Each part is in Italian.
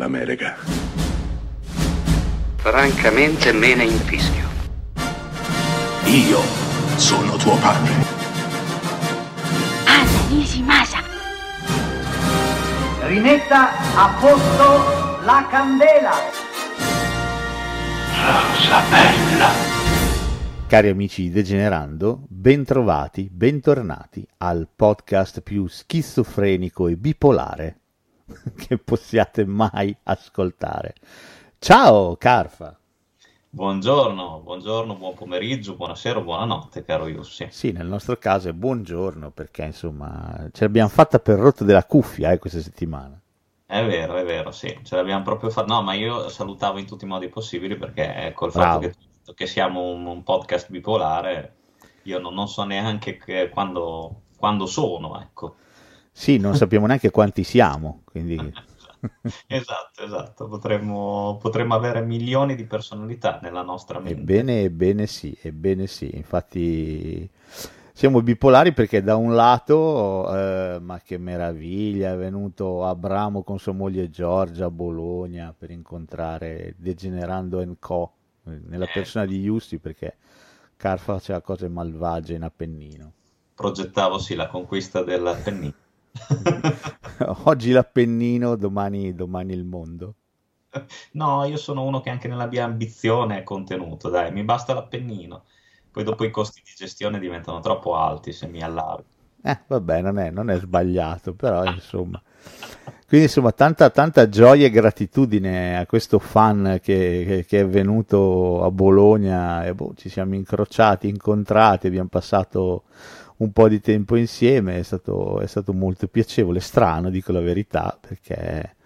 credo nell'America. Francamente me ne infischio. Io sono tuo padre. Anna Nishimasa. Rimetta a posto la candela. Rosa bella. Cari amici di Degenerando, bentrovati, bentornati al podcast più schizofrenico e bipolare che possiate mai ascoltare. Ciao Carfa! Buongiorno, buongiorno, buon pomeriggio, buonasera, buonanotte, caro Yussi. Sì, nel nostro caso è buongiorno perché insomma ce l'abbiamo fatta per rotto della cuffia eh, questa settimana. È vero, è vero, sì, ce l'abbiamo proprio fatta. No, ma io salutavo in tutti i modi possibili perché eh, col Bravo. fatto che, che siamo un, un podcast bipolare, io non, non so neanche che- quando, quando sono, ecco. Sì, non sappiamo neanche quanti siamo, quindi Esatto, esatto, potremmo, potremmo avere milioni di personalità nella nostra mente. Ebbene, ebbene sì, ebbene sì, infatti siamo bipolari perché da un lato, eh, ma che meraviglia, è venuto Abramo con sua moglie Giorgia a Bologna per incontrare Degenerando Co, nella Eh. persona di Giusti perché Carfa faceva cose malvagie in Appennino. Progettavo sì la conquista dell'Appennino. Oggi l'Appennino, domani, domani il mondo. No, io sono uno che anche nella mia ambizione è contenuto, dai, mi basta l'Appennino. Poi dopo i costi di gestione diventano troppo alti se mi allargo. Eh, vabbè, non è, non è sbagliato, però insomma. Quindi insomma, tanta, tanta gioia e gratitudine a questo fan che, che- che è venuto a Bologna e boh, ci siamo incrociati, incontrati, abbiamo passato un po' di tempo insieme, è stato, è stato molto piacevole, strano, dico la verità, perché...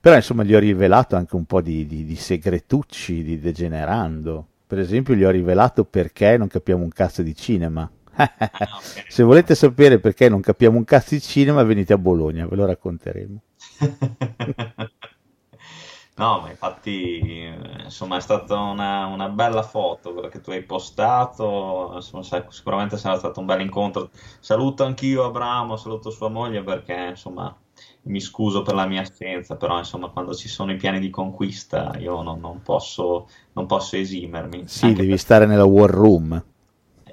Però insomma gli ho rivelato anche un po' di, di- di segretucci di Degenerando. Per esempio gli ho rivelato perché non capiamo un cazzo di cinema. Ah. Se volete sapere perché non capiamo un cazzo di cinema, venite a Bologna, ve lo racconteremo. No, ma infatti, insomma, è stata una, una bella foto quella che tu hai postato. Insomma, sicuramente sarà stato un bel incontro. Saluto anch'io Abramo, saluto sua moglie perché, insomma, mi scuso per la mia assenza, però, insomma, quando ci sono i piani di conquista, io non, non posso, non posso esimermi. Sì, devi per- stare nella war room.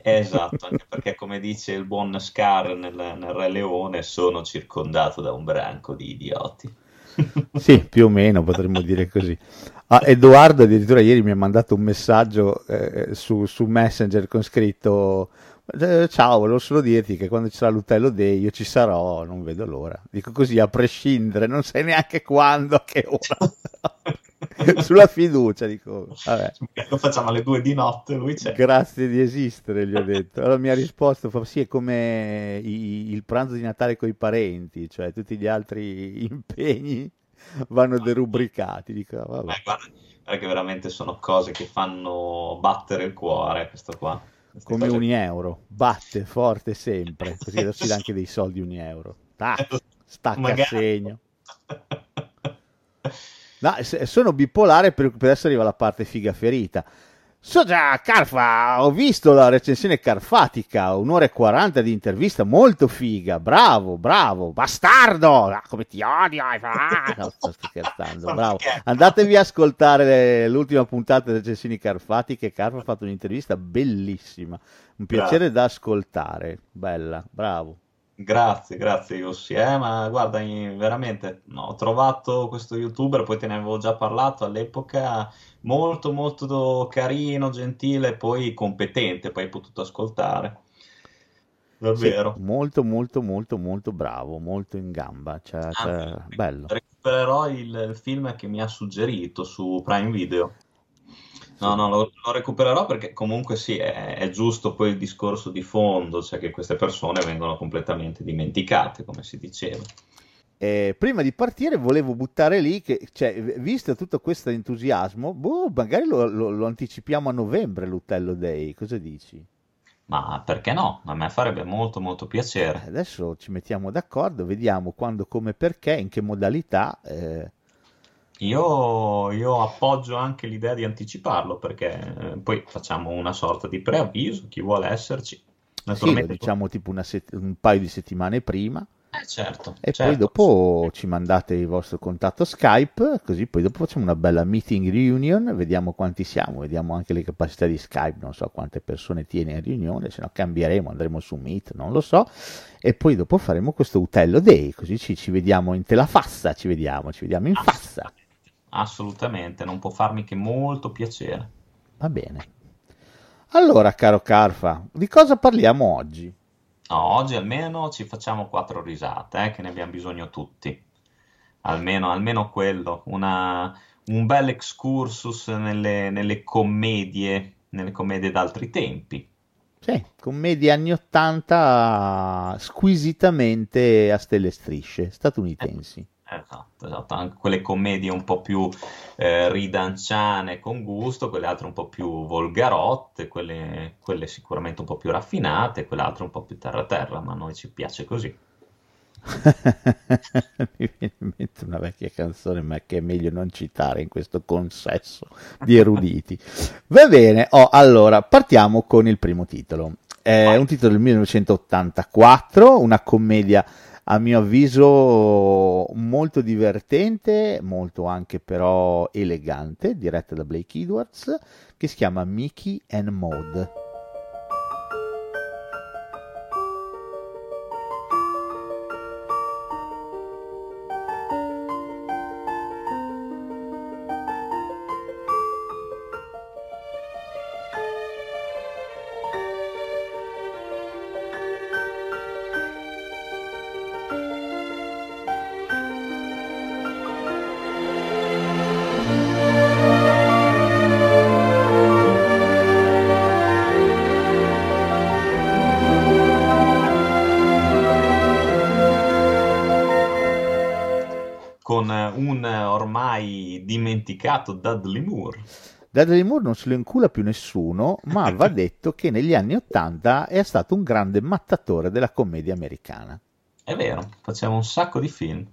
Esatto, anche perché, come dice il buon Scar nel, nel Re Leone, sono circondato da un branco di idioti. Sì, più o meno potremmo dire così. Ah, Edoardo addirittura ieri mi ha mandato un messaggio eh, su, su Messenger con scritto eh, Ciao, volevo solo dirti che quando ci sarà l'Utello Day io ci sarò, non vedo l'ora. Dico così a prescindere, non sai neanche quando, a che ora. Sulla fiducia, dico, vabbè. Lo facciamo alle due di notte, lui c'è. Grazie di esistere, gli ho detto. Allora mi ha risposto, fa, sì, è come i- il pranzo di Natale con i parenti, cioè tutti gli altri impegni vanno derubricati. Dico, "Ah, vabbè. Eh, guarda, che veramente sono cose che fanno battere il cuore, questo qua. Queste Come cose- un euro, batte forte sempre, così ci dà anche dei soldi un euro. Tac, stacca Magari. segno. No, sono bipolare per, per adesso arriva la parte figa ferita. So già, Carfa, ho visto la recensione carfatica, un'ora e 40 di intervista, molto figa, bravo, bravo, bastardo, ah, come ti odio, no, sto scherzando, bravo. Andatevi a ascoltare l'ultima puntata delle recensioni carfatiche, Carfa ha fatto un'intervista bellissima, un piacere da ascoltare, bella, bravo. Grazie, grazie Yossi. Eh, ma guarda, veramente no, ho trovato questo youtuber, poi te ne avevo già parlato all'epoca, molto molto carino, gentile, poi competente, poi hai potuto ascoltare. Sì, Davvero. molto molto molto molto bravo, molto in gamba, cioè, Anzi, cioè, bello. recupererò il, il film che mi ha suggerito su Prime Video. No, no, lo, lo recupererò perché comunque sì, è, è giusto poi il discorso di fondo, cioè che queste persone vengono completamente dimenticate, come si diceva. Eh, prima di partire volevo buttare lì che, cioè, visto tutto questo entusiasmo, boh, magari lo, lo- lo anticipiamo a novembre l'Utello Day, cosa dici? Ma perché no? A me farebbe molto molto Eh, piacere. Adesso ci mettiamo d'accordo, vediamo quando, come, perché, in che modalità. eh. Io, io appoggio anche l'idea di anticiparlo perché eh, poi facciamo una sorta di preavviso, chi vuole esserci. Sì, lo Naturalmente, diciamo tipo una set- un paio di settimane prima. eh, certo, E poi certo. dopo ci mandate il vostro contatto Skype, così poi dopo facciamo una bella meeting reunion, vediamo quanti siamo, vediamo anche le capacità di Skype, non so quante persone tiene in riunione, se no cambieremo, andremo su Meet, non lo so, e poi dopo faremo questo Utello Day, così ci, ci vediamo in tela fassa, ci vediamo, ci vediamo in fassa, Assolutamente, non può farmi che molto piacere. va bene. Allora, caro Carfa, di cosa parliamo oggi? No, oggi almeno ci facciamo quattro risate, eh, che ne abbiamo bisogno tutti. Almeno, almeno quello, una- un bel excursus nelle, nelle commedie, nelle commedie d'altri tempi. Sì, commedie anni 80 squisitamente a stelle e strisce, statunitensi. Esatto, esatto, anche quelle commedie un po' più eh, ridanciane con gusto, quelle altre un po' più volgarotte, quelle, quelle sicuramente un po' più raffinate, quelle altre un po' più terra-terra, ma a noi ci piace così. Mi viene in mente una vecchia canzone, ma che è meglio non citare in questo consesso di eruditi. Va bene, oh, allora partiamo con il primo titolo. È un titolo del 1984, una commedia a mio avviso molto divertente, molto anche però elegante, diretta da Blake Edwards, che si chiama Mickey and Maud. Dimenticato Dudley Moore. Dudley Moore non se lo incula più nessuno, ma va detto che negli anni Ottanta è stato un grande mattatore della commedia americana. È vero, faceva un sacco di film.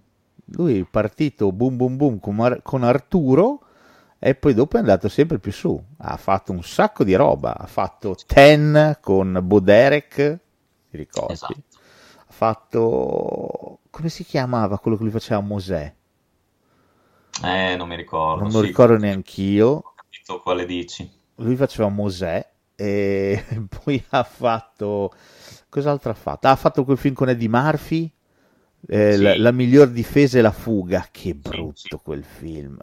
Lui è partito boom boom boom con, Ar- con Arturo e poi dopo è andato sempre più su. Ha fatto un sacco di roba. Ha fatto Ten con Boderek, ti ricordi? Esatto. Ha fatto... come si chiamava quello che lui faceva Mosè? Eh, non mi ricordo. Non me lo sì, ricordo neanch'io. Ho capito quale dici. lui faceva Mosè e poi ha fatto cos'altro ha fatto? Ah, ha fatto quel film con Eddie Murphy eh, Sì. la, la miglior difesa è la fuga che brutto sì. quel film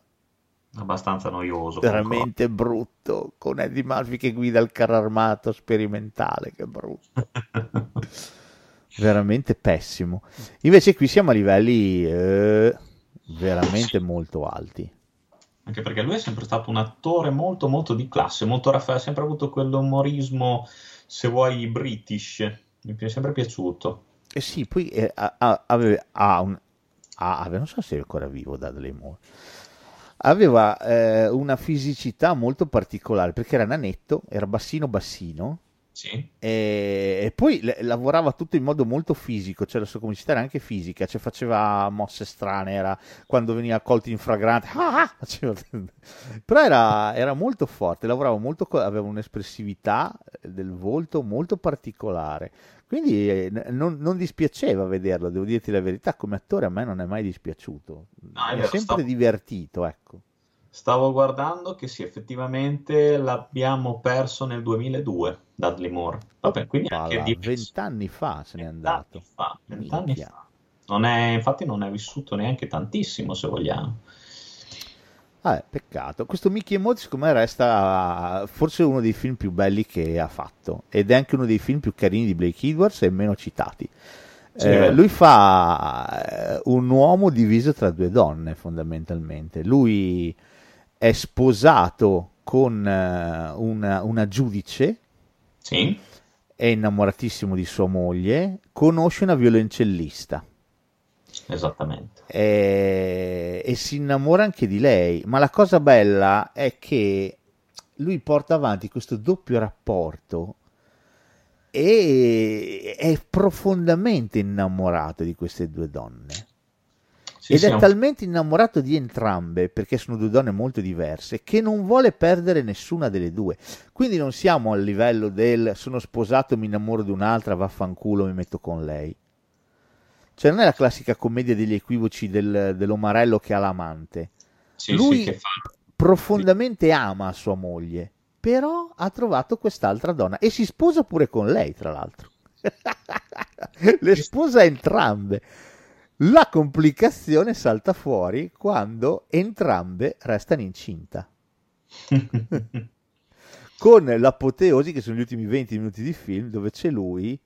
Abbastanza noioso. concordo. veramente brutto con Eddie Murphy che guida il carro armato sperimentale che brutto veramente pessimo invece qui siamo a livelli eh, veramente molto alti Anche perché lui è sempre stato un attore molto molto di classe, molto raffa- ha sempre avuto quell'umorismo, se vuoi, british. Mi è sempre piaciuto. Eh sì, poi eh, ha- aveva, ha un, ha- aveva- non so se è ancora vivo Dudley Moore, aveva eh, una fisicità molto particolare perché era nanetto, era bassino bassino Sì, e, e poi le- lavorava tutto in modo molto fisico, cioè la sua comicità era anche fisica, cioè faceva mosse strane, era quando veniva colto in fragrante, ah, ah, però era, era molto forte, lavorava molto, aveva un'espressività del volto molto particolare, quindi eh, non, non dispiaceva vederlo, devo dirti la verità, come attore a me non è mai dispiaciuto, No, è mi ha vero, sempre sta- divertito, ecco. Stavo guardando che sì, effettivamente l'abbiamo perso nel 2002, Dudley Moore. Vabbè, quindi anche di vent'anni fa se n'è andato. Fa, vent'anni fa. Non è, infatti non è vissuto neanche tantissimo, se vogliamo. Ah, peccato. Questo Mickey e Maud, secondo me, resta forse uno dei film più belli che ha fatto. Ed è anche uno dei film più carini di Blake Edwards e meno citati. Sì, eh, lui fa eh, un uomo diviso tra due donne, fondamentalmente. Lui è sposato con uh, una, una, giudice, sì. è innamoratissimo di sua moglie, conosce una violoncellista. Esattamente. E, e si innamora anche di lei, ma la cosa bella è che lui porta avanti questo doppio rapporto e è profondamente innamorato di queste due donne. Sì, Ed sì, è talmente innamorato di entrambe, perché sono due donne molto diverse, che non vuole perdere nessuna delle due. Quindi non siamo al livello del sono sposato, mi innamoro di un'altra, vaffanculo, mi metto con lei. Cioè non è la classica commedia degli equivoci del, dell'omarello che ha l'amante. Sì, Lui sì, profondamente ama sua moglie, però ha trovato quest'altra donna e si sposa pure con lei, tra l'altro. Le sposa entrambe. La complicazione salta fuori quando entrambe restano incinta. Con l'apoteosi che sono gli ultimi 20 minuti di film dove c'è lui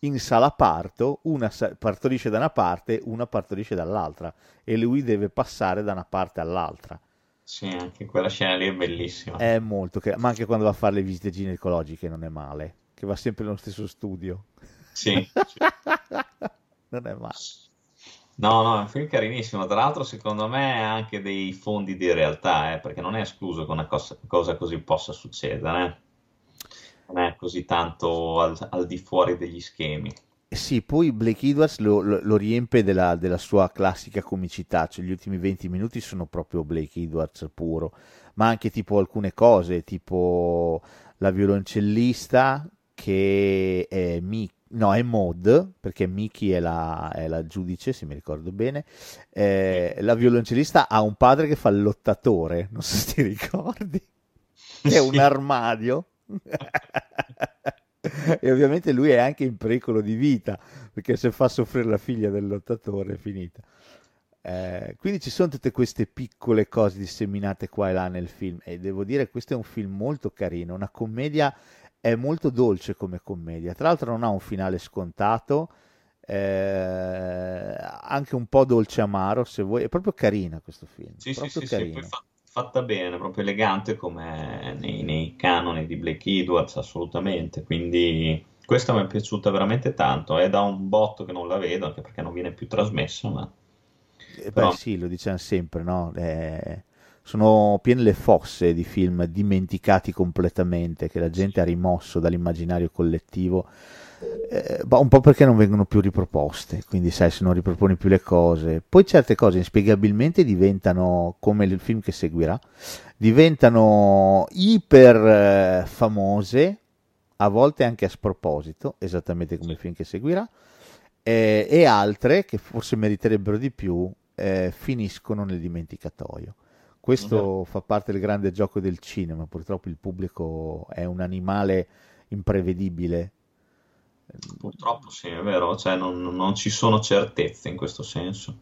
in sala parto, una partorisce da una parte, una partorisce dall'altra e lui deve passare da una parte all'altra. Sì, anche quella scena lì è bellissima. È molto, ma anche quando va a fare le visite ginecologiche non è male, che va sempre nello stesso studio. Sì. sì. non è male. No, no, è un film carinissimo. Tra l'altro, secondo me ha anche dei fondi di realtà, eh, perché non è escluso che una cosa, cosa così possa succedere. Eh. Non è così tanto al, al, di fuori degli schemi. Sì, poi Blake Edwards lo, lo, lo riempie della, della, sua classica comicità, cioè gli ultimi 20 minuti sono proprio Blake Edwards puro, ma anche tipo alcune cose, tipo la violoncellista che è Mick no, è Maud, perché Miki è la, è la, giudice, se mi ricordo bene. Eh, la violoncellista ha un padre che fa il lottatore, non so se ti ricordi. È un armadio. e ovviamente lui è anche in pericolo di vita, perché se fa soffrire la figlia del lottatore è finita. Eh, quindi ci sono tutte queste piccole cose disseminate qua e là nel film e devo dire che questo è un film molto carino, una commedia è molto dolce come commedia, tra l'altro non ha un finale scontato, eh, anche un po' dolce amaro se vuoi, è proprio carina questo film. Sì, sì, sì, sì fatta bene, proprio elegante come nei, nei, canoni di Blake Edwards, assolutamente, quindi questa mi è piaciuta veramente tanto, è da un botto che non la vedo, anche perché non viene più trasmessa, ma... Eh, Però... Beh sì, lo diciamo sempre, no? Eh sono piene le fosse di film dimenticati completamente, che la gente ha rimosso dall'immaginario collettivo, eh, un po' perché non vengono più riproposte, quindi sai se non riproponi più le cose, poi certe cose inspiegabilmente diventano, come il film che seguirà, diventano iper eh, famose, a volte anche a sproposito, esattamente come il film che seguirà, eh, e altre che forse meriterebbero di più eh, finiscono nel dimenticatoio. Questo fa parte del grande gioco del cinema, purtroppo il pubblico è un animale imprevedibile. Purtroppo sì, è vero, cioè non, non ci sono certezze in questo senso.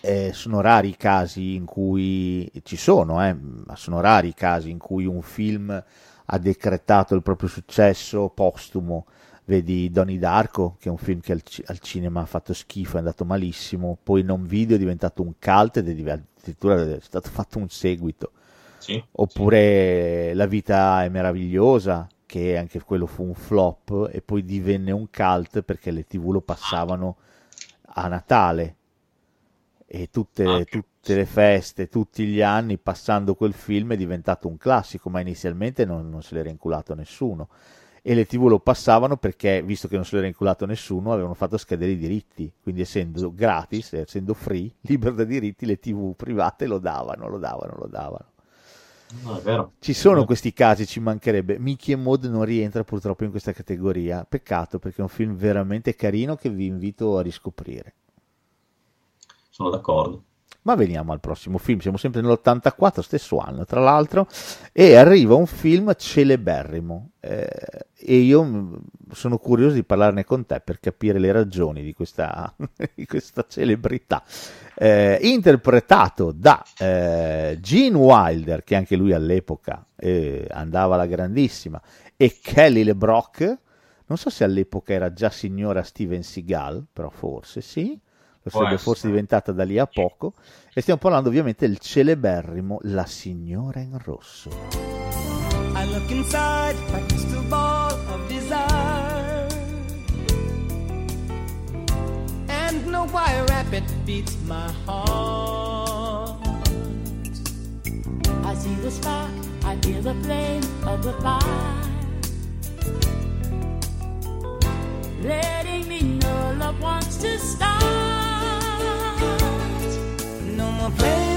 Eh, sono rari i casi in cui ci sono, eh, ma sono rari i casi in cui un film ha decretato il proprio successo postumo vedi Donnie Darko che è un film che al, al, cinema ha fatto schifo è andato malissimo poi non video è diventato un cult ed è addirittura è stato fatto un seguito. Sì, oppure sì. La vita è meravigliosa che anche quello fu un flop e poi divenne un cult perché le tv lo passavano a Natale. E tutte, ah, tutte le feste, tutti gli anni passando quel film è diventato un classico ma inizialmente non, non se l'era inculato nessuno e le tv lo passavano perché, visto che non se l'era inculato nessuno, avevano fatto scadere i diritti, quindi essendo gratis, essendo free, libero da diritti, le tv private lo davano, lo davano, lo davano. No, ci sono questi casi, ci mancherebbe. Mickey e Maud non rientra purtroppo in questa categoria. Peccato perché è un film veramente carino che vi invito a riscoprire. Sono d'accordo. Ma veniamo al prossimo film, siamo sempre nell'84, stesso anno tra l'altro, e arriva un film celeberrimo. Eh, e io mm, sono curioso di parlarne con te per capire le ragioni di questa, di questa celebrità. Eh, interpretato da eh, Gene Wilder, che anche lui all'epoca eh, andava alla grandissima, e Kelly LeBrock, non so se all'epoca era già signora Steven Seagal, però forse sì lo sarebbe forse diventata da lì a poco. E stiamo parlando ovviamente del celeberrimo La signora in rosso. I look inside my crystal ball of desire. And no why rapid beats my heart. I see the sky, I hear the flame of the fire. Letting me know love wants to start a place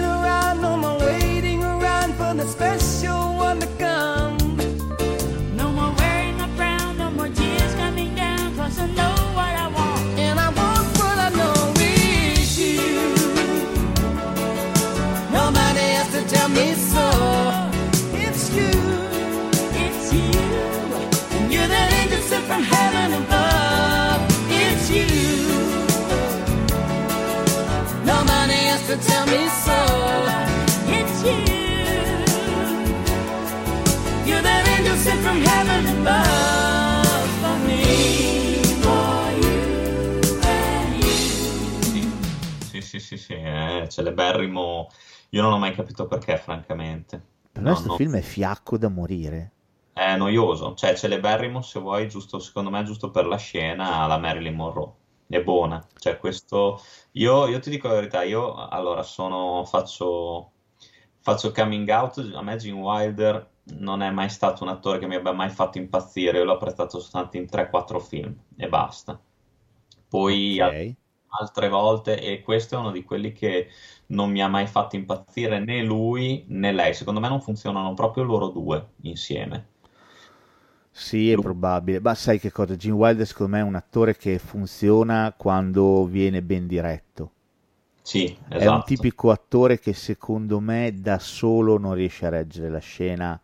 Sì, sì, sì, sì, è celeberrimo. Io non ho mai capito perché, francamente. Per me questo no. film è fiacco da morire. È noioso, cioè celeberrimo se vuoi, giusto, secondo me giusto per la scena alla Marilyn Monroe è buona. Cioè, questo io, io, ti dico la verità, io allora sono, faccio, faccio coming out, a me Gene Wilder non è mai stato un attore che mi abbia mai fatto impazzire, io l'ho apprezzato soltanto in 3-4 film e basta. Poi okay. altre volte, e questo è uno di quelli che non mi ha mai fatto impazzire né lui né lei, secondo me non funzionano proprio loro due insieme. Sì, è probabile, ma sai che cosa? Gene Wilder secondo me è un attore che funziona quando viene ben diretto. Sì, esatto. È un esatto. tipico attore che secondo me da solo non riesce a reggere la scena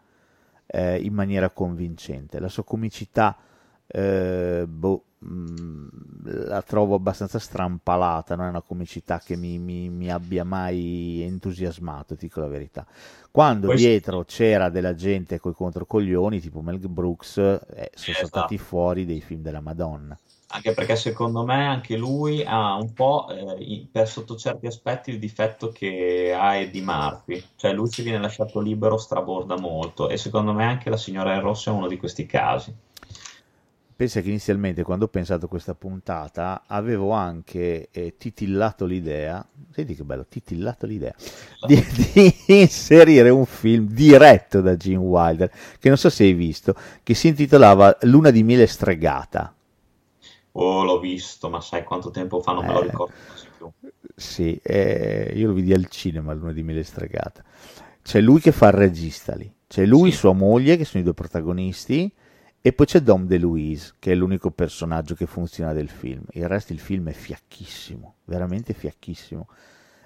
eh, in maniera convincente. La sua comicità, eh, boh, mh, la trovo abbastanza strampalata, non è una comicità che mi, mi, mi abbia mai entusiasmato, dico la verità. Quando Questo... dietro c'era della gente coi controcoglioni, tipo Mel Brooks, eh, sono esatto. saltati fuori dei film della Madonna. Anche perché secondo me anche lui ha un po', eh, per sotto certi aspetti, il difetto che ha Eddie Murphy. Cioè lui si viene lasciato libero, straborda molto. E secondo me anche la signora in rosso è uno di questi casi. Pensa che inizialmente quando ho pensato a questa puntata avevo anche eh, titillato l'idea, senti che bello, titillato l'idea, di, di, inserire un film diretto da Gene Wilder, che non so se hai visto, che si intitolava Luna di miele stregata. Oh, l'ho visto, ma sai quanto tempo fa non eh, me lo eh, ricordo quasi più. Sì, eh, io lo vidi al cinema, Luna di miele stregata. C'è lui che fa il regista lì, c'è lui e sì. sua moglie che sono i due protagonisti e poi c'è Dom DeLuise, che è l'unico personaggio che funziona del film. Il resto il film è fiacchissimo, veramente fiacchissimo.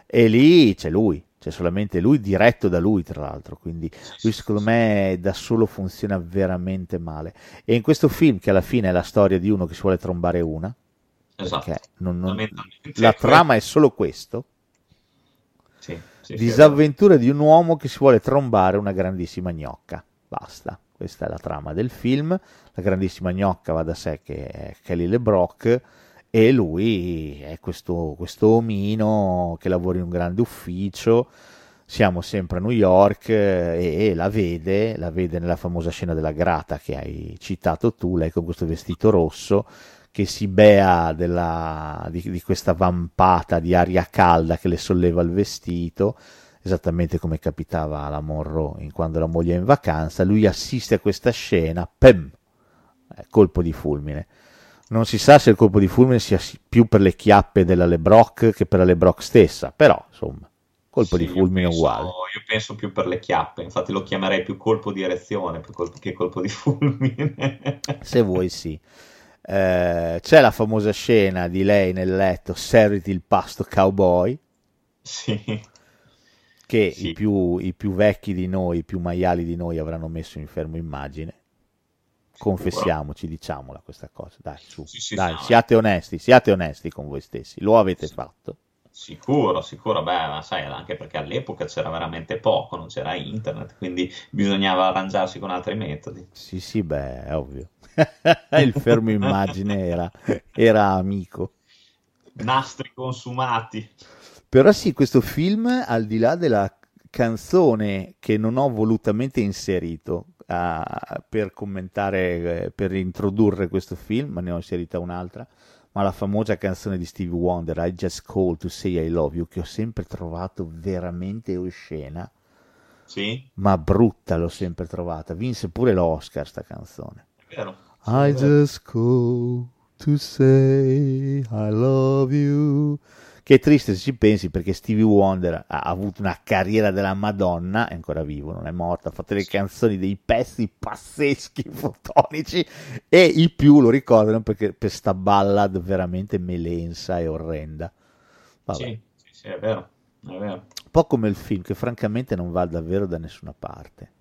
E lì c'è lui, c'è solamente lui, diretto da lui tra l'altro, quindi lui secondo me da solo funziona veramente male. E in questo film, che alla fine è la storia di uno che si vuole trombare una, esatto. non, non, la trama è solo questo, sì, sì, disavventura di un uomo che si vuole trombare una grandissima gnocca, basta. Questa è la trama del film. La grandissima gnocca va da sé che è Kelly LeBrock e lui è questo, questo omino che lavora in un grande ufficio. Siamo sempre a New York e, e la vede, la vede nella famosa scena della grata che hai citato tu, lei con questo vestito rosso che si bea della, di, di questa vampata di aria calda che le solleva il vestito esattamente come capitava alla Monroe in quando la moglie è in vacanza, lui assiste a questa scena, pem, eh, colpo di fulmine. Non si sa se il colpo di fulmine sia più per le chiappe della Lebrock che per la Lebrock stessa, però insomma, colpo sì, di fulmine penso, uguale. Io penso più per le chiappe, infatti lo chiamerei più colpo di erezione che colpo di fulmine. se vuoi sì. Eh, c'è la famosa scena di lei nel letto, serviti il pasto cowboy, Sì. Che Sì. i, più, i più vecchi di noi, i più maiali di noi avranno messo in fermo immagine. Confessiamoci, diciamola questa cosa. Dai, su, Sì, sì, dai, no, siate onesti, siate onesti con voi stessi. Lo avete fatto. Sicuro, sicuro, beh, ma sai, anche perché all'epoca c'era veramente poco, non c'era internet, quindi bisognava arrangiarsi con altri metodi. Sì, sì, beh, è ovvio. Il fermo immagine era, era amico. Nastri consumati. Però sì, questo film, al di là della canzone che non ho volutamente inserito ah, per commentare, eh, per introdurre questo film, ma ne ho inserita un'altra, ma la famosa canzone di Stevie Wonder, I Just Called to Say I Love You, che ho sempre trovato veramente oscena, Sì, ma brutta l'ho sempre trovata. Vinse pure l'Oscar sta canzone. è vero. I just call to say I love you. Che è triste se ci pensi perché Stevie Wonder ha avuto una carriera della Madonna, è ancora vivo, non è morto, ha fatto delle canzoni, dei pezzi pazzeschi, fotonici e i più lo ricordano perché per sta ballad veramente melensa e orrenda. Vabbè. Sì, sì, sì, è vero, è vero. Un po' come il film che francamente non va davvero da nessuna parte.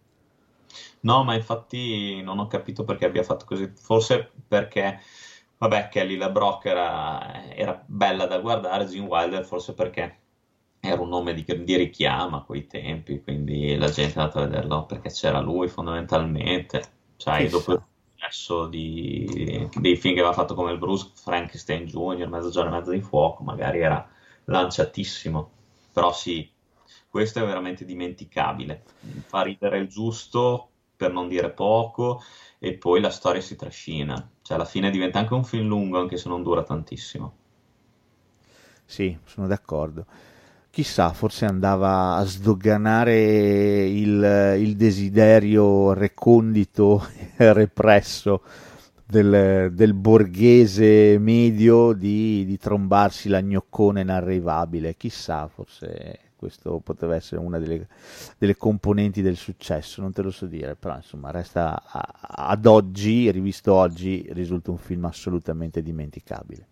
No, ma infatti non ho capito perché abbia fatto così. Forse perché, vabbè, Kelly LeBrock era, era bella da guardare, Gene Wilder forse perché era un nome di, di richiamo a quei tempi, quindi la gente è andata a vederlo perché c'era lui fondamentalmente. Sai, Chissà. dopo il successo di, dei film che aveva fatto come il Bruce Frankenstein Jr., Mezzogiorno e Mezzo di Fuoco, magari era lanciatissimo. Però sì, questo è veramente dimenticabile. Fa ridere il giusto per non dire poco e poi la storia si trascina. Cioè alla fine diventa anche un film lungo anche se non dura tantissimo. Sì, sono d'accordo. Chissà, forse andava a sdoganare il, il desiderio recondito e represso del, del borghese medio di, di trombarsi la gnoccona inarrivabile. Chissà, forse questo poteva essere una delle, delle componenti del successo, non te lo so dire, però insomma resta a- ad oggi, rivisto oggi, risulta un film assolutamente dimenticabile.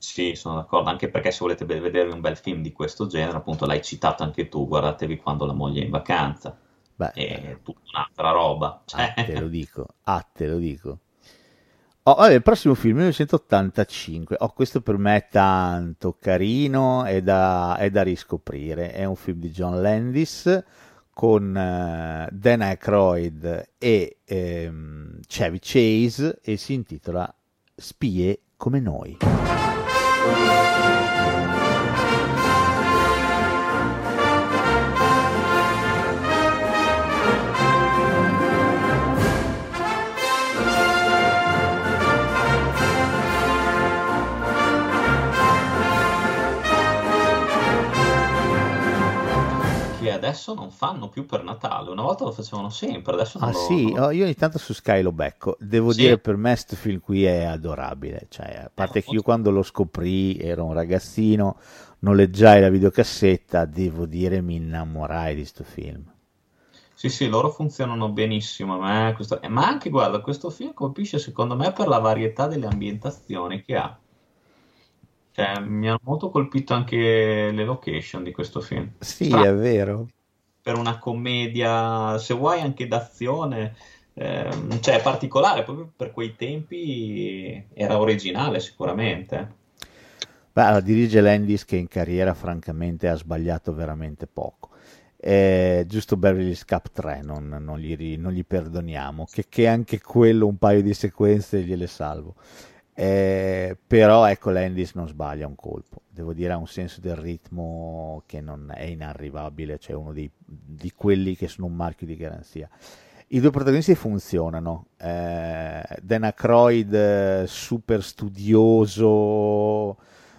Sì, sono d'accordo, anche perché se volete vedere un bel film di questo genere, appunto l'hai citato anche tu, guardatevi quando la moglie è in vacanza. Beh, È tutta un'altra roba. Cioè, Ah, te lo dico, ah, te lo dico. Oh, vabbè, il prossimo film 1985. Oh, questo per me è tanto carino, è da, è da riscoprire. È un film di John Landis con eh, Dan Aykroyd e ehm, Chevy Chase e si intitola Spie come noi. Adesso non fanno più per Natale. Una volta lo facevano sempre, adesso non Ah lo... sì, oh, io ogni tanto su Sky lo becco. Devo Sì. dire per me questo film qui è adorabile. Cioè, a parte che io quando lo scoprì ero un ragazzino, noleggiai la videocassetta, devo dire mi innamorai di sto film. Sì, sì, loro funzionano benissimo, a me questo- eh, ma anche, guarda, questo film colpisce secondo me per la varietà delle ambientazioni che ha. Cioè, mi hanno molto colpito anche le location di questo film. Sì, Strano, è vero. Per una commedia, se vuoi anche d'azione, ehm, cioè particolare, proprio per quei tempi era originale sicuramente. Beh, allora, dirige Landis che in carriera francamente ha sbagliato veramente poco. Eh, giusto Beverly Cup 3 non, non gli, non gli perdoniamo, che, che anche quello un paio di sequenze gliele salvo. Eh, però ecco Landis non sbaglia un colpo, devo dire ha un senso del ritmo che non è inarrivabile, cioè uno dei- di quelli che sono un marchio di garanzia. I due protagonisti funzionano. Eh, Dan Aykroyd, super studioso,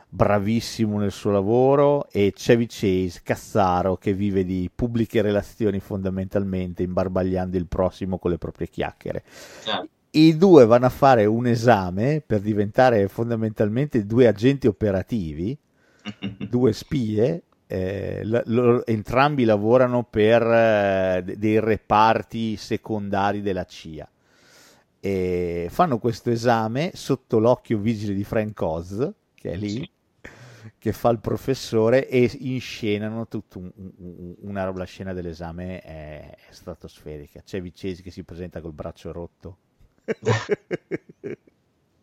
bravissimo nel suo lavoro, e Chevy Chase, cazzaro, che vive di pubbliche relazioni fondamentalmente, imbarbagliando il prossimo con le proprie chiacchiere. Cioè, I due vanno a fare un esame per diventare fondamentalmente due agenti operativi, due spie. eh, la- loro- entrambi lavorano per eh, de- dei reparti secondari della CIA e fanno questo esame sotto l'occhio vigile di Frank Oz, che è lì, che fa il professore e inscenano tutta un, un, una roba, la scena dell'esame è, è stratosferica. C'è Vicesi che si presenta col braccio rotto.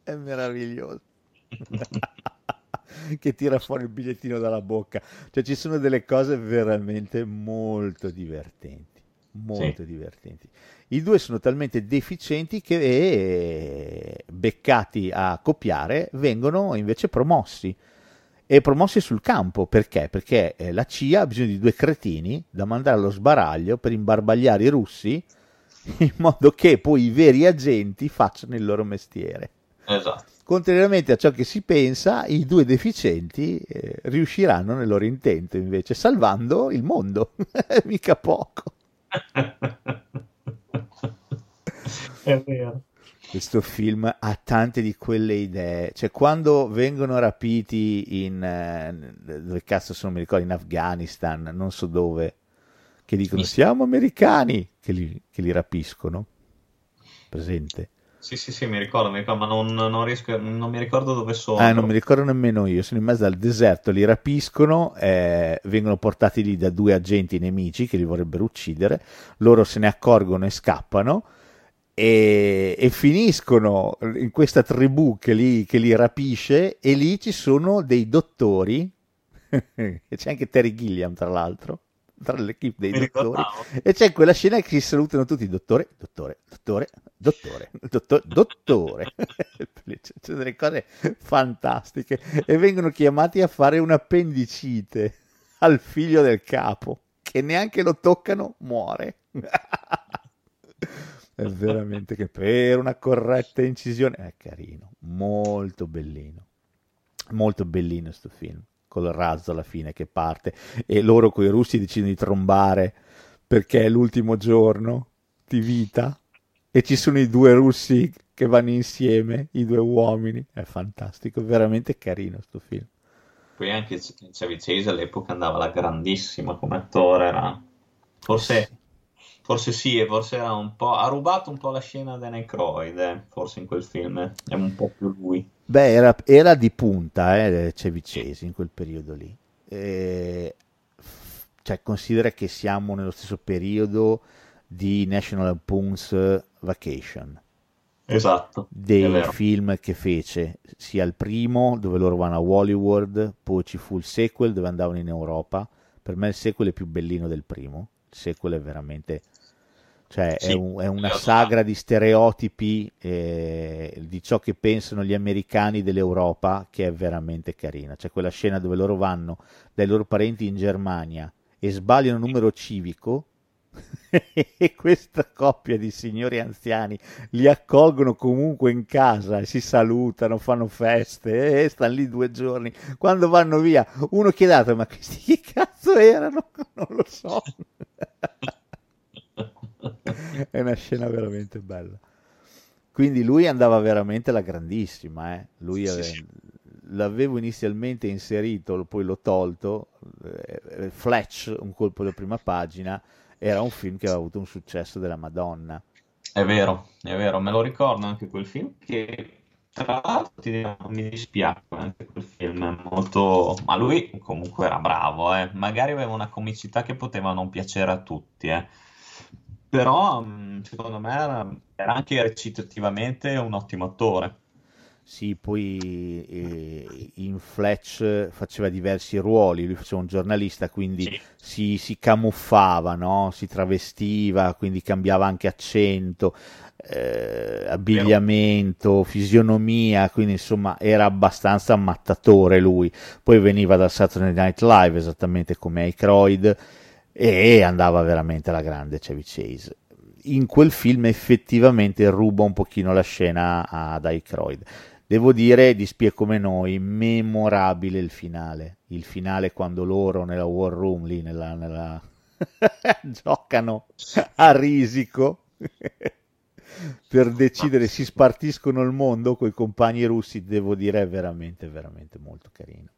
È meraviglioso. che tira fuori il bigliettino dalla bocca. Cioè ci sono delle cose veramente molto divertenti, molto sì. divertenti. I due sono talmente deficienti che eh, beccati a copiare vengono invece promossi e promossi sul campo perché? Perché eh, la CIA ha bisogno di due cretini da mandare allo sbaraglio per imbarbagliare i russi in modo che poi i veri agenti facciano il loro mestiere. Esatto. Contrariamente a ciò che si pensa, i due deficienti eh, riusciranno nel loro intento invece, salvando il mondo. Mica poco. È vero. Questo film ha tante di quelle idee. Cioè, quando vengono rapiti in. Eh, dove cazzo sono, mi ricordo, in Afghanistan, non so dove, che dicono siamo americani, che li, che li rapiscono. Presente. Sì, sì, sì, mi ricordo, mi ricordo ma non, non, riesco, non, mi ricordo dove sono. Ah, non mi ricordo nemmeno io. Sono in mezzo al deserto, li rapiscono, eh, vengono portati lì da due agenti nemici che li vorrebbero uccidere. Loro se ne accorgono e scappano. E, e finiscono in questa tribù che li, che li rapisce. E lì ci sono dei dottori. c'è anche Terry Gilliam, tra l'altro tra l'equipe dei Mi dottori ricordavo. e c'è quella scena che si salutano tutti dottore, dottore, dottore, dottore, dottore, dottore. c'è delle cose fantastiche e vengono chiamati a fare un'appendicite al figlio del capo che neanche lo toccano muore è veramente che per una corretta incisione è carino molto bellino molto bellino questo film col razzo alla fine che parte e loro con i russi decidono di trombare perché è l'ultimo giorno di vita e ci sono i due russi che vanno insieme, i due uomini, è fantastico, veramente carino questo film. Poi anche Chevy Chase all'epoca andava la grandissima come attore, era... forse Forse sì, e forse era un po'. Ha rubato un po' la scena da Necroid, eh, forse in quel film. È un po' più lui. Beh, era, era di punta, eh, Cevicesi in quel periodo lì. E, cioè, considera che siamo nello stesso periodo di National Lampoon's Vacation. Esatto. Dei film che fece, sia il primo dove loro vanno a Hollywood, poi ci fu il sequel dove andavano in Europa. Per me il sequel è più bellino del primo. Il sequel è veramente cioè sì, è, un, è, una sagra di stereotipi eh, di ciò che pensano gli americani dell'Europa che è veramente carina. C'è quella scena dove loro vanno dai loro parenti in Germania e sbagliano numero civico e questa coppia di signori anziani li accolgono comunque in casa e si salutano, fanno feste e stanno lì due giorni. Quando vanno via, uno chiede ma questi che cazzo erano? Non lo so. è una scena veramente bella. Quindi lui andava veramente alla grandissima, eh? lui ave... sì, l'avevo inizialmente inserito, poi l'ho tolto, eh, Fletch, un colpo da prima pagina, era un film che aveva avuto un successo della Madonna. È vero, è vero, me lo ricordo anche quel film che tra l'altro mi dispiace anche quel film, molto... ma lui comunque era bravo, eh? magari aveva una comicità che poteva non piacere a tutti, eh? Però mm, secondo me era, era anche recitativamente un ottimo attore. Sì, poi eh, in Fletch faceva diversi ruoli, lui faceva un giornalista, quindi sì. si, si, camuffava, no? si travestiva, quindi cambiava anche accento, eh, abbigliamento, fisionomia, quindi insomma era abbastanza ammattatore lui. Poi veniva dal Saturday Night Live, esattamente come Aykroyd, e andava veramente alla grande Chevy Chase. In quel film effettivamente ruba un pochino la scena ad Aykroyd. Devo dire, di Spie come noi, memorabile il finale. Il finale quando loro nella war room lì, nella, nella... giocano a risico per decidere si spartiscono il mondo con i compagni russi, devo dire è veramente, veramente molto carino.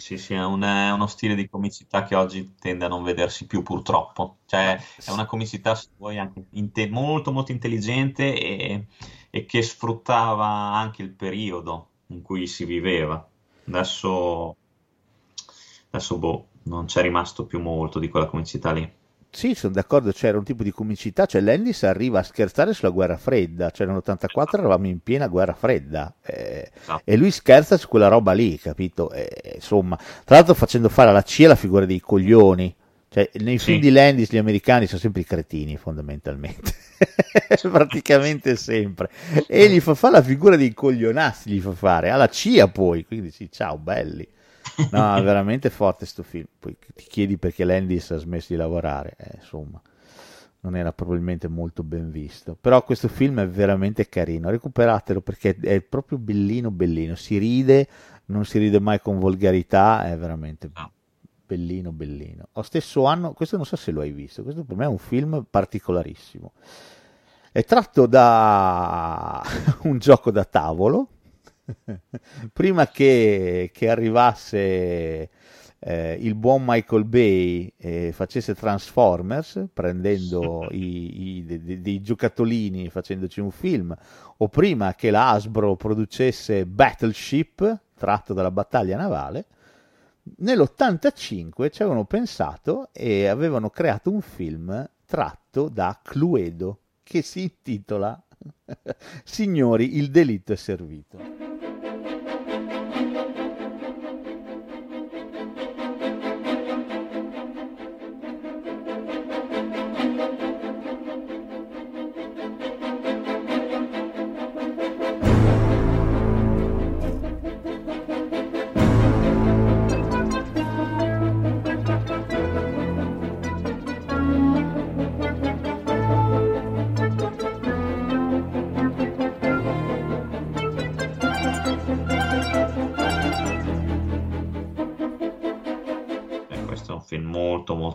Sì, sì, è, un, è uno stile di comicità che oggi tende a non vedersi più purtroppo. Cioè, è una comicità, se vuoi, anche inte- molto, molto intelligente e, e che sfruttava anche il periodo in cui si viveva. Adesso, adesso boh, non c'è rimasto più molto di quella comicità lì. Sì, sono d'accordo, c'era un tipo di comicità, cioè Landis arriva a scherzare sulla guerra fredda, cioè nell'84 eravamo in piena guerra fredda eh, No. e lui scherza su quella roba lì, capito? Eh, insomma, tra l'altro facendo fare alla CIA la figura dei coglioni, cioè nei Sì. film di Landis gli americani sono sempre i cretini fondamentalmente, praticamente sempre, e gli fa fare la figura dei coglionazzi, gli fa fare, alla CIA poi, quindi sì, ciao belli. No, è veramente forte sto film. Poi ti chiedi perché Landis ha smesso di lavorare, eh, insomma, non era probabilmente molto ben visto. Però questo film è veramente carino, recuperatelo perché è proprio bellino, bellino. Si ride, non si ride mai con volgarità, è veramente No. bellino, bellino. Lo stesso anno, questo non so se lo hai visto, questo per me è un film particolarissimo. È tratto da un gioco da tavolo. Prima che, che arrivasse eh, il buon Michael Bay e facesse Transformers, prendendo i, i- de- de- dei giocattolini facendoci un film, o prima che la Hasbro producesse Battleship, tratto dalla battaglia navale, nell'85 ci avevano pensato e avevano creato un film tratto da Cluedo che si intitola Signori, il delitto è servito.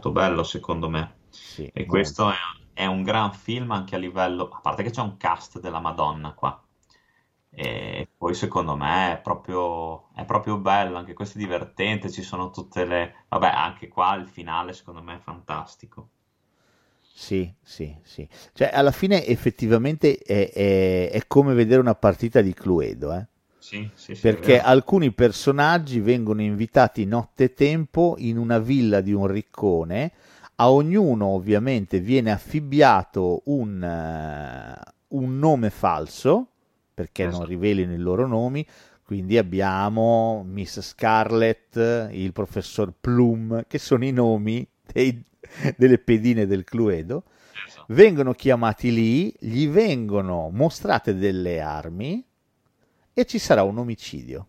Molto molto bello secondo me. Sì, E questo è, è un gran film anche a livello, a parte che c'è un cast della Madonna qua. E poi secondo me è proprio, è proprio bello, anche questo è divertente, ci sono tutte le... Vabbè, anche qua il finale secondo me è fantastico. Sì, sì, sì. Cioè, alla fine effettivamente è, è- è come vedere una partita di Cluedo, eh? Sì, sì, sì, Perché alcuni personaggi vengono invitati nottetempo in una villa di un riccone, a ognuno ovviamente viene affibbiato un, eh, un nome falso, perché non Esatto. rivelino i loro nomi, quindi abbiamo Miss Scarlett, il professor Plum, che sono i nomi dei- delle pedine del Cluedo Esatto. vengono chiamati lì, gli vengono mostrate delle armi e ci sarà un omicidio.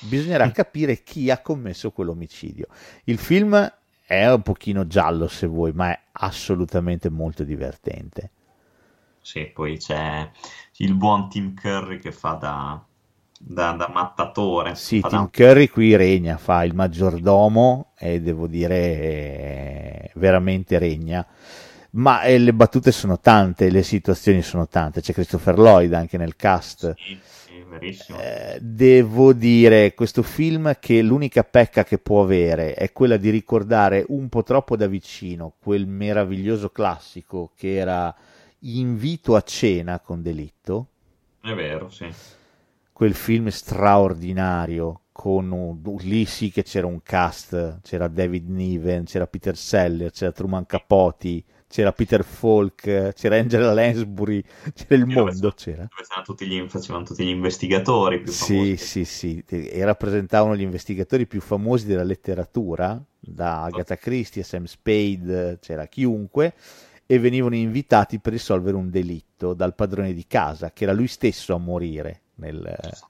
Bisognerà capire chi ha commesso quell'omicidio. Il film è un pochino giallo se vuoi, ma è assolutamente molto divertente. Sì, poi c'è il buon Tim Curry che fa da, da, da mattatore. Sì, Tim da- Curry qui regna, fa il maggiordomo e devo dire veramente regna. Ma eh, le battute sono tante, le situazioni sono tante. C'è Christopher Lloyd anche nel cast. Sì, verissimo. Eh, devo dire, questo film che l'unica pecca che può avere è quella di ricordare un po' troppo da vicino quel meraviglioso classico che era Invito a cena con delitto, È vero, sì. quel film straordinario con un- lì sì che c'era un cast, c'era David Niven, c'era Peter Seller, c'era Truman Capote, c'era Peter Falk, c'era Angela Lansbury, c'era il mondo, c'era. dove tutti gli, facevano tutti gli investigatori più Sì, famosi. sì, sì, e rappresentavano gli investigatori più famosi della letteratura, da Agatha Christie a Sam Spade, c'era chiunque, e venivano invitati per risolvere un delitto dal padrone di casa, che era lui stesso a morire nel-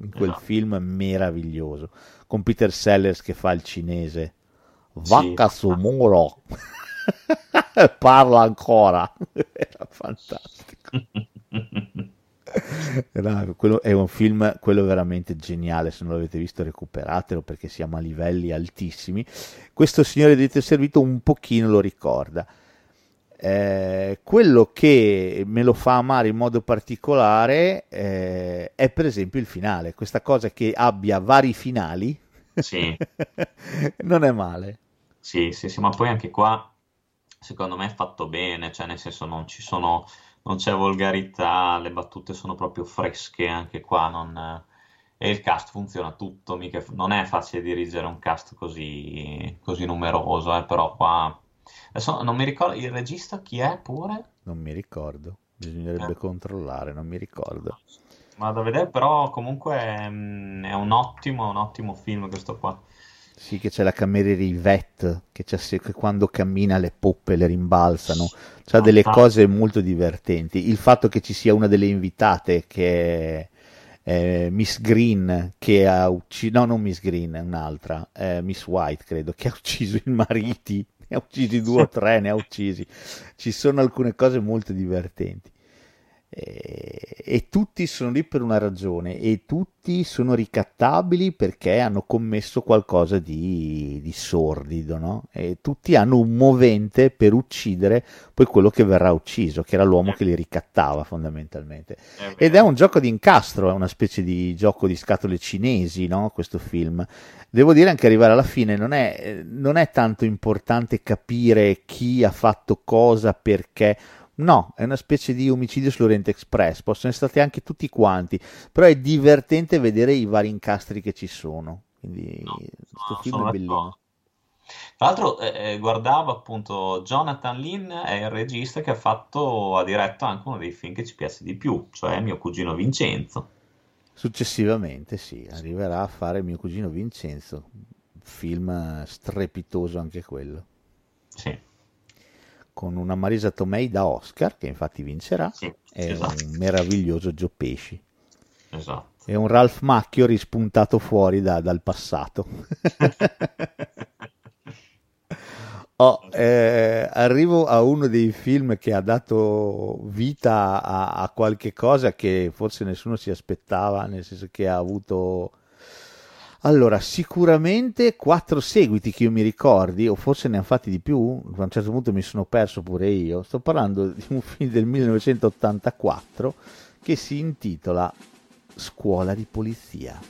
in quel Esatto. film meraviglioso, con Peter Sellers che fa il cinese. Vacca su muro! Parla ancora! Era fantastico. Era- quello è un film, quello veramente geniale. Se non l'avete visto, recuperatelo perché siamo a livelli altissimi. Questo signore di servito un pochino lo ricorda. Eh, quello che me lo fa amare in modo particolare eh, è per esempio il finale. Questa cosa che abbia vari finali Sì. non è male. Sì, sì, sì, ma poi anche qua secondo me è fatto bene, cioè nel senso non ci sono, non c'è volgarità, le battute sono proprio fresche anche qua, non, e il cast funziona tutto, mica, non è facile dirigere un cast così, così numeroso, eh, però qua... Adesso non mi ricordo, il regista chi è pure? Non mi ricordo, bisognerebbe Eh. controllare, non mi ricordo. Ma da vedere, però comunque mm, è un ottimo, un ottimo film questo qua. Sì, che c'è la cameriera Yvette, che, che quando cammina le poppe le rimbalzano, c'ha delle Ah. cose molto divertenti. Il fatto che ci sia una delle invitate che è eh, Miss Green, che ha ucciso, no, non Miss Green, è un'altra, eh, Miss White, credo, che ha ucciso i mariti, ne ha uccisi due o tre, ne ha uccisi. Ci sono alcune cose molto divertenti. E, e tutti sono lì per una ragione e tutti sono ricattabili perché hanno commesso qualcosa di, di sordido, no? E tutti hanno un movente per uccidere poi quello che verrà ucciso, che era l'uomo che li ricattava fondamentalmente. Ed è un gioco di incastro, è una specie di gioco di scatole cinesi, no? Questo film. Devo dire anche arrivare alla fine non è, eh, non è tanto importante capire chi ha fatto cosa, perché. No, è una specie di omicidio sull'Oriente Express, possono essere stati anche tutti quanti, però è divertente vedere i vari incastri che ci sono. Quindi No, questo no, film è d'accordo. Tra l'altro, eh, eh, guardavo appunto Jonathan Lynn è il regista che ha fatto, ha diretto anche uno dei film che ci piace di più, cioè Mio cugino Vincenzo. Successivamente, sì, arriverà a fare mio cugino Vincenzo, film strepitoso anche quello, Sì, con una Marisa Tomei da Oscar, che infatti vincerà, sì, e esatto, un meraviglioso Joe Pesci. esatto. E un Ralph Macchio rispuntato fuori da- dal passato. Oh, eh, arrivo a uno dei film che ha dato vita a, a qualche cosa che forse nessuno si aspettava, nel senso che ha avuto... Allora, sicuramente quattro seguiti che io mi ricordi, o forse ne hanno fatti di più, a un certo punto mi sono perso pure io. Sto parlando di un film del 1984 che si intitola Scuola di polizia.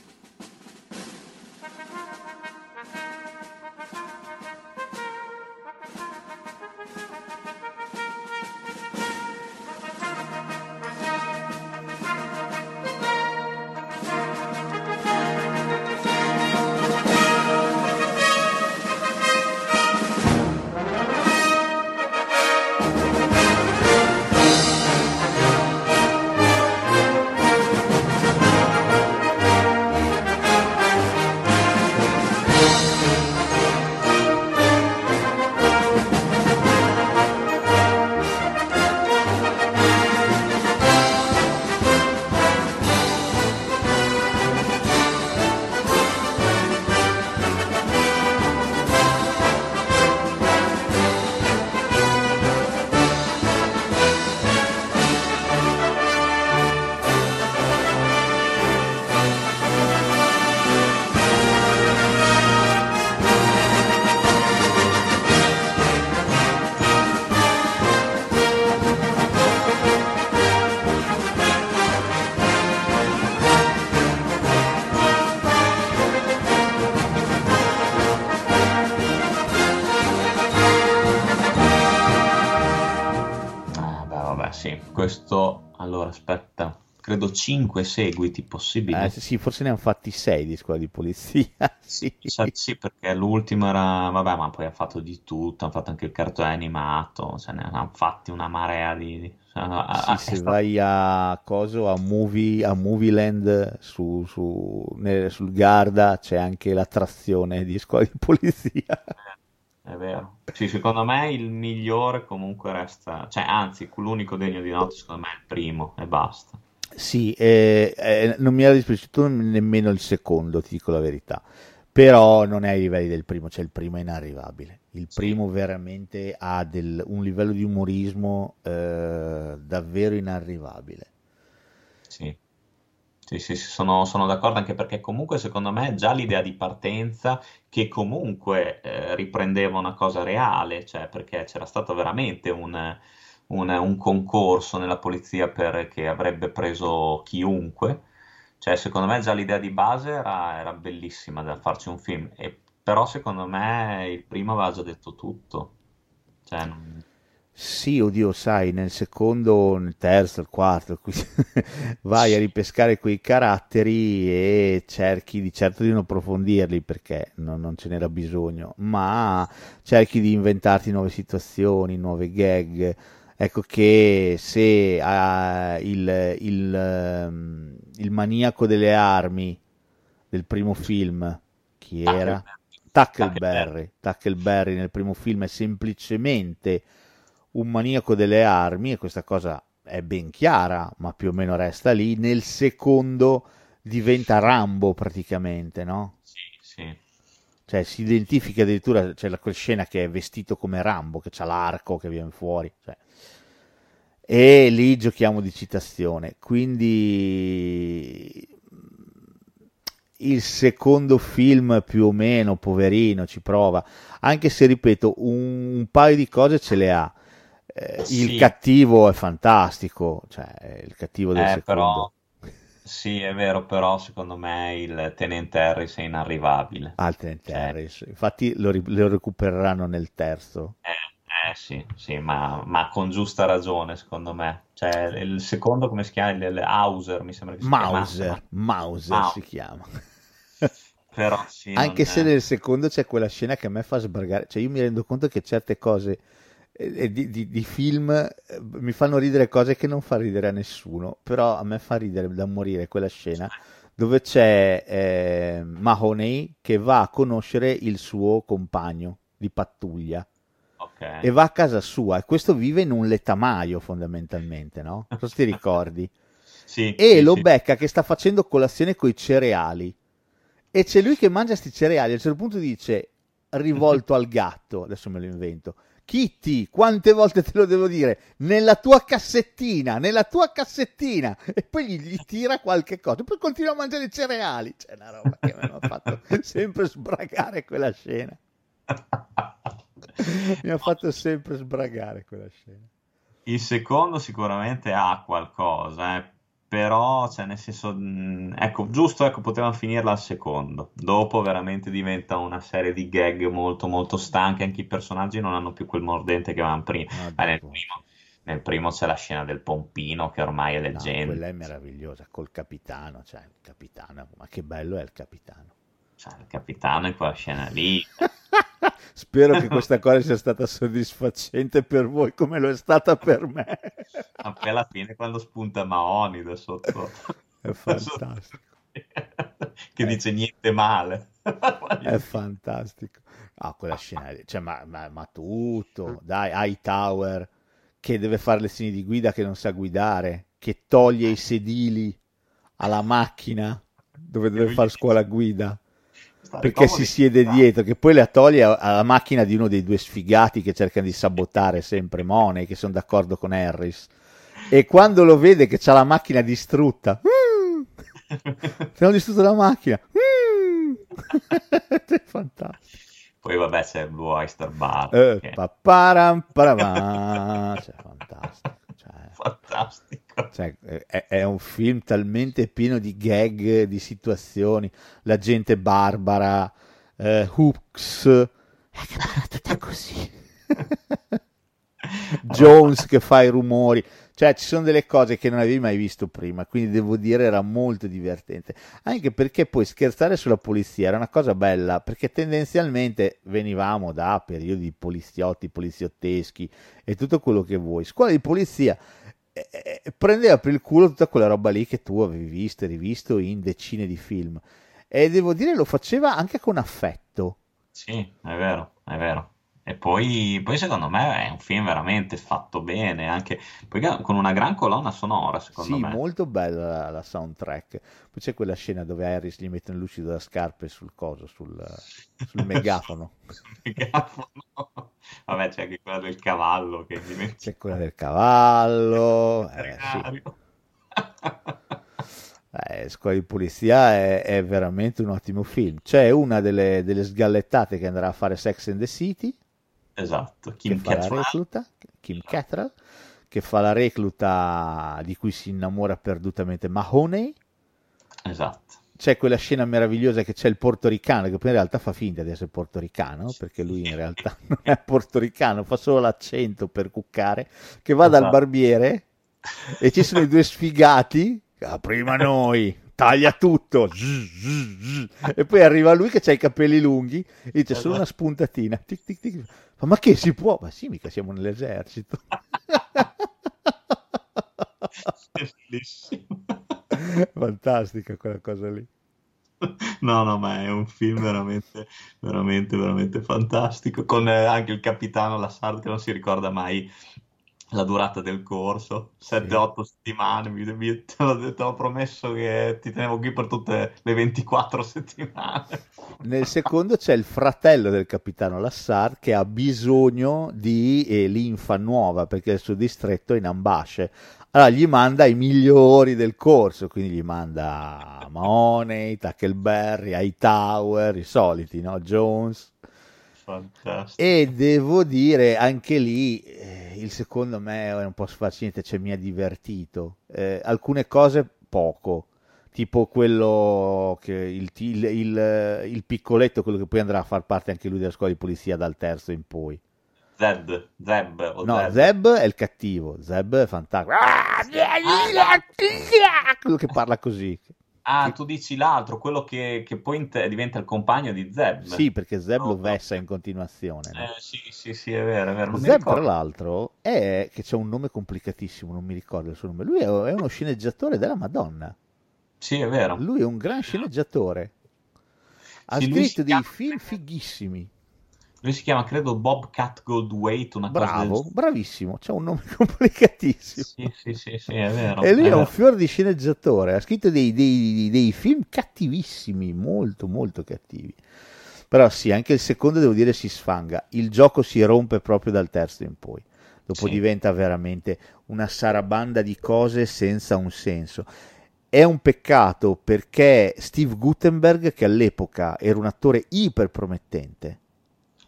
Credo 5 seguiti possibili. Eh, sì, forse ne hanno fatti sei di scuola di polizia. sì. Cioè, sì, perché l'ultimo era, vabbè, ma poi ha fatto di tutto, hanno fatto anche il cartone animato, cioè ne hanno fatti una marea di... cioè, Sì, è se stato- vai a coso a Movie, a Movieland su, su- nel- sul Garda c'è anche l'attrazione di scuola di polizia. È vero. Sì, secondo me il migliore comunque resta, cioè, anzi, l'unico degno di notte secondo me è il primo e basta. Sì, eh, eh, non mi era dispiaciuto nemmeno il secondo, ti dico la verità. Però non è ai livelli del primo, cioè il primo è inarrivabile. Il Sì. primo veramente ha del- un livello di umorismo eh, davvero inarrivabile. Sì, sì, sì, sì, sono, sono d'accordo anche perché comunque secondo me già l'idea di partenza che comunque eh, riprendeva una cosa reale, cioè perché c'era stato veramente un, un- un concorso nella polizia per, che avrebbe preso chiunque, cioè secondo me già l'idea di base era, era bellissima da farci un film, e, però secondo me il primo aveva già detto tutto, cioè non- Sì, oddio, sai, nel secondo, nel terzo, il quarto, vai a ripescare quei caratteri e cerchi di certo di non approfondirli perché non, non ce n'era bisogno, ma cerchi di inventarti nuove situazioni, nuove gag. Ecco che se ah, il, il, ehm, il maniaco delle armi del primo film, chi era? Tackleberry. Tackleberry nel primo film è semplicemente un maniaco delle armi e questa cosa è ben chiara, ma più o meno resta lì. Nel secondo diventa Rambo praticamente, no? Sì, sì. Cioè si identifica addirittura, c'è la quella scena che è vestito come Rambo, che c'ha l'arco che viene fuori. Cioè. E lì giochiamo di citazione. Quindi il secondo film più o meno, poverino, ci prova. Anche se, ripeto, un, un paio di cose ce le ha eh, Sì. il cattivo è fantastico, cioè il cattivo del Eh, secondo. però, sì, è vero, però secondo me il Tenente Harris è inarrivabile. Altri Cioè, Harris. Infatti lo, lo recupereranno nel terzo. eh, eh, sì, sì, ma, ma con giusta ragione, secondo me. Cioè, il secondo, come si chiama? Il, il Hauser, mi sembra che si Mauser. Mauser Mau- si chiama. Però sì, Anche se è- nel secondo c'è quella scena che a me fa sbragare, cioè io mi rendo conto che certe cose eh, eh, di, di- di film eh, mi fanno ridere cose che non fa ridere a nessuno, però a me fa ridere da morire quella scena dove c'è eh, Mahoney che va a conoscere il suo compagno di pattuglia Ok. e va a casa sua e questo vive in un letamaio fondamentalmente, no? Non so se ti ricordi. Sì, E sì, lo sì. becca che sta facendo colazione con i cereali. E c'è lui che mangia sti cereali. A un certo punto dice, rivolto al gatto, adesso me lo invento, Kitty, quante volte te lo devo dire? Nella tua cassettina, nella tua cassettina. E poi gli, gli tira qualche cosa. Poi continua a mangiare i cereali. C'è una roba che mi ha fatto sempre sbragare quella scena. Mi ha fatto sempre sbragare quella scena. Il secondo sicuramente ha qualcosa, eh, però, cioè, nel senso, mh, ecco, giusto, ecco, potevano finirla al secondo. Dopo veramente diventa una serie di gag molto, molto stanche, anche i personaggi non hanno più quel mordente che avevano prima. No, Ma nel dopo- primo, nel primo c'è la scena del pompino che ormai è No, leggenda. quella è meravigliosa col capitano, cioè il capitano, ma che bello è il capitano. Cioè, il capitano in quella scena lì. Spero che questa cosa sia stata soddisfacente per voi come lo è stata per me. Ma poi alla fine quando spunta Mahoney da sotto. È fantastico. che dice niente male. È fantastico. Ah, quella scena lì, cioè, ma, ma- ma tutto, dai, Hightower che deve fare lezioni di guida che non sa guidare, che toglie i sedili alla macchina dove deve fare scuola guida. Perché si siede dietro, che poi la toglie alla macchina di uno dei due sfigati che cercano di sabotare sempre Money, che sono d'accordo con Harris. E quando lo vede che c'ha la macchina distrutta, "Mm, ti hanno distrutto la macchina, Mm. è fantastico. Poi vabbè c'è il Blue Oyster Bar. Eh, che paparam, paravam, cioè, fantastico. Cioè, fantastico. cioè, è, è un film talmente pieno di gag, di situazioni, la gente barbara, eh, Hooks, eh, che così. Jones che fa i rumori, cioè ci sono delle cose che non avevi mai visto prima, quindi devo dire era molto divertente, anche perché poi scherzare sulla polizia era una cosa bella, perché tendenzialmente venivamo da periodi poliziotti, poliziotteschi e tutto quello che vuoi, scuola di polizia eh, eh, prendeva per il culo tutta quella roba lì che tu avevi visto e rivisto in decine di film, e devo dire lo faceva anche con affetto. Sì, è vero, è vero. E poi, poi secondo me è un film veramente fatto bene, anche poi con una gran colonna sonora, secondo Sì, me. molto bella la, soundtrack. Poi c'è quella scena dove Harris gli mette un lucido da scarpe sul coso, sul, sul megafono. Megafono. Vabbè, c'è anche quella del cavallo che diventa C'è quella del cavallo. Eh, sì. Eh, Scuola di polizia è, è veramente un ottimo film. C'è una delle, delle sgallettate che andrà a fare Sex and the City, Esatto, che Kim fa la Cattrall. recluta, Kim Cattrall, che fa la recluta di cui si innamora perdutamente Mahoney. Esatto. c'è quella scena meravigliosa che c'è il portoricano, che poi in realtà fa finta di essere portoricano, perché lui in realtà non è portoricano, fa solo l'accento per cuccare, che va dal Esatto. barbiere e ci sono i due sfigati, ah, prima noi, taglia tutto, zzz, zzz, zzz. e poi arriva lui che ha i capelli lunghi e dice solo una spuntatina, tic, tic, tic. Ma che si può? Ma sì, mica siamo nell'esercito. Fantastica quella cosa lì. No, no, ma è un film veramente, veramente, veramente fantastico. Con eh, anche il capitano Lassard che non si ricorda mai la durata del corso, 7-8 settimane. Mi, mi- te l'ho, te l'ho promesso che ti tenevo qui per tutte le 24 settimane. Nel secondo c'è il fratello del capitano Lassard che ha bisogno di eh, linfa nuova perché il suo distretto è in ambasce. Allora gli manda i migliori del corso, quindi gli manda Mahoney, Tackleberry, Hightower, i soliti, no? Jones. Fantastico. E devo dire, anche lì, eh, il secondo me è un po' sfarcente, cioè mi ha divertito. Eh, alcune cose poco, tipo quello che il, il- il- il piccoletto, quello che poi andrà a far parte anche lui della scuola di polizia dal terzo in poi. Zeb o No, Zeb. Zeb è il cattivo, Zeb è fantastico. Ah, quello che parla così. Ah, tu dici l'altro, quello che, che poi int- diventa il compagno di Zeb. Sì, perché Zeb lo No, no. vessa in continuazione. no? Eh, sì, sì, sì, è vero, è vero. Zeb, tra l'altro, è che c'è un nome complicatissimo, non mi ricordo il suo nome. Lui è, è uno sceneggiatore della Madonna. Sì, è vero. Lui è un gran sceneggiatore. Ha Sì, scritto dei chiama- film fighissimi. Lui si chiama, credo, Bobcat Goldthwait, una cosa del Bravo, bravissimo. C'ha un nome complicatissimo. Sì, sì, sì, sì, è vero. E lui è è un fior di sceneggiatore. Ha scritto dei, dei- dei film cattivissimi, molto, molto cattivi. Però sì, anche il secondo, devo dire, si sfanga. Il gioco si rompe proprio dal terzo in poi. Dopo Sì. diventa veramente una sarabanda di cose senza un senso. È un peccato perché Steve Gutenberg, che all'epoca era un attore iper promettente,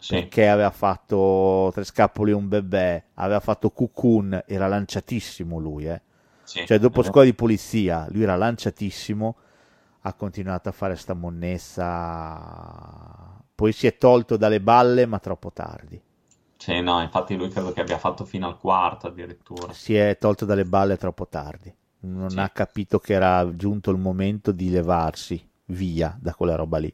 Sì, perché aveva fatto Tre Scappoli e un bebè, aveva fatto Cocoon, era lanciatissimo lui, eh. sì, Cioè, dopo scuola di polizia, lui era lanciatissimo, ha continuato a fare sta monnezza, poi si è tolto dalle balle, ma troppo tardi. Sì, no, infatti lui credo che abbia fatto fino al quarto addirittura. Si è tolto dalle balle troppo tardi. Non Sì. ha capito che era giunto il momento di levarsi via da quella roba lì.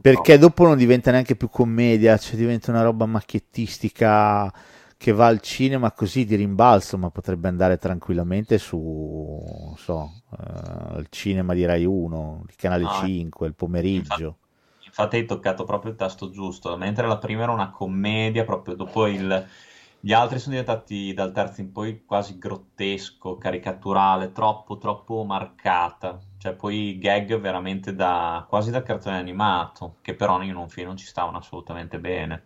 Perché dopo non diventa neanche più commedia, cioè diventa una roba macchiettistica che va al cinema così di rimbalzo, ma potrebbe andare tranquillamente su, non so, eh, il cinema di Rai 1, il canale No, eh. 5, il pomeriggio. Infatti hai toccato proprio il tasto giusto, mentre la prima era una commedia, proprio dopo il... Gli altri sono diventati dal terzo in poi quasi grottesco, caricaturale, troppo, troppo marcata. Cioè poi gag veramente da... quasi da cartone animato, che però in un film non ci stavano assolutamente bene.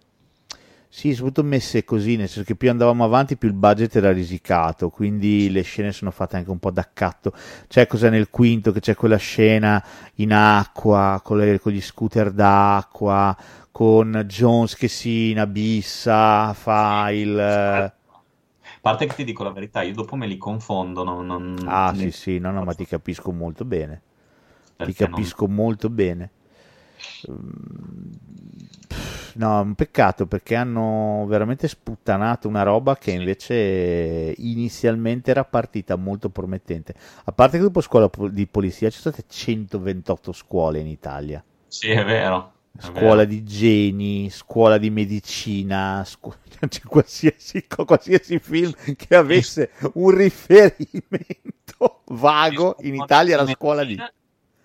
Sì, soprattutto messe così, nel senso che più andavamo avanti più il budget era risicato, quindi le scene sono fatte anche un po' d'accatto. C'è cosa nel quinto, che c'è quella scena in acqua, con, le- con gli scooter d'acqua, con Jones che si inabissa, fa il... A parte che ti dico la verità, io dopo me li confondo, non... non- Ah sì sì, no no, ma ti capisco molto bene, ti perché non- capisco molto bene. Pff, No, è un peccato perché hanno veramente sputtanato una roba che invece inizialmente era partita molto promettente. A parte che dopo scuola di polizia ci sono state 128 scuole in Italia. Sì, è vero. Scuola di geni, scuola di medicina, scu- c'è qualsiasi, qualsiasi film che avesse un riferimento vago in Italia alla scuola di...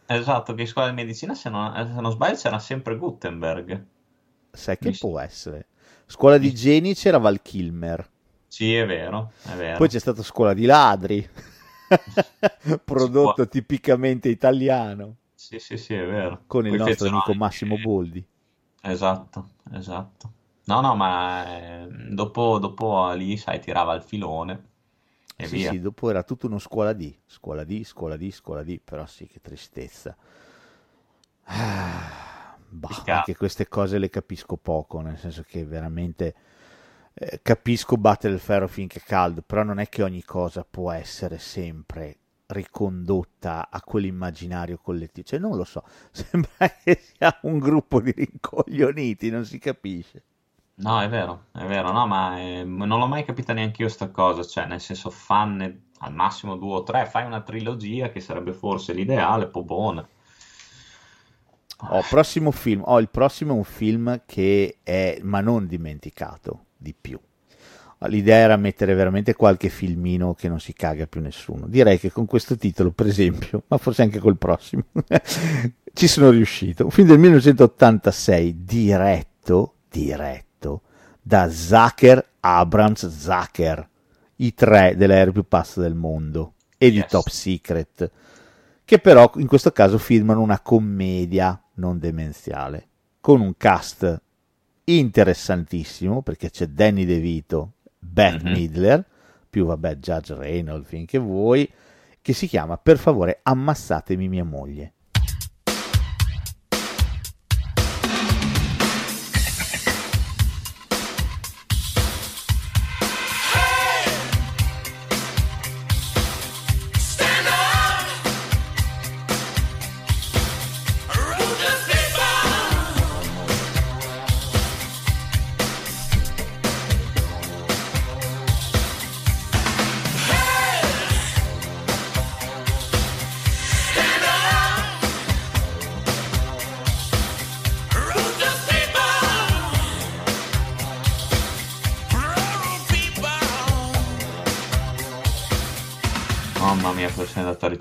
Esatto, che scuola di medicina, se non, se non sbaglio, c'era sempre Gutenberg. Sai che Mi- può essere? Scuola di geni c'era Val Kilmer. Sì, è vero, è vero. Poi c'è stata Scuola di ladri, prodotto tipicamente italiano, Sì, sì, sì, è vero. con il Poi nostro amico anche- Massimo Boldi. Esatto, esatto. No, no, ma eh, dopo, dopo lì, sai, tirava il filone e Sì, via. sì, dopo era tutto uno scuola di, scuola di, scuola di, scuola di, però sì, che tristezza. Ah, bah, anche queste cose le capisco poco, nel senso che veramente eh, capisco battere il ferro finché è caldo, però non è che ogni cosa può essere sempre ricondotta a quell'immaginario collettivo. Cioè, non lo so, sembra che sia un gruppo di rincoglioniti, non si capisce. No, è vero, è vero, no, ma eh, non l'ho mai capita neanche io sta cosa, cioè nel senso fanne al massimo due o tre, fai una trilogia che sarebbe forse l'ideale, poi buona. Oh, prossimo film, oh, il prossimo è un film che è, ma non dimenticato, di più. L'idea era mettere veramente qualche filmino che non si caga più nessuno. Direi che con questo titolo, per esempio, ma forse anche col prossimo, ci sono riuscito. Un film del 1986 diretto, diretto da Zucker Abrams Zucker, i tre dell'aereo più pazzo del mondo e di yes. Top Secret, che però in questo caso filmano una commedia non demenziale, con un cast interessantissimo perché c'è Danny DeVito, Beth mm-hmm. Midler, più vabbè Judge Reynolds finché vuoi, che si chiama Per favore ammassatemi mia moglie.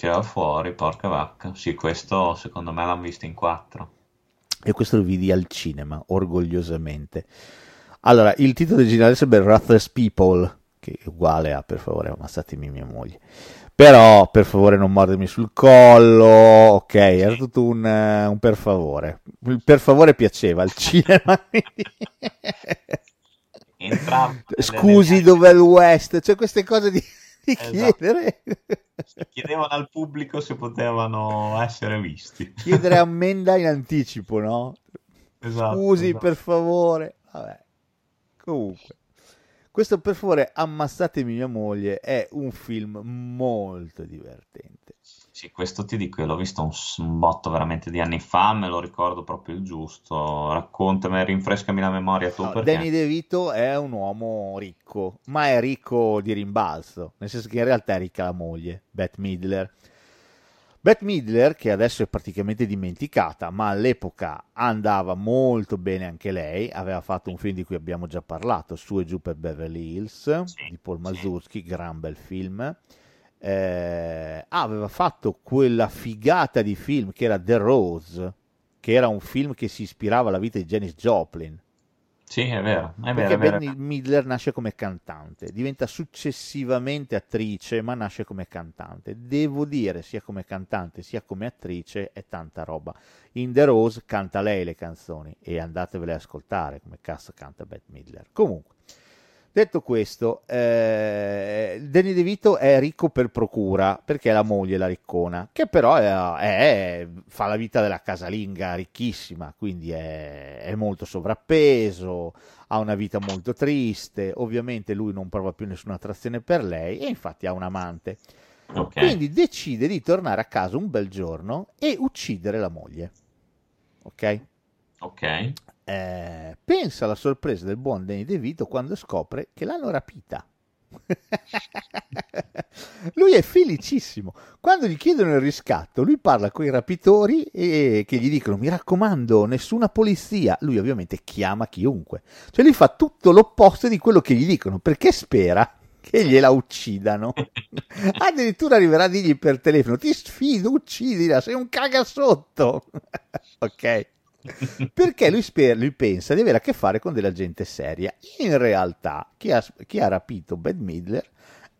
Tirava fuori, porca vacca. Sì, questo secondo me l'hanno visto in quattro. E questo lo vidi al cinema, orgogliosamente. Allora, il titolo originale sarebbe Ruthless People, che è uguale a per favore ammassatemi mia moglie. Però, per favore, non mordermi sul collo. Ok, era tutto un, un per favore. Il per favore piaceva al cinema. Scusi, dov'è il West? Cioè, queste cose di di esatto. chiedere. Chiedevano al pubblico se potevano essere visti. Chiedere ammenda in anticipo, no? Esatto, Scusi, esatto. per favore. Vabbè. Comunque. Questo per favore ammassatemi mia moglie è un film molto divertente. Sì, questo ti dico, io l'ho visto un, un, botto veramente di anni fa, me lo ricordo proprio il giusto. Raccontami, rinfrescami la memoria tu. No, perché... Danny DeVito è un uomo ricco, ma è ricco di rimbalzo, nel senso che in realtà è ricca la moglie, Beth Midler. Beth Midler, che adesso è praticamente dimenticata, ma all'epoca andava molto bene anche lei, aveva fatto un film di cui abbiamo già parlato, Su e giù per Beverly Hills, sì, di Paul Mazursky, sì. gran bel film eh, aveva fatto quella figata di film che era The Rose, che era un film che si ispirava alla vita di Janis Joplin. Sì, è vero. È Perché vero, Benny Midler nasce come cantante, diventa successivamente attrice, ma nasce come cantante. Devo dire, sia come cantante sia come attrice, è tanta roba. In The Rose canta lei le canzoni e andatevele ad ascoltare come cazzo canta Bette Midler. Comunque, Detto questo, eh, Danny DeVito è ricco per procura perché è la moglie la riccona, che però è, è, fa la vita della casalinga ricchissima, quindi è, è, molto sovrappeso, ha una vita molto triste, ovviamente lui non prova più nessuna attrazione per lei e infatti ha un amante. Okay. Quindi decide di tornare a casa un bel giorno e uccidere la moglie. Ok? Ok eh, pensa alla sorpresa del buon Danny DeVito quando scopre che l'hanno rapita. lui è felicissimo. Quando gli chiedono il riscatto, lui parla con i rapitori e che gli dicono: Mi raccomando, nessuna polizia. Lui ovviamente chiama chiunque, cioè lui fa tutto l'opposto di quello che gli dicono perché spera che gliela uccidano. Addirittura arriverà a dirgli per telefono: Ti sfido, uccidila, sei un cagasotto. ok perché lui, sper- lui, pensa di avere a che fare con della gente seria. In realtà, chi ha, chi ha rapito Bad Midler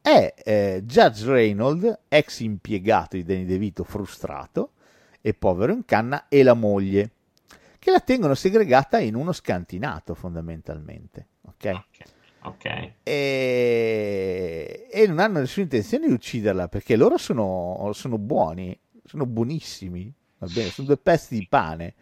è eh, Judge Reynolds, ex impiegato di Danny DeVito frustrato e povero in canna, e la moglie, che la tengono segregata in uno scantinato fondamentalmente. Ok? Ok. E... e, non hanno nessuna intenzione di ucciderla perché loro sono, sono buoni, sono buonissimi, va bene, sono due pezzi di pane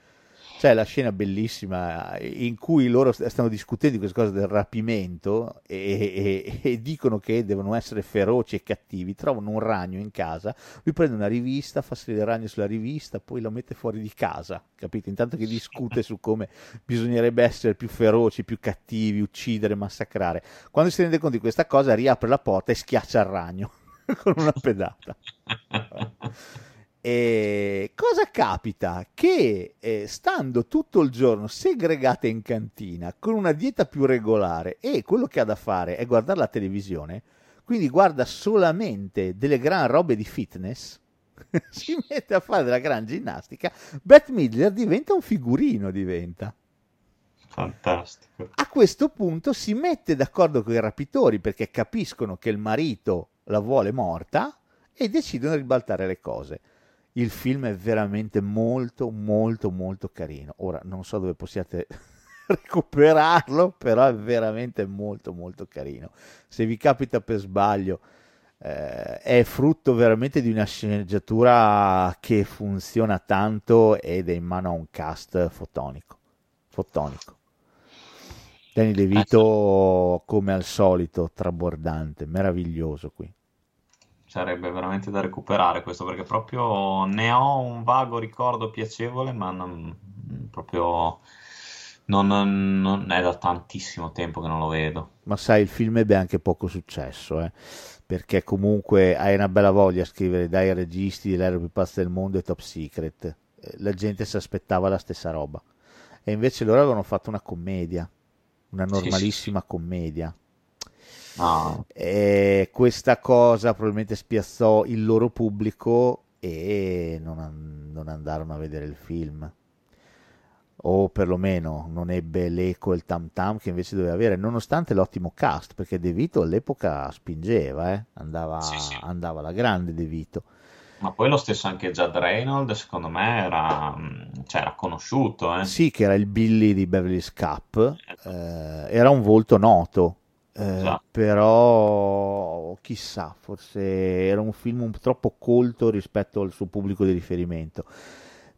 C'è la scena bellissima in cui loro stanno discutendo di questa cosa del rapimento e, e, e, dicono che devono essere feroci e cattivi. Trovano un ragno in casa, lui prende una rivista, fa salire il ragno sulla rivista, poi lo mette fuori di casa, capito? Intanto che discute su come bisognerebbe essere più feroci, più cattivi, uccidere, massacrare. Quando si rende conto di questa cosa, riapre la porta e schiaccia il ragno con una pedata. E cosa capita? Che eh, stando tutto il giorno segregate in cantina con una dieta più regolare e quello che ha da fare è guardare la televisione, quindi guarda solamente delle gran robe di fitness, si mette a fare della gran ginnastica, Beth Midler diventa un figurino, diventa. Fantastico. A questo punto si mette d'accordo con i rapitori perché capiscono che il marito la vuole morta e decidono di ribaltare le cose il film è veramente molto molto molto carino. Ora non so dove possiate recuperarlo però è veramente molto molto carino. Se vi capita per sbaglio eh, è frutto veramente di una sceneggiatura che funziona tanto ed è in mano a un cast fotonico fotonico. Danny De Vito come al solito trabordante meraviglioso qui sarebbe veramente da recuperare questo perché proprio ne ho un vago ricordo piacevole, ma non, proprio non, non, è da tantissimo tempo che non lo vedo. Ma sai, il film ebbe anche poco successo, eh? perché comunque hai una bella voglia a scrivere dai registi dell'aereo più pazzo del mondo e Top Secret. Eh, la gente si aspettava la stessa roba. E invece loro avevano fatto una commedia, una normalissima sì, sì. commedia No. E questa cosa probabilmente spiazzò il loro pubblico e non, non andarono a vedere il film o perlomeno non ebbe l'eco e il tam tam che invece doveva avere, nonostante l'ottimo cast, perché De Vito all'epoca spingeva, eh? andava, sì, sì. andava alla grande De Vito. Ma poi lo stesso anche Judd Reynolds, secondo me, era, cioè, era conosciuto. Eh? Sì, che era il Billy di Beverly's Cup, certo. eh, era un volto noto, eh, però chissà, forse era un film un po' troppo colto rispetto al suo pubblico di riferimento.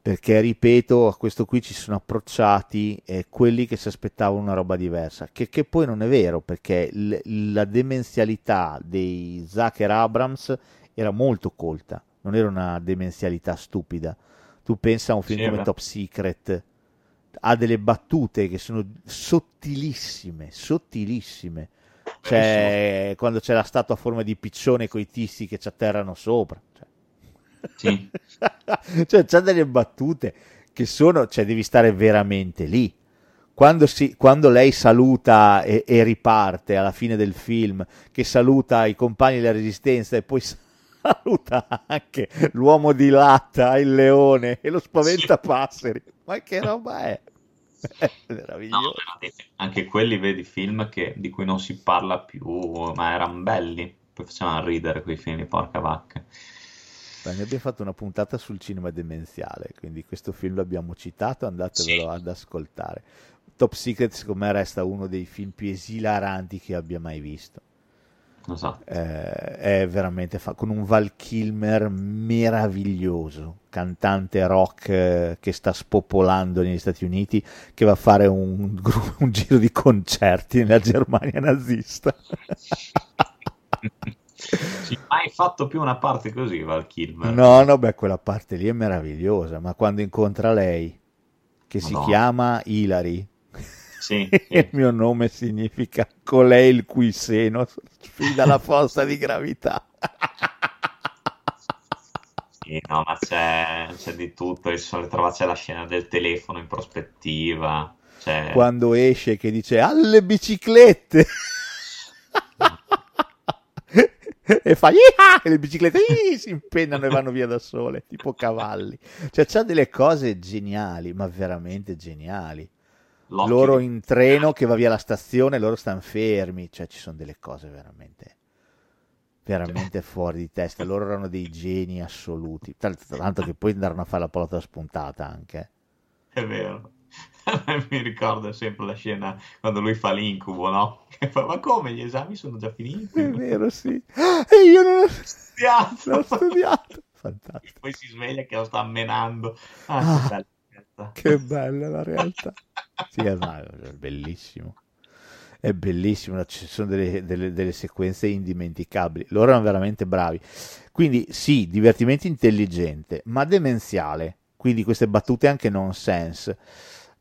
Perché, ripeto, a questo qui ci sono approcciati eh, quelli che si aspettavano una roba diversa, che, che poi non è vero, perché l- la demenzialità dei Zucker Abrams era molto colta, non era una demenzialità stupida. Tu pensa a un film sì, come beh. Top Secret, ha delle battute che sono sottilissime, sottilissime cioè, quando c'è la statua a forma di piccione con i tissi che ci atterrano sopra. Cioè, sì. cioè c'ha delle battute che sono, cioè devi stare veramente lì. Quando, si, quando lei saluta e, e, riparte alla fine del film, che saluta i compagni della resistenza e poi saluta anche l'uomo di latta, il leone e lo spaventapasseri. Sì. Ma che roba è? Meraviglioso. No, anche quelli vedi film che, di cui non si parla più, ma erano belli. Poi facevano ridere quei film porca vacca. Beh, noi abbiamo fatto una puntata sul cinema demenziale, quindi questo film l'abbiamo citato, andatevelo sì. ad ascoltare. Top Secret secondo me resta uno dei film più esilaranti che abbia mai visto. Esatto. Eh, è veramente fa- con un Val Kilmer meraviglioso, cantante rock eh, che sta spopolando negli Stati Uniti, che va a fare un, un giro di concerti nella Germania nazista. Sì, mai fatto più una parte così Val Kilmer? No, no, beh, quella parte lì è meravigliosa, ma quando incontra lei, che si chiama Hilary, sì, sì. il mio nome significa colei il cui seno sfida la forza di gravità. Sì, no, ma c'è, c'è di tutto. Il solito c'è la scena del telefono in prospettiva. C'è... Quando esce che dice alle biciclette. e fa e le biciclette si impennano e vanno via da sole, tipo cavalli. Cioè, c'ha delle cose geniali, ma veramente geniali. L'occhio loro in treno che va via la stazione, loro stanno fermi, cioè ci sono delle cose veramente veramente fuori di testa. Loro erano dei geni assoluti. Tanto che poi andarono a fare la polata spuntata anche. È vero. Mi ricordo sempre la scena quando lui fa l'incubo, no? Fa, ma come gli esami sono già finiti? È vero, sì. E io non ho studiato. Non ho studiato. Fantastico. E poi si sveglia che lo sta ammenando. Ah, ah. Che bella la realtà. Sì, è, bellissimo. È bellissimo, ci sono delle, delle, delle, sequenze indimenticabili. Loro erano veramente bravi. Quindi sì, divertimento intelligente, ma demenziale. Quindi queste battute anche nonsense.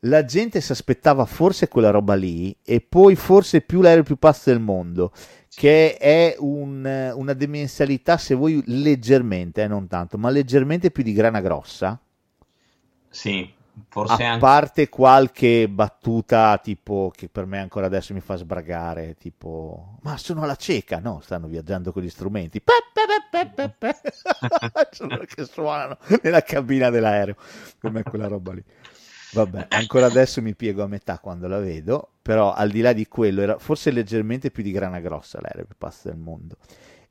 La gente si aspettava forse quella roba lì e poi forse più l'aereo più pazzo del mondo, che è un, una demenzialità, se vuoi, leggermente, eh, non tanto, ma leggermente più di grana grossa. Sì, Forse a anche... parte qualche battuta tipo che per me ancora adesso mi fa sbragare, tipo ma sono alla cieca, no, stanno viaggiando con gli strumenti, pe, pe, pe, che suonano nella cabina dell'aereo, per me quella roba lì. Vabbè, ancora adesso mi piego a metà quando la vedo, però al di là di quello era forse leggermente più di grana grossa l'aereo più pazzo del mondo.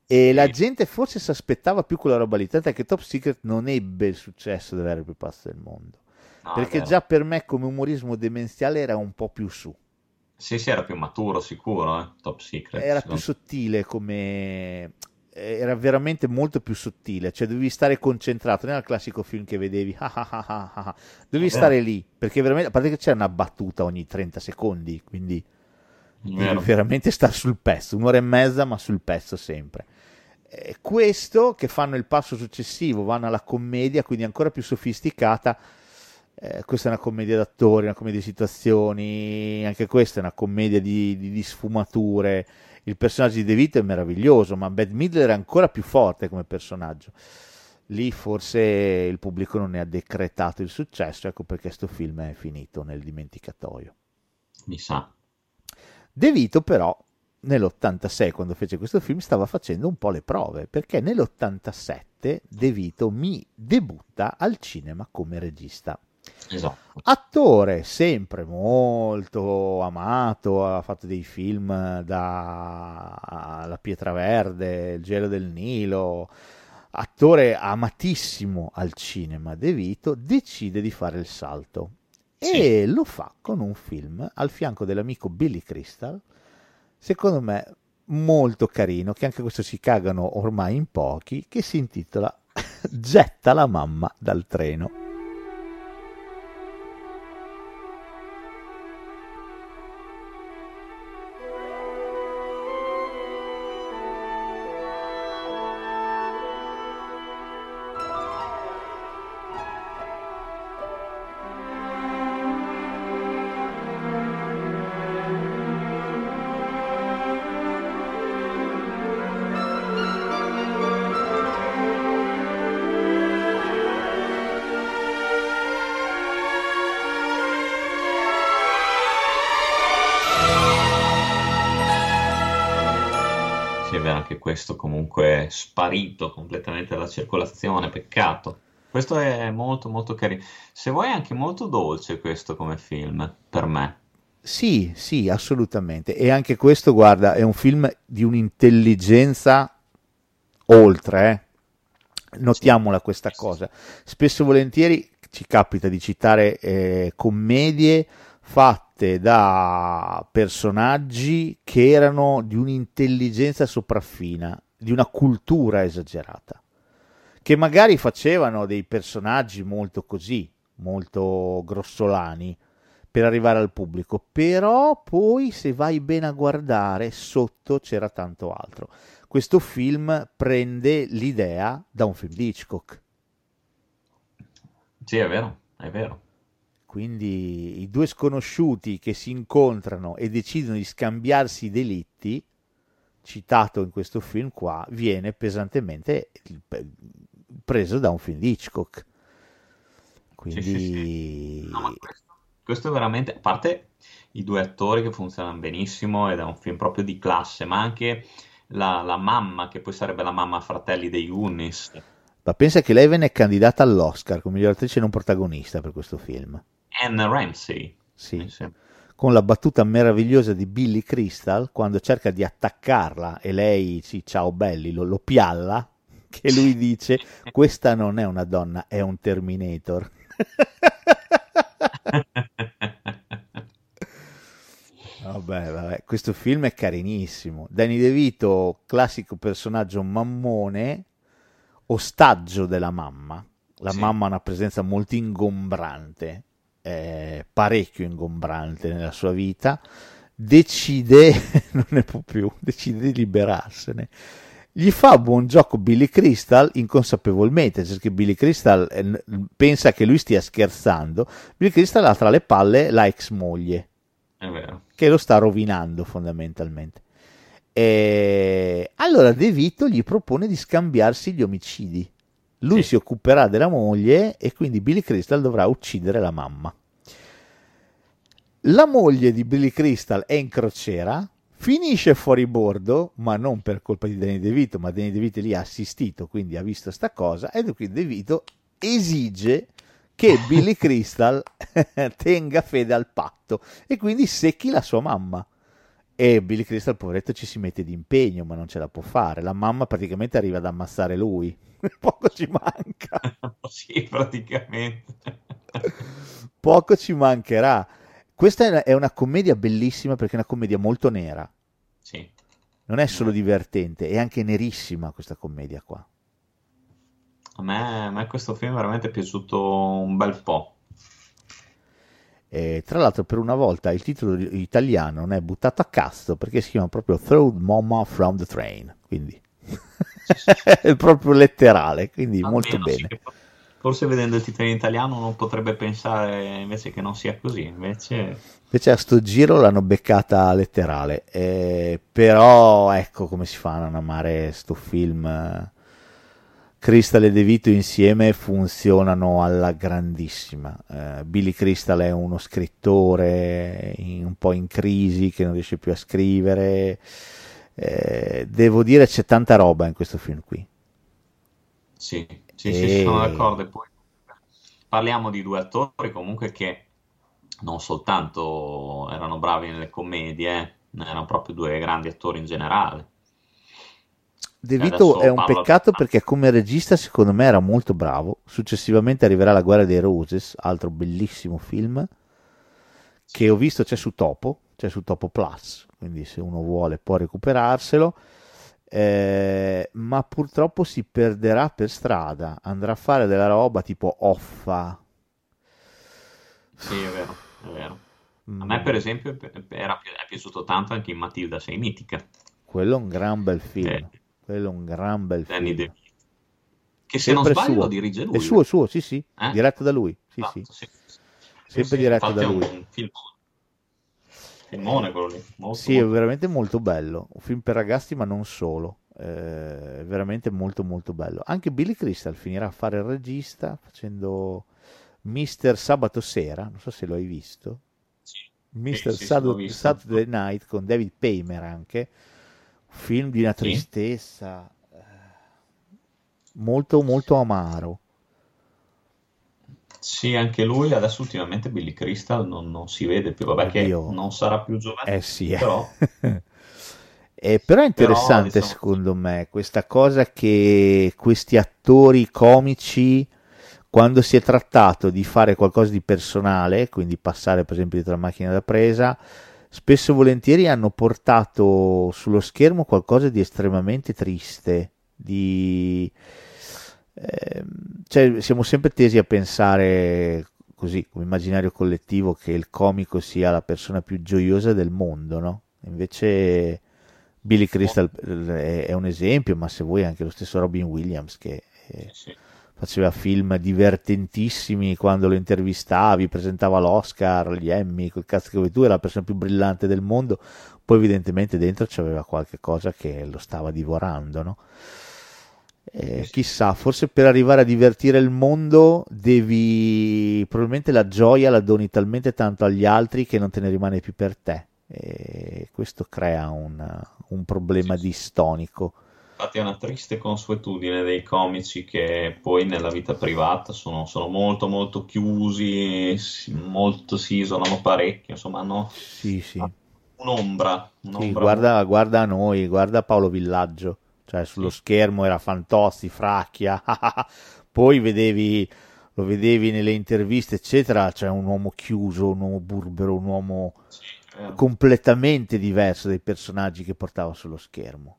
E la gente forse si aspettava più quella roba lì, tant'è che Top Secret non ebbe il successo dell'aereo più pazzo del mondo. No, perché già per me come umorismo demenziale era un po' più su. Sì, sì, era più maturo, sicuro, eh? Top Secret. Era più sottile come... Era veramente molto più sottile, cioè dovevi stare concentrato, non era il classico film che vedevi, ah, ah, ah, dovevi stare lì, perché veramente, a parte che c'è una battuta ogni 30 secondi, quindi devi veramente stare sul pezzo, un'ora e mezza ma sul pezzo sempre. Questo che fanno il passo successivo, vanno alla commedia, quindi ancora più sofisticata, eh, questa è una commedia d'attori, una commedia di situazioni, anche questa è una commedia di, di, di sfumature. Il personaggio di De Vito è meraviglioso, ma Bad Midler è ancora più forte come personaggio. Lì forse il pubblico non ne ha decretato il successo, ecco perché questo film è finito nel dimenticatoio. Mi sa. De Vito però nell'86 quando fece questo film stava facendo un po' le prove perché nell'87 De Vito mi debutta al cinema come regista. Esatto. Attore sempre molto amato, ha fatto dei film da La Pietra Verde, Il gelo del Nilo, attore amatissimo al cinema, De Vito decide di fare il salto sì. e lo fa con un film al fianco dell'amico Billy Crystal, secondo me molto carino, che anche questo si cagano ormai in pochi, che si intitola Getta la mamma dal treno. Sparito completamente dalla circolazione, peccato. Questo è molto molto carino. Se vuoi è anche molto dolce questo come film, per me. Sì, sì, assolutamente. E anche questo, guarda, è un film di un'intelligenza oltre, eh? Notiamola questa cosa. Spesso e volentieri ci capita di citare eh, commedie fatte da personaggi che erano di un'intelligenza sopraffina, di una cultura esagerata, che magari facevano dei personaggi molto così, molto grossolani per arrivare al pubblico, però poi se vai bene a guardare sotto c'era tanto altro. Questo film prende l'idea da un film di Hitchcock. Sì, è vero, è vero. Quindi i due sconosciuti che si incontrano e decidono di scambiarsi i delitti, citato in questo film qua, viene pesantemente preso da un film di Hitchcock. Quindi... Sì, sì, sì. No, questo, questo, è veramente, a parte i due attori che funzionano benissimo ed è un film proprio di classe, ma anche la, la mamma, che poi sarebbe la mamma fratelli dei Unis. Ma pensa che lei venne candidata all'Oscar come miglior attrice non protagonista per questo film. Anne Ramsey. Sì. Con la battuta meravigliosa di Billy Crystal quando cerca di attaccarla e lei, sì, ciao belli, lo, lo pialla, che lui dice questa non è una donna, è un Terminator. Vabbè, vabbè, questo film è carinissimo. Danny DeVito, classico personaggio mammone, ostaggio della mamma. La sì. mamma ha una presenza molto ingombrante eh, parecchio ingombrante nella sua vita, decide, non ne può più, decide di liberarsene. Gli fa buon gioco Billy Crystal inconsapevolmente, perché Billy Crystal eh, pensa che lui stia scherzando. Billy Crystal ha tra le palle la ex moglie, che lo sta rovinando fondamentalmente. E allora De Vito gli propone di scambiarsi gli omicidi. Lui sì. si occuperà della moglie e quindi Billy Crystal dovrà uccidere la mamma. La moglie di Billy Crystal è in crociera, finisce fuori bordo, ma non per colpa di Danny DeVito, ma Danny DeVito lì ha assistito, quindi ha visto sta cosa, e quindi DeVito esige che Billy Crystal tenga fede al patto e quindi secchi la sua mamma. E Billy Crystal, poveretto, ci si mette d'impegno, ma non ce la può fare. La mamma praticamente arriva ad ammazzare lui. Poco ci manca. sì, praticamente. Poco ci mancherà. Questa è una commedia bellissima perché è una commedia molto nera. Sì. Non è solo divertente, è anche nerissima questa commedia qua. A me, a me questo film veramente è piaciuto un bel po'. E, tra l'altro, per una volta il titolo italiano non è buttato a casto perché si chiama proprio Throw Mama from the Train. Quindi è proprio letterale, quindi Almeno molto bene. Sì, forse vedendo il titolo in italiano uno potrebbe pensare invece che non sia così, invece... Invece a sto giro l'hanno beccata letterale, eh, però ecco come si fa a non amare sto film. Crystal e De Vito insieme funzionano alla grandissima. Eh, Billy Crystal è uno scrittore in, un po' in crisi che non riesce più a scrivere. Eh, devo dire c'è tanta roba in questo film qui. Sì, sì, e... sì, sono d'accordo. E poi parliamo di due attori comunque che non soltanto erano bravi nelle commedie, eh, erano proprio due grandi attori in generale. De Vito è un peccato di... perché come regista secondo me era molto bravo. Successivamente arriverà La guerra dei Roses, altro bellissimo film che ho visto c'è su Topo, c'è su Topo Plus, quindi se uno vuole può recuperarselo eh, ma purtroppo si perderà per strada, andrà a fare della roba tipo Offa. Sì, è vero, è vero. A me, per esempio, era, è piaciuto tanto anche in Matilda sei mitica. Quello è un gran bel film. Eh, Quello è un gran bel Danny film. Che se Sempre non sbaglio suo. dirige lui. È suo, suo, sì, sì. Eh? Diretto da lui. Sì, esatto, sì. sì. Sempre sì, diretto da lui. Un film filmone quello lì. Molto, sì, molto. è veramente molto bello. Un film per ragazzi, ma non solo. Eh, è veramente molto molto bello. Anche Billy Crystal finirà a fare il regista facendo Mister Sabato Sera, non so se lo hai visto. Sì. Mister sì, Saturday, sì, Saturday Night con David Paymer anche. Film di una tristezza eh, molto molto amaro. Sì, anche lui adesso ultimamente Billy Crystal non, non si vede più, vabbè Oddio. che non sarà più giovane, eh sì, eh. però... eh, però è interessante però, diciamo... secondo me questa cosa che questi attori comici quando si è trattato di fare qualcosa di personale, quindi passare per esempio dietro la macchina da presa, spesso e volentieri hanno portato sullo schermo qualcosa di estremamente triste, di eh, cioè, siamo sempre tesi a pensare così come immaginario collettivo che il comico sia la persona più gioiosa del mondo, no? Invece Billy Crystal è, è un esempio, ma se vuoi anche lo stesso Robin Williams che eh, sì. Faceva film divertentissimi quando lo intervistavi, presentava l'Oscar, gli Emmy, quel cazzo che vuoi tu, era la persona più brillante del mondo, poi evidentemente dentro c'aveva qualche cosa che lo stava divorando, no? Eh, chissà, forse per arrivare a divertire il mondo devi probabilmente la gioia la doni talmente tanto agli altri che non te ne rimane più per te. E questo crea un, un problema distonico. Infatti è una triste consuetudine dei comici che poi nella vita privata sono, sono molto molto chiusi, molto si isolano parecchio, insomma hanno sì, sì. un'ombra. un'ombra sì, guarda, guarda noi, guarda Paolo Villaggio cioè sullo schermo era Fantozzi, Fracchia, poi vedevi, lo vedevi nelle interviste, eccetera, cioè un uomo chiuso, un uomo burbero, un uomo completamente diverso dai personaggi che portava sullo schermo.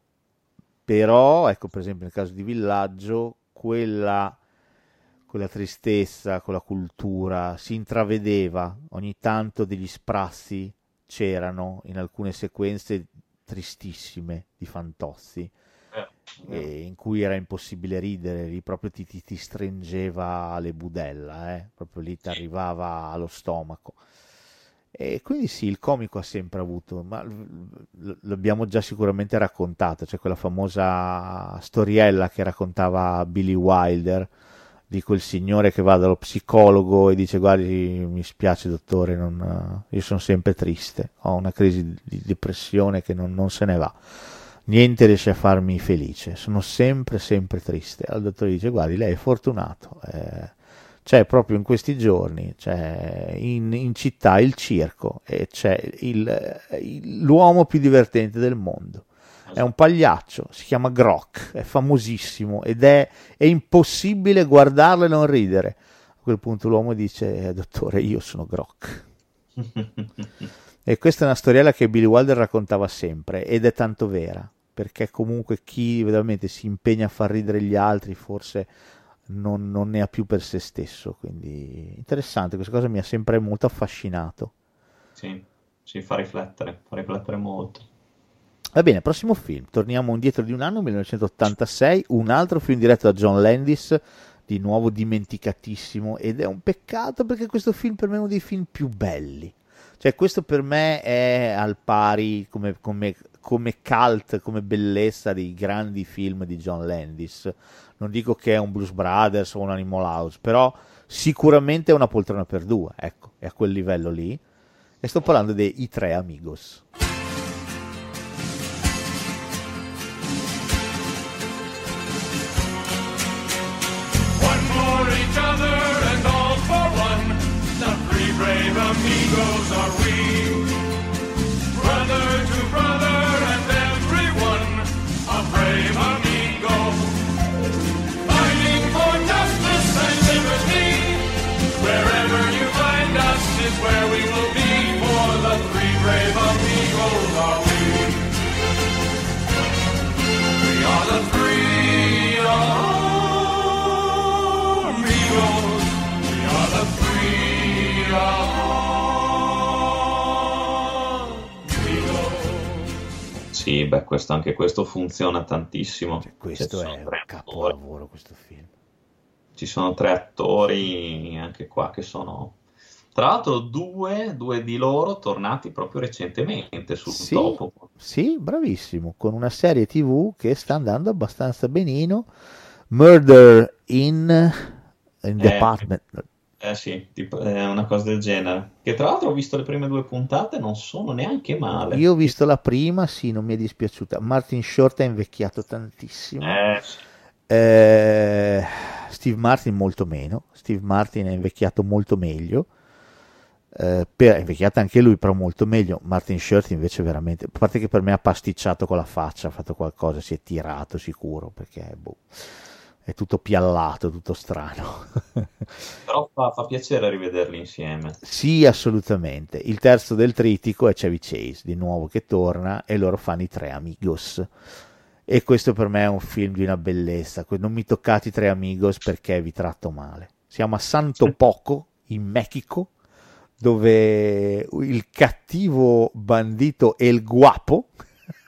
Però, ecco, per esempio nel caso di Villaggio, quella quella tristezza, quella cultura, si intravedeva ogni tanto degli sprazzi c'erano in alcune sequenze tristissime di Fantozzi eh, in cui era impossibile ridere, lì proprio ti, ti, ti stringeva le budella, eh? proprio lì ti arrivava allo stomaco. E quindi sì, il comico ha sempre avuto, ma l'abbiamo già sicuramente raccontato, c'è quella famosa storiella che raccontava Billy Wilder di quel signore che va dallo psicologo e dice guardi mi spiace dottore, non, io sono sempre triste, ho una crisi di depressione che non, non se ne va niente riesce a farmi felice, sono sempre, sempre triste. Allora il dottore dice, guardi, lei è fortunato, eh, c'è proprio in questi giorni, c'è in, in città il circo e c'è il, il, l'uomo più divertente del mondo. È un pagliaccio, si chiama Grok, è famosissimo ed è, è impossibile guardarlo e non ridere. A quel punto l'uomo dice, eh, dottore, io sono Grok. e questa è una storiella che Billy Wilder raccontava sempre ed è tanto vera perché comunque chi veramente si impegna a far ridere gli altri forse non, non, ne ha più per se stesso. Quindi interessante, questa cosa mi ha sempre molto affascinato. Sì, ci fa riflettere, fa riflettere molto. Va bene, prossimo film, torniamo indietro di un anno, 1986, un altro film diretto da John Landis, di nuovo dimenticatissimo, ed è un peccato perché questo film per me è uno dei film più belli. Cioè, questo per me è al pari come, come come cult, come bellezza dei grandi film di John Landis. Non dico che è un Blues Brothers o un Animal House, però sicuramente è una poltrona per due, ecco, è a quel livello lì. E sto parlando dei Tre Amigos. brave amigos are we, brother to brother. Sì, beh, questo, anche questo funziona tantissimo. Cioè, questo è un capolavoro, questo film. Ci sono tre attori anche qua che sono tra l'altro due, due, di loro tornati proprio recentemente sul sì, topo. Sì, bravissimo, con una serie tv che sta andando abbastanza benino. Murder in, in eh, Department. Eh sì, tipo, è una cosa del genere. Che tra l'altro ho visto le prime due puntate, non sono neanche male. Io ho visto la prima, sì, non mi è dispiaciuta. Martin Short è invecchiato tantissimo. Eh, eh, Steve Martin molto meno. Steve Martin è invecchiato molto meglio eh, per, è invecchiata anche lui però molto meglio Martin Shirt invece veramente a parte che per me ha pasticciato con la faccia ha fatto qualcosa si è tirato sicuro perché boh, è tutto piallato tutto strano. Però fa, fa, piacere rivederli insieme. Sì assolutamente. Il terzo del tritico è Chevy Chase di nuovo che torna e loro fanno i tre amigos. E questo per me è un film di una bellezza. Non mi toccate i tre amigos perché vi tratto male. Siamo a Santo Poco in Mexico dove il cattivo bandito El Guapo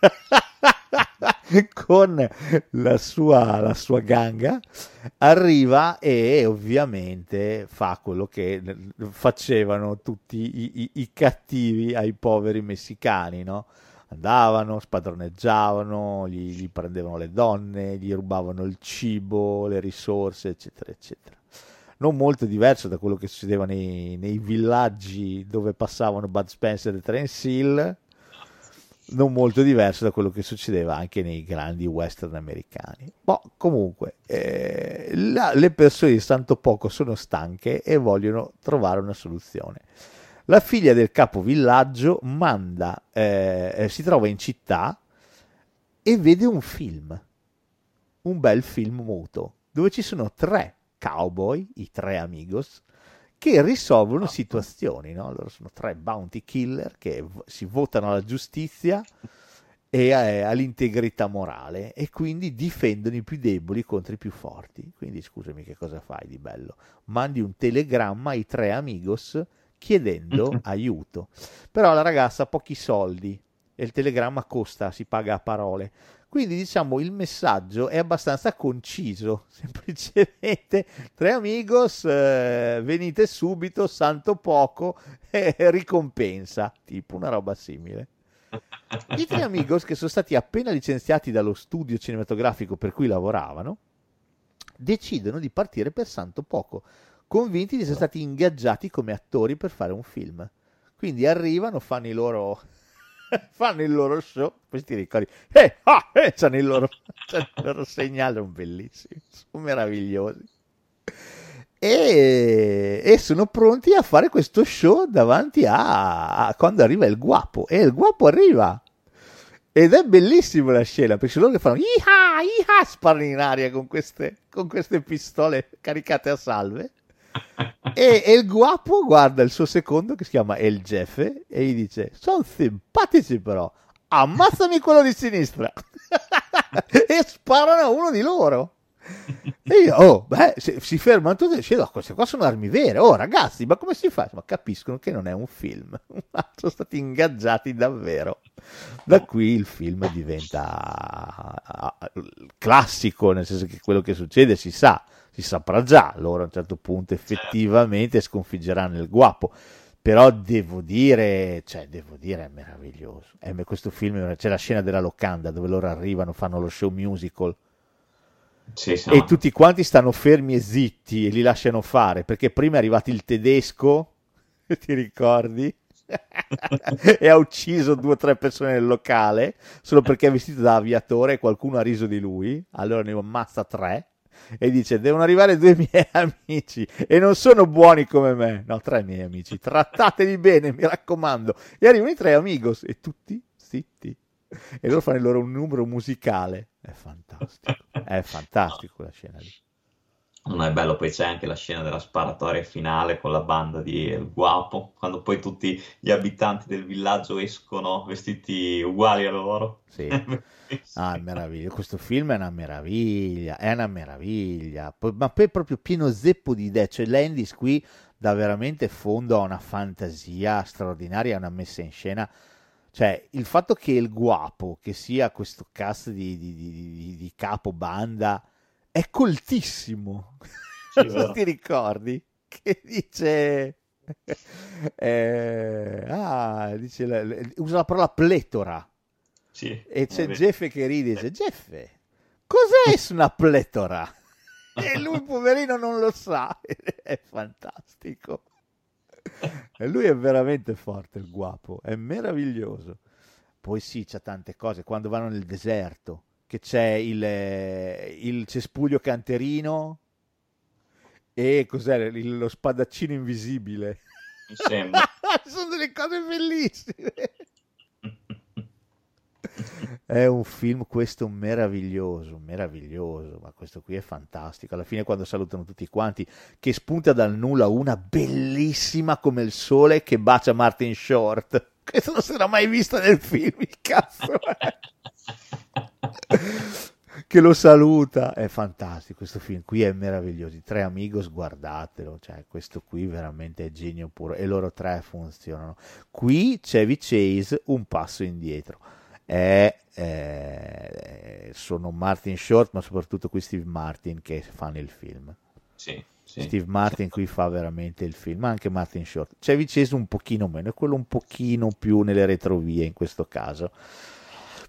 con la sua, la sua ganga arriva e ovviamente fa quello che facevano tutti i, i, i cattivi ai poveri messicani, no? andavano, spadroneggiavano, gli, gli, prendevano le donne, gli rubavano il cibo, le risorse, eccetera, eccetera non molto diverso da quello che succedeva nei, nei villaggi dove passavano Bud Spencer e Terence Hill, non molto diverso da quello che succedeva anche nei grandi western americani. Boh, comunque, eh, la, le persone di Santo Poco sono stanche e vogliono trovare una soluzione. La figlia del capo villaggio manda, eh, eh si trova in città e vede un film, un bel film muto, dove ci sono tre cowboy, i tre amigos, che risolvono ah. situazioni, no? Loro sono tre bounty killer che v- si votano alla giustizia e eh, all'integrità morale e quindi difendono i più deboli contro i più forti. Quindi scusami che cosa fai di bello? Mandi un telegramma ai tre amigos chiedendo aiuto. Però la ragazza ha pochi soldi e il telegramma costa, si paga a parole. Quindi diciamo il messaggio è abbastanza conciso, semplicemente tre amigos, eh, venite subito, santo poco, e ricompensa, tipo una roba simile. I tre amigos che sono stati appena licenziati dallo studio cinematografico per cui lavoravano, decidono di partire per santo poco, convinti di essere stati ingaggiati come attori per fare un film. Quindi arrivano, fanno i loro fanno il loro show, poi ti ricordi, eh, ah, eh, c'hanno il loro, loro segnale, sono bellissimi, sono meravigliosi. E, e, sono pronti a fare questo show davanti a, a, quando arriva il guapo e il guapo arriva ed è bellissima la scena perché loro che fanno iha iha sparano in aria con queste, con queste pistole caricate a salve e, il guapo guarda il suo secondo che si chiama El Jefe e gli dice: Sono simpatici, però ammazzami quello di sinistra. e sparano a uno di loro. E io, oh, beh, si, si fermano tutti e dicono: oh, queste qua sono armi vere. Oh, ragazzi, ma come si fa? Ma capiscono che non è un film, sono stati ingaggiati davvero. Da qui il film diventa classico, nel senso che quello che succede si sa si saprà già, loro a un certo punto effettivamente sconfiggeranno il guapo. Però devo dire, cioè, devo dire, è meraviglioso. È, questo film, c'è la scena della locanda dove loro arrivano, fanno lo show musical. Sì, sì. E tutti quanti stanno fermi e zitti e li lasciano fare perché prima è arrivato il tedesco, ti ricordi? e ha ucciso due o tre persone nel locale solo perché è vestito da aviatore e qualcuno ha riso di lui. Allora ne ammazza tre e dice devono arrivare due miei amici e non sono buoni come me. No, tre miei amici, trattateli bene, mi raccomando. E arrivano i tre amigos e tutti zitti. E loro fanno il loro numero musicale. È fantastico, è fantastico quella scena lì. Non è bello, poi c'è anche la scena della sparatoria finale con la banda di El Guapo, quando poi tutti gli abitanti del villaggio escono vestiti uguali a loro. Sì. ah, è meraviglioso. Questo film è una meraviglia, è una meraviglia. Poi, ma poi è proprio pieno zeppo di idee. Cioè, Landis qui dà veramente fondo a una fantasia straordinaria, a una messa in scena. Cioè, il fatto che il guapo, che sia questo cast di, di, di, di capo banda è coltissimo. Sì, non ti ricordi? Che dice... Eh, ah, dice, usa la parola pletora. Sì, e c'è Jeff che ride e dice, Jeff, cos'è una pletora? e lui, poverino, non lo sa. è fantastico. E lui è veramente forte, il guapo, è meraviglioso. Poi sì, c'ha tante cose. Quando vanno nel deserto, che c'è il, il cespuglio canterino e cos'è lo spadaccino invisibile. Mi sembra. Sono delle cose bellissime. è un film questo meraviglioso, meraviglioso, ma questo qui è fantastico. Alla fine quando salutano tutti quanti, che spunta dal nulla una bellissima come il sole che bacia Martin Short. Questo non si era mai visto nel film, il cazzo. che lo saluta. È fantastico questo film qui, è meraviglioso. I tre amigos, guardatelo, cioè questo qui veramente è genio puro e loro tre funzionano. Qui Chevy Chase un passo indietro. È, è, sono Martin Short, ma soprattutto qui Steve Martin che fanno il film. Sì. Sì. Steve Martin qui fa veramente il film, ma anche Martin Short. Chevy Chase un pochino meno, è quello un pochino più nelle retrovie in questo caso.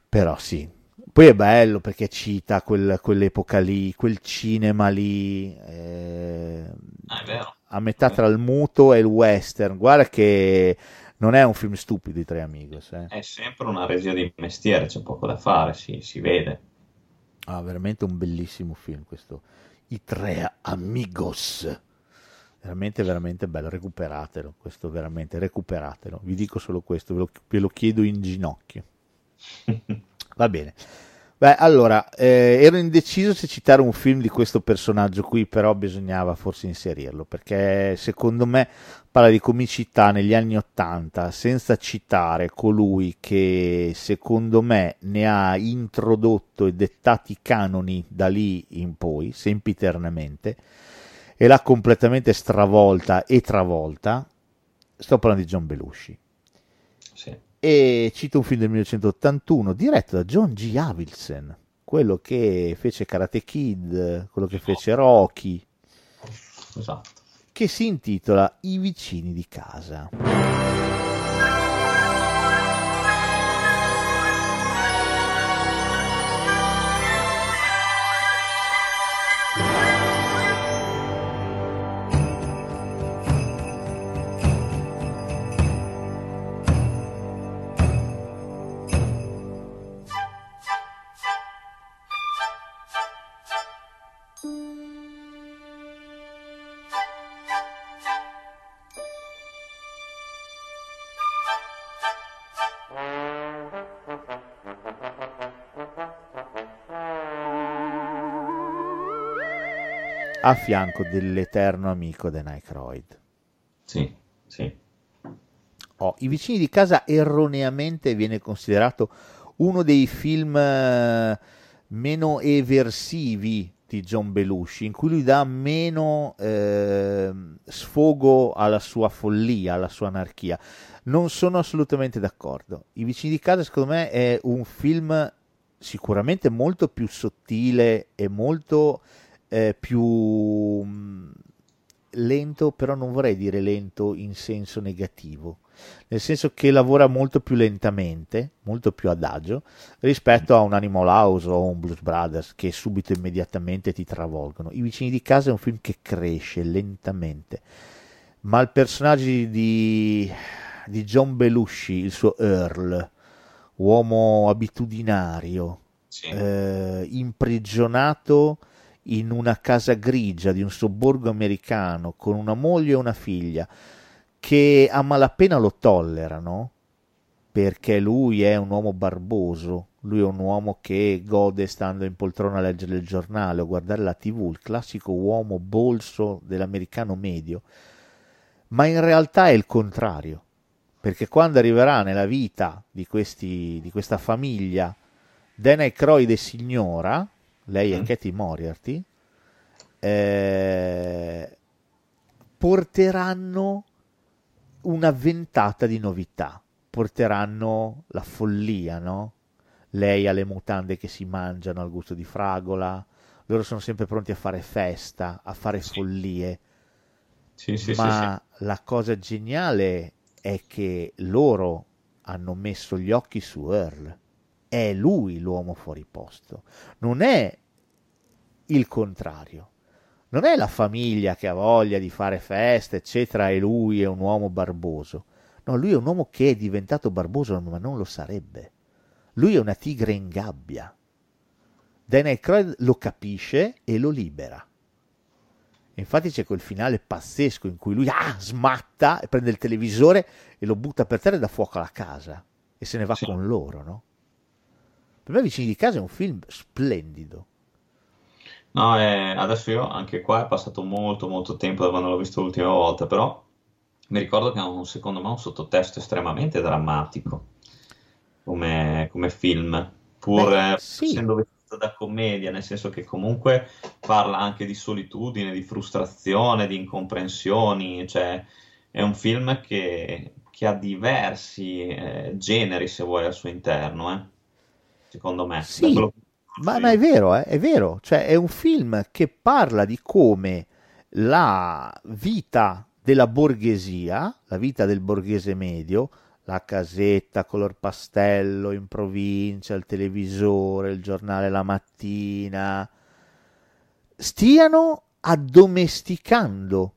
Però sì, poi è bello perché cita quel, quell'epoca lì, quel cinema lì, eh, ah, a metà tra il muto e il western. Guarda che non è un film stupido, i Tre Amigos. Eh. È sempre una regia di mestiere, c'è poco da fare, si, si vede. Ah, veramente un bellissimo film questo. I Tre Amigos. Veramente, veramente bello. Recuperatelo. Questo veramente, recuperatelo. Vi dico solo questo, ve lo, ve lo chiedo in ginocchio. Va bene. Beh, allora, eh, ero indeciso se citare un film di questo personaggio qui, però bisognava forse inserirlo, perché secondo me parla di comicità negli anni Ottanta, senza citare colui che secondo me ne ha introdotto e dettati i canoni da lì in poi, sempiternamente, e l'ha completamente stravolta e travolta. Sto parlando di John Belushi Sì. E cito un film del 1981 diretto da John G. Avildsen, quello che fece Karate Kid, quello che fece Rocky, Esatto. che si intitola I vicini di casa. A fianco dell'eterno amico Dan Aykroyd. Sì, sì. Oh, I vicini di casa erroneamente viene considerato uno dei film eh, meno eversivi di John Belushi, in cui lui dà meno eh, sfogo alla sua follia, alla sua anarchia. Non sono assolutamente d'accordo. I vicini di casa, secondo me, è un film sicuramente molto più sottile e molto eh, più mh, lento, però non vorrei dire lento in senso negativo, nel senso che lavora molto più lentamente, molto più adagio rispetto a un Animal House o un Blues Brothers che subito immediatamente ti travolgono. I vicini di casa è un film che cresce lentamente, ma il personaggio di, di John Belushi, il suo Earl, uomo abitudinario, Sì. eh, imprigionato in una casa grigia di un sobborgo americano con una moglie e una figlia che a malapena lo tollerano perché lui è un uomo barboso, lui è un uomo che gode stando in poltrona a leggere il giornale o guardare la tv, il classico uomo bolso dell'americano medio, ma in realtà è il contrario, perché quando arriverà nella vita di, questi, di questa famiglia Dan Aykroyd e signora, lei è Mm. Katie Moriarty, eh, porteranno una ventata di novità, porteranno la follia, no? Lei ha le mutande che si mangiano al gusto di fragola, loro sono sempre pronti a fare festa, a fare Sì. follie, Sì, sì, ma la cosa geniale è che loro hanno messo gli occhi su Earl. È lui l'uomo fuori posto, non è il contrario. Non è la famiglia che ha voglia di fare feste, eccetera, e lui è un uomo barboso. No, lui è un uomo che è diventato barboso, ma non lo sarebbe. Lui è una tigre in gabbia. Dan Aykroyd lo capisce e lo libera. Infatti c'è quel finale pazzesco in cui lui ah, smatta e prende il televisore e lo butta per terra e dà fuoco alla casa e se ne va Sì. con loro, no? Per me Vicini di casa è un film splendido. No, eh, adesso io anche qua è passato molto molto tempo da quando l'ho visto l'ultima volta, però mi ricordo che ha un, secondo me un sottotesto estremamente drammatico come, come film, pur Beh, eh, sì. essendo vestito da commedia, nel senso che comunque parla anche di solitudine, di frustrazione, di incomprensioni, cioè è un film che, che ha diversi eh, generi, se vuoi, al suo interno, eh, secondo me. Sì, che Ma, ma è vero, eh, è vero, cioè è un film che parla di come la vita della borghesia, la vita del borghese medio, la casetta color pastello in provincia, il televisore, il giornale la mattina, stiano addomesticando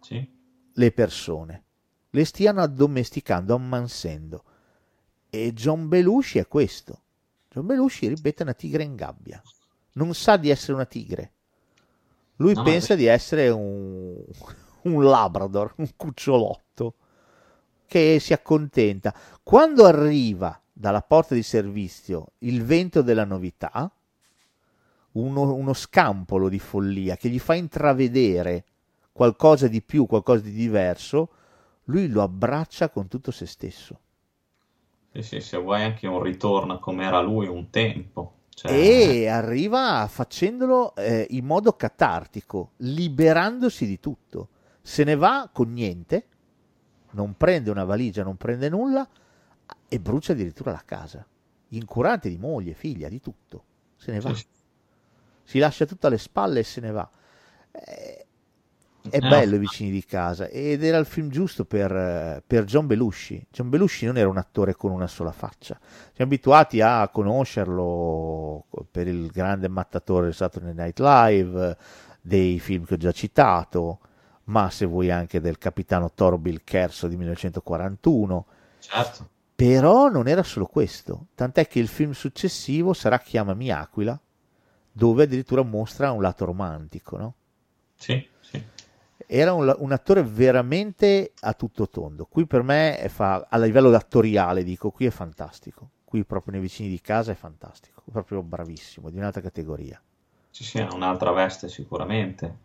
Sì, le persone, le stiano addomesticando, ammansendo. E John Belushi è questo. John Belushi, ripeto, è una tigre in gabbia. Non sa di essere una tigre. Lui No, pensa di essere un, un labrador, un cucciolotto che si accontenta. Quando arriva dalla porta di servizio il vento della novità, uno, uno scampolo di follia che gli fa intravedere qualcosa di più, qualcosa di diverso, lui lo abbraccia con tutto se stesso. Sì, sì, se vuoi anche un ritorno come era lui un tempo. Cioè... E arriva facendolo eh, in modo catartico, liberandosi di tutto. Se ne va con niente, non prende una valigia, non prende nulla e brucia addirittura la casa, incurante di moglie, figlia, di tutto. Se ne va. Sì, sì. Si lascia tutto alle spalle e se ne va. Eh, è Eh, bello i vicini di casa ed era il film giusto per, per John Belushi. John Belushi non era un attore con una sola faccia. Siamo abituati a conoscerlo per il grande mattatore del Saturday Night Live, dei film che ho già citato, ma se vuoi anche del capitano Torbil Kerso di 1941. certo. Però non era solo questo, tant'è che il film successivo sarà Chiamami Aquila, dove addirittura mostra un lato romantico, no? Sì. Era un, un attore veramente a tutto tondo. Qui per me, è fa, a livello attoriale, dico, qui è fantastico. Qui proprio nei vicini di casa è fantastico, proprio bravissimo, di un'altra categoria. Sì, sì, ha un'altra veste sicuramente.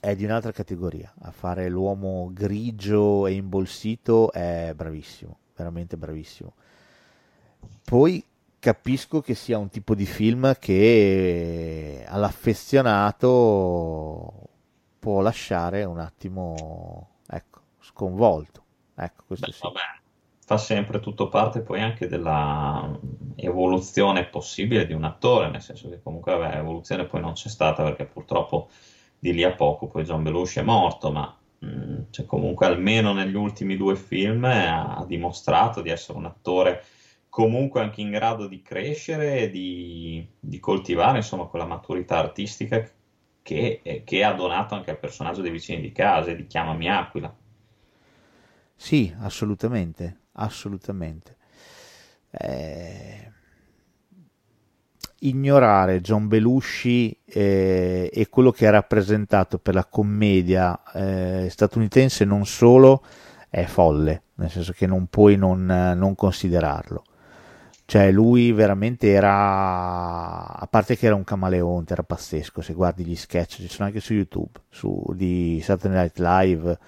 È di un'altra categoria. A fare l'uomo grigio e imbolsito è bravissimo, veramente bravissimo. Poi capisco che sia un tipo di film che all'affezionato può lasciare un attimo, ecco, sconvolto. Ecco, questo Beh, sì. vabbè, fa sempre tutto parte poi anche della evoluzione possibile di un attore, nel senso che comunque vabbè, evoluzione poi non c'è stata perché purtroppo di lì a poco poi John Belushi è morto, ma mh, cioè, comunque almeno negli ultimi due film ha, ha dimostrato di essere un attore comunque anche in grado di crescere e di, di coltivare insomma quella maturità artistica che, eh, che ha donato anche al personaggio dei vicini di casa e di Chiamami Aquila. Sì, assolutamente, assolutamente. Eh, ignorare John Belushi eh, e quello che ha rappresentato per la commedia eh, statunitense non solo è folle, nel senso che non puoi non, non considerarlo. Cioè, lui veramente era, a parte che era un camaleonte, era pazzesco. Se guardi gli sketch, ci sono anche su YouTube, su, di Saturday Night Live,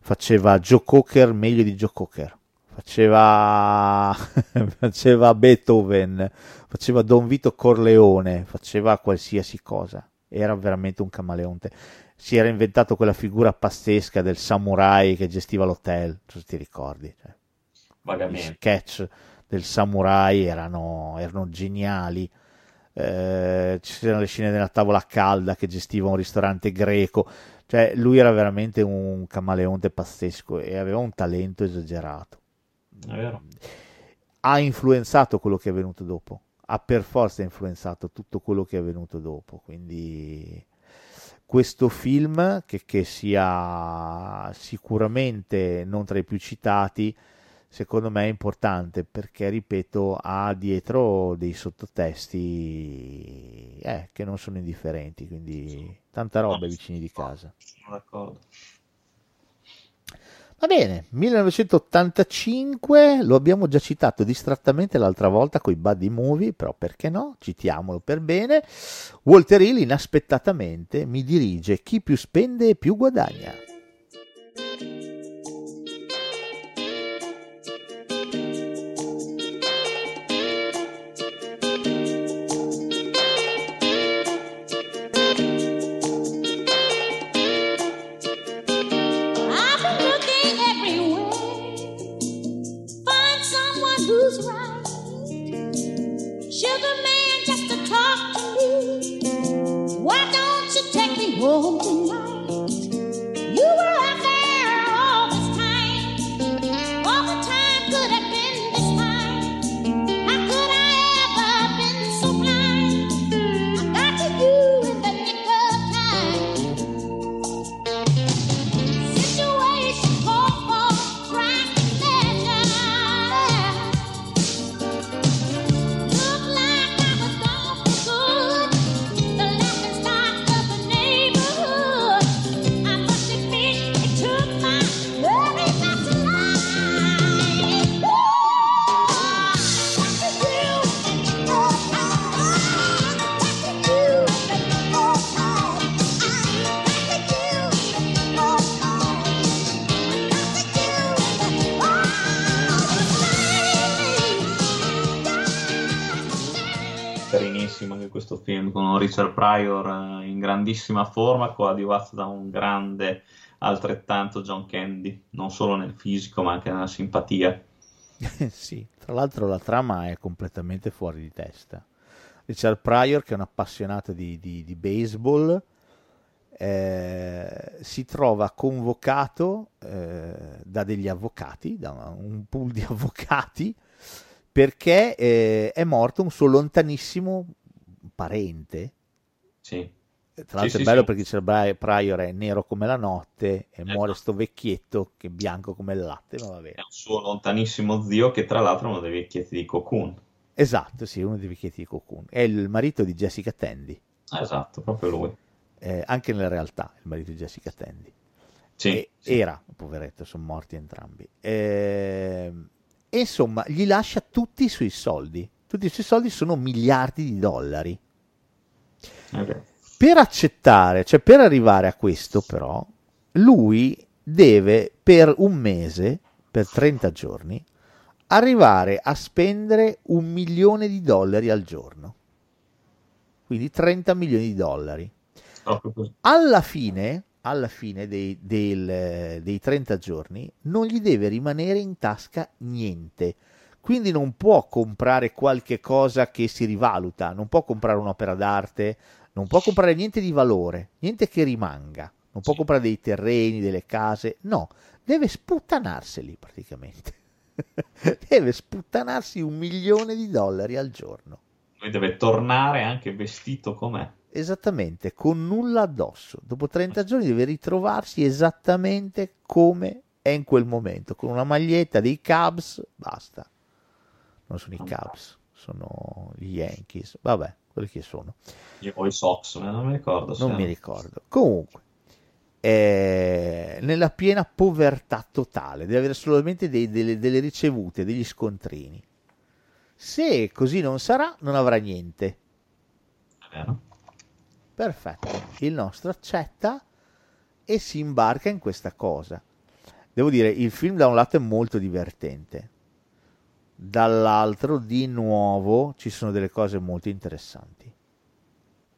faceva Joe Cocker meglio di Joe Cocker. Faceva, faceva Beethoven, faceva Don Vito Corleone, faceva qualsiasi cosa. Era veramente un camaleonte. Si era inventato quella figura pazzesca del samurai che gestiva l'hotel, se ti ricordi. Cioè, gli Vagamente. sketch del samurai erano, erano geniali. Eh, ci c'erano le scene della tavola calda che gestiva un ristorante greco. Cioè, lui era veramente un camaleonte pazzesco e aveva un talento esagerato. È vero. Ha influenzato quello che è venuto dopo. Ha per forza influenzato tutto quello che è venuto dopo. Quindi questo film, che, che sia sicuramente non tra i più citati, secondo me è importante perché, ripeto, ha dietro dei sottotesti eh, che non sono indifferenti, quindi tanta roba ai vicini di casa. Sono d'accordo. Va bene, 1985 lo abbiamo già citato distrattamente l'altra volta con i buddy movie, però perché no? Citiamolo per bene. Walter Hill inaspettatamente mi dirige chi più spende più guadagna. Questo film con Richard Pryor eh, in grandissima forma, coadiuvato da un grande altrettanto John Candy, non solo nel fisico ma anche nella simpatia. sì, tra l'altro la trama è completamente fuori di testa. Richard Pryor, che è un appassionato di, di, di baseball, eh, si trova convocato eh, da degli avvocati, da un pool di avvocati, perché eh, è morto un suo lontanissimo parente. Sì. Tra l'altro Sì, è bello perché Richard Pryor è nero come la notte e muore Esatto. sto vecchietto che è bianco come il latte, ma va bene. È un suo lontanissimo zio che tra l'altro è uno dei vecchietti di Cocoon. Esatto, sì, uno dei vecchietti di Cocoon. È il marito di Jessica Tandy, Esatto, proprio lui. eh, anche nella realtà, il marito di Jessica Tandy. Sì, sì. Era, poveretto, sono morti entrambi. Ehm, E insomma, gli lascia tutti i suoi soldi. Tutti i suoi soldi sono miliardi di dollari. Per accettare, cioè per arrivare a questo però, lui deve per un mese, per 30 giorni, arrivare a spendere un milione di dollari al giorno. Quindi 30 milioni di dollari. Così. Alla fine, alla fine dei, del- dei 30 giorni non gli deve rimanere in tasca niente. Quindi non può comprare qualche cosa che si rivaluta, non può comprare un'opera d'arte, non può comprare niente di valore, niente che rimanga, non può Sì. comprare dei terreni, delle case, no, deve sputtanarseli praticamente. deve sputtanarsi un milione di dollari al giorno. Lui deve tornare anche vestito com'è. Esattamente, con nulla addosso. Dopo 30 giorni deve ritrovarsi esattamente come è in quel momento, con una maglietta dei Cubs, basta. Non sono i Cubs, sono gli Yankees, vabbè, quelli che sono. Io ho i Sox, eh, non mi ricordo. Non mi ricordo. Comunque, è nella piena povertà totale, deve avere solamente dei- delle, delle ricevute, degli scontrini. Se così non sarà, non avrà niente. È vero? Perfetto, il nostro accetta e si imbarca in questa cosa. Devo dire, il film da un lato è molto divertente, dall'altro di nuovo ci sono delle cose molto interessanti.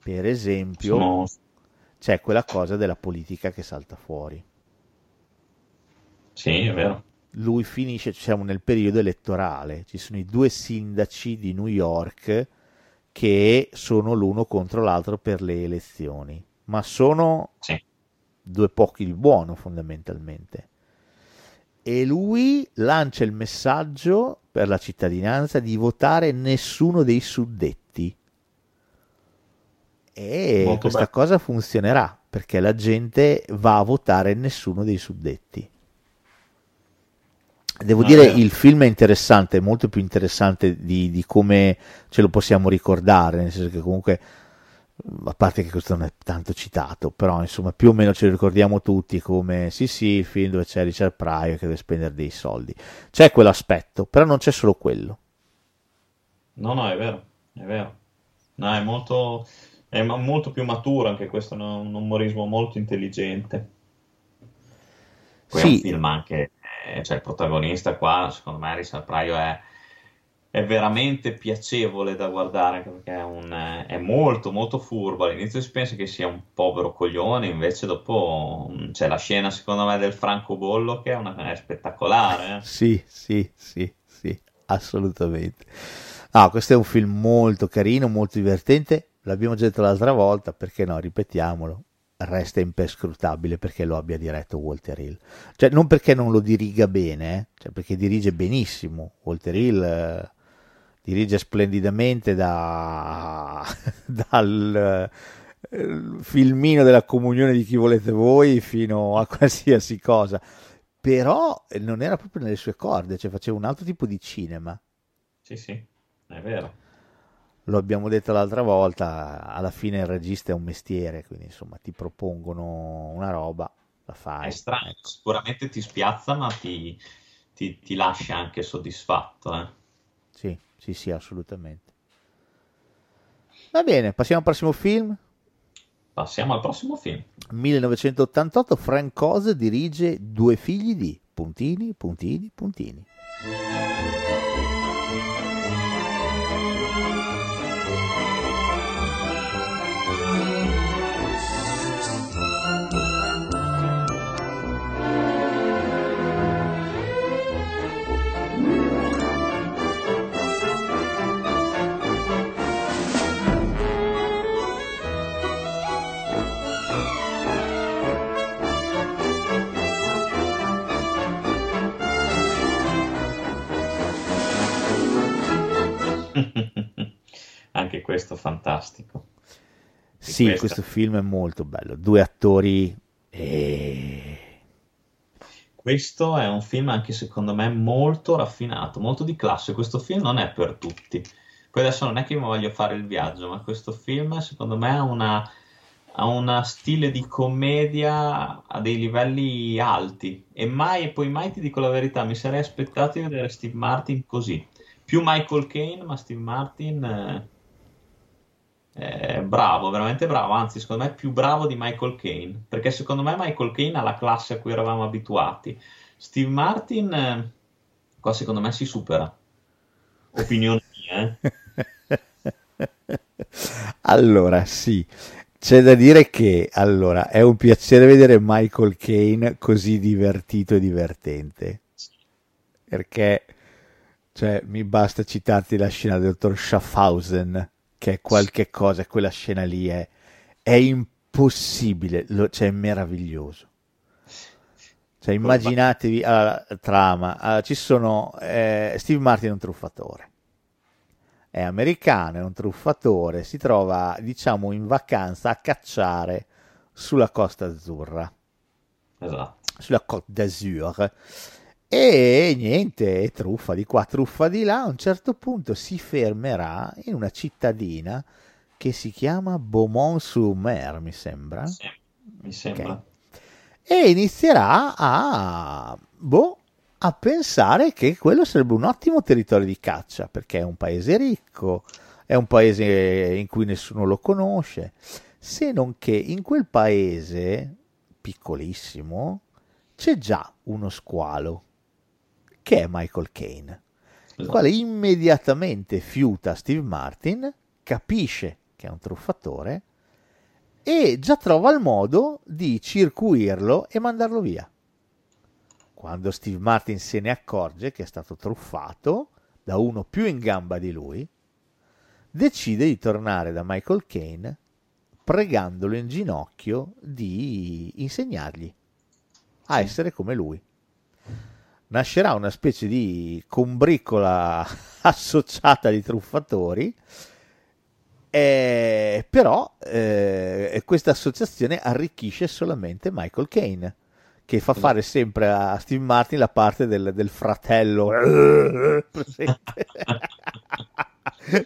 Per esempio, Sono- c'è quella cosa della politica che salta fuori. Sì, è vero. Lui finisce, siamo nel periodo elettorale, ci sono i due sindaci di New York che sono l'uno contro l'altro per le elezioni, ma sono Sì. due pochi di buono fondamentalmente. E lui lancia il messaggio per la cittadinanza di votare nessuno dei suddetti. E Molto questa bello. cosa funzionerà perché la gente va a votare nessuno dei suddetti. Devo Ah, dire, vero. il film è interessante, è molto più interessante di, di come ce lo possiamo ricordare, nel senso che comunque, a parte che questo non è tanto citato, però insomma più o meno ce lo ricordiamo tutti come sì sì, il film dove c'è Richard Pryor che deve spendere dei soldi. C'è quell'aspetto, però non c'è solo quello. No, no, è vero, è vero. No, è molto, è molto più maturo anche questo, no? un umorismo molto intelligente. Poi è un Sì. film anche, eh, cioè il protagonista qua, secondo me, Richard Pryor è, è veramente piacevole da guardare, perché è, un, è molto, molto furbo. All'inizio si pensa che sia un povero coglione, invece dopo mm, c'è la scena, secondo me, del francobollo che è, una, è spettacolare. eh. Sì, sì, sì, sì, assolutamente. Ah, questo è un film molto carino, molto divertente. L'abbiamo già detto l'altra volta, perché no, ripetiamolo. Resta imperscrutabile perché lo abbia diretto Walter Hill. Cioè, non perché non lo diriga bene, eh, cioè perché dirige benissimo. Walter Hill eh, dirige splendidamente da, dal eh, filmino della comunione di chi volete voi fino a qualsiasi cosa però eh, non era proprio nelle sue corde, cioè faceva un altro tipo di cinema. Sì, sì, è vero. Lo abbiamo detto l'altra volta, alla fine il regista è un mestiere, quindi insomma ti propongono una roba, la fai. È strano, ecco. sicuramente ti spiazza, ma ti, ti- ti lascia anche soddisfatto. eh. Sì, sì, sì, assolutamente. Va bene, passiamo al prossimo film. Passiamo al prossimo film. 1988, Frank Oz dirige Due figli di puntini, puntini, puntini. Questo fantastico. Di Sì, questa- questo film è molto bello. Due attori e... Questo è un film anche secondo me molto raffinato, molto di classe. Questo film non è per tutti. Poi adesso non è che mi voglio fare il viaggio, ma questo film secondo me ha una, ha una stile di commedia a dei livelli alti. E mai, e poi mai ti dico la verità, mi sarei aspettato di vedere Steve Martin così. Più Michael Caine, ma Steve Martin eh, è bravo, veramente bravo. Anzi, secondo me più bravo di Michael Caine. Perché secondo me Michael Caine ha la classe a cui eravamo abituati. Steve Martin, eh, qua secondo me si supera. Opinione mia, eh. Allora, sì, c'è da dire che allora è un piacere vedere Michael Caine così divertito e divertente. Perché cioè, mi basta citarti la scena del dottor Schaffhausen, che è qualche cosa, quella scena lì è, è impossibile, lo- cioè è meraviglioso. Cioè, immaginatevi allora, la trama. Allora, ci sono eh, Steve Martin è un truffatore. È americano, è un truffatore, si trova, diciamo, in vacanza a cacciare sulla Costa Azzurra, Esatto. sulla Côte d'Azur. E niente, truffa di qua, truffa di là. A un certo punto si fermerà in una cittadina che si chiama Beaumont-sur-Mer, mi sembra. Sì, mi sembra. Ok. e inizierà a, boh, a pensare che quello sarebbe un ottimo territorio di caccia perché è un paese ricco, è un paese in cui nessuno lo conosce, se non che in quel paese piccolissimo c'è già uno squalo che è Michael Caine, il Esatto. quale immediatamente fiuta Steve Martin, capisce che è un truffatore e già trova il modo di circuirlo e mandarlo via. Quando Steve Martin se ne accorge che è stato truffato da uno più in gamba di lui, decide di tornare da Michael Caine pregandolo in ginocchio di insegnargli a essere come lui. Nascerà una specie di combricola associata di truffatori eh, però eh, questa associazione arricchisce solamente Michael Caine, che fa fare sempre a Steve Martin la parte del, del fratello,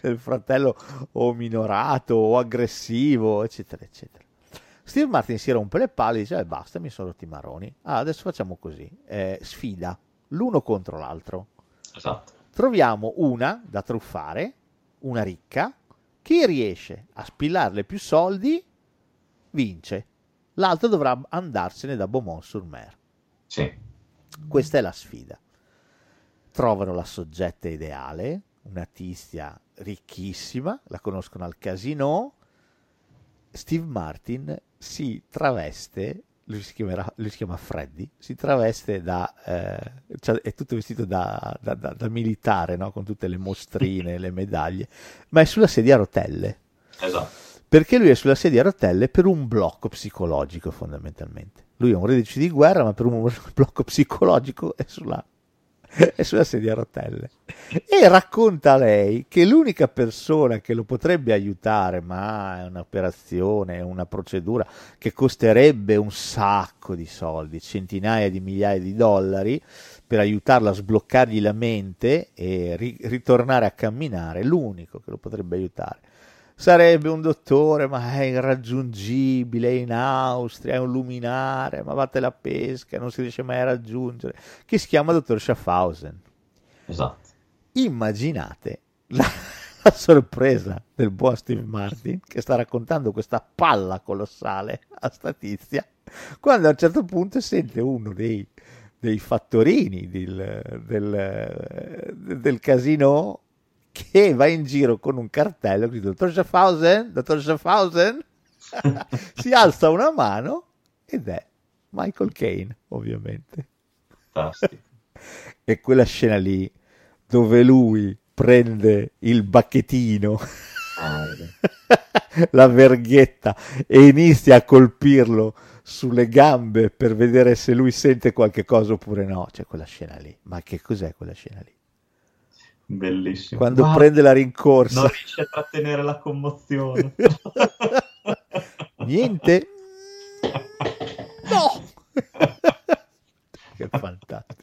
del fratello o minorato o aggressivo, eccetera, eccetera. Steve Martin si rompe le palle e dice: "Eh, basta, mi sono rotti i maroni. Ah, adesso facciamo così: eh, sfida l'uno contro l'altro Esatto. troviamo una da truffare, una ricca, chi riesce a spillarle più soldi vince. L'altro dovrà andarsene da Beaumont-sur-Mer. Sì. Questa è la sfida. Trovano la soggetta ideale, una tizia ricchissima, la conoscono al casino. Steve Martin si traveste, lui si, chiamerà- lui si chiama Freddy, si traveste da, eh, cioè è tutto vestito da, da- da- da militare, no? con tutte le mostrine, le medaglie, ma è sulla sedia a rotelle Esatto. perché lui è sulla sedia a rotelle per un blocco psicologico fondamentalmente. Lui è un reduce di guerra, ma per un blocco psicologico è sulla, è sulla sedia a rotelle. E racconta a lei che l'unica persona che lo potrebbe aiutare, ma è un'operazione, è una procedura che costerebbe un sacco di soldi, centinaia di migliaia di dollari, per aiutarlo a sbloccargli la mente e ri- ritornare a camminare, l'unico che lo potrebbe aiutare sarebbe un dottore, ma è irraggiungibile, è in Austria, è un luminare, ma batte la pesca, non si riesce mai a raggiungere, che si chiama dottor Schaffhausen. Esatto. Immaginate la, la sorpresa del buon Steve Martin che sta raccontando questa palla colossale a sta tizia, quando a un certo punto sente uno dei, dei fattorini del, del, del casino che va in giro con un cartello che dice dottor Schaffhausen, dottor Schaffhausen, si alza una mano ed è Michael Caine, ovviamente. Fantastico. E quella scena lì dove lui prende il bacchettino, la verghetta e inizia a colpirlo sulle gambe per vedere se lui sente qualche cosa oppure no. C'è quella scena lì. Ma che cos'è quella scena lì? Bellissimo. Quando Guarda, prende la rincorsa. Non riesce a trattenere la commozione. Niente. No! che fantastico.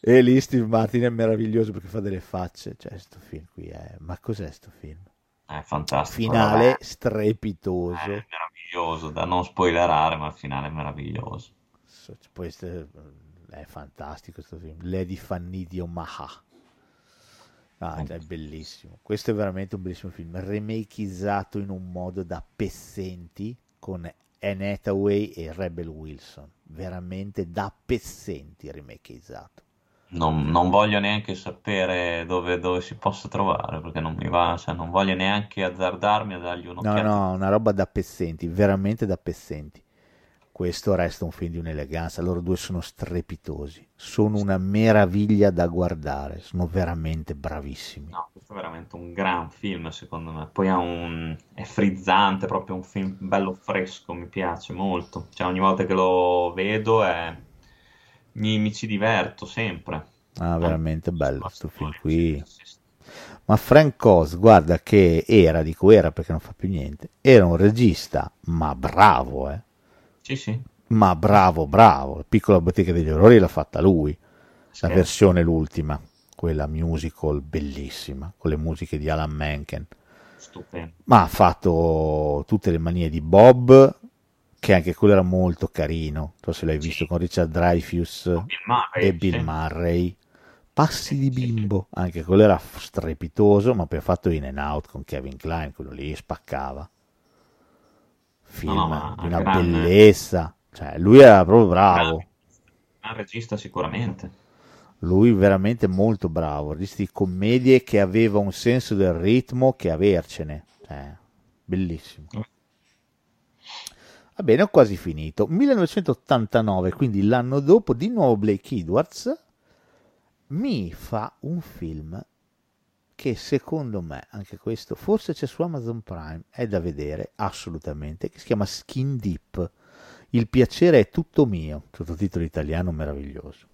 E lì Steve Martin è meraviglioso perché fa delle facce. Cioè, sto film qui è... Ma cos'è sto film? È fantastico. Finale vabbè. strepitoso. È meraviglioso, da non spoilerare, ma il finale è meraviglioso. So- Poi st- è fantastico questo film. Lady Fanny Omaha. Ah, è bellissimo. Questo è veramente un bellissimo film. Remakeizzato in un modo da pessenti con Anne Hathaway e Rebel Wilson. Veramente da pessenti remakeizzato. Non, non voglio neanche sapere dove, dove si possa trovare, perché non mi va, cioè non voglio neanche azzardarmi a dargli No, un'occhiata. no, una roba da pessenti, veramente da pessenti. Questo resta un film di un'eleganza. Loro due sono strepitosi. Sono una meraviglia da guardare. Sono veramente bravissimi. No, questo è veramente un gran film, secondo me. Poi ha un... è frizzante, proprio un film bello fresco, mi piace molto. Cioè, ogni volta che lo vedo è... mi, mi ci diverto sempre. Ah, veramente bello questo film Sì, qui. sì, sì. Ma Frank Oz, guarda che era, dico era perché non fa più niente, era un regista, ma bravo, eh. Sì, sì. Ma bravo, bravo. La piccola bottega degli orrori l'ha fatta lui, la Scherzo. versione l'ultima, quella musical bellissima, con le musiche di Alan Menken. Stupendo. Ma ha fatto tutte le manie di Bob, che anche quello era molto carino. Non so se l'hai Sì. visto con Richard Dreyfuss Bill Murray, e Bill sì. Murray. Passi di bimbo, anche quello era strepitoso, ma poi ha fatto In and Out con Kevin Klein, quello lì spaccava. Film No, di una grande. bellezza, cioè lui era proprio bravo, Un regista sicuramente. lui veramente molto bravo, regista di commedie che aveva un senso del ritmo che avercene, cioè, bellissimo. Va bene, ho quasi finito. 1989, quindi l'anno dopo, di nuovo Blake Edwards mi fa un film che secondo me, anche questo, forse c'è su Amazon Prime, è da vedere assolutamente, che si chiama Skin Deep. Il piacere è tutto mio, sottotitolo italiano meraviglioso.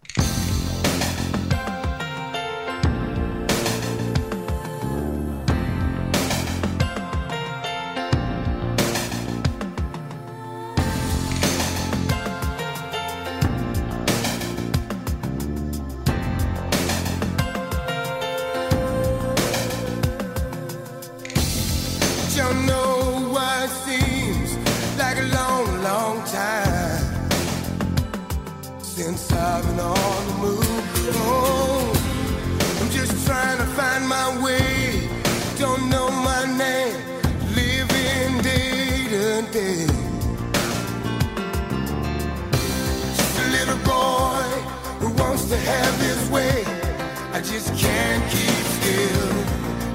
Just can't keep still,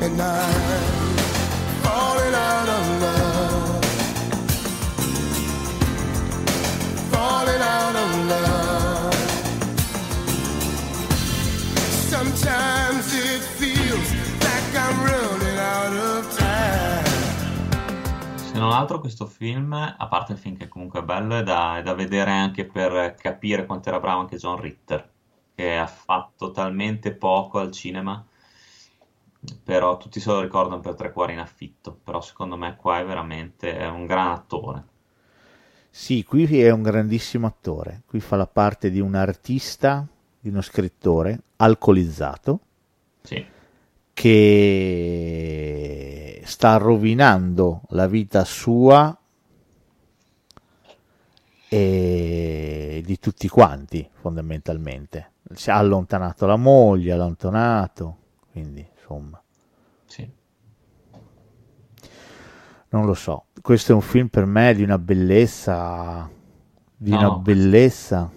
and I'm falling out of love. Falling out of love. Sometimes it feels like I'm running out of. Se non altro questo film, a parte il film che comunque è bello, è da, è da vedere anche per capire quanto era bravo anche John Ritter, che ha fatto talmente poco al cinema, però tutti se lo ricordano per Tre Cuori in affitto, però secondo me qua è veramente è un gran attore. Sì, qui è un grandissimo attore, qui fa la parte di un artista, di uno scrittore alcolizzato Sì, che sta rovinando la vita sua e di tutti quanti fondamentalmente. Si è allontanato la moglie, allontanato, quindi insomma, sì. non lo so. Questo è un film per me di una bellezza, di No, una no, bellezza.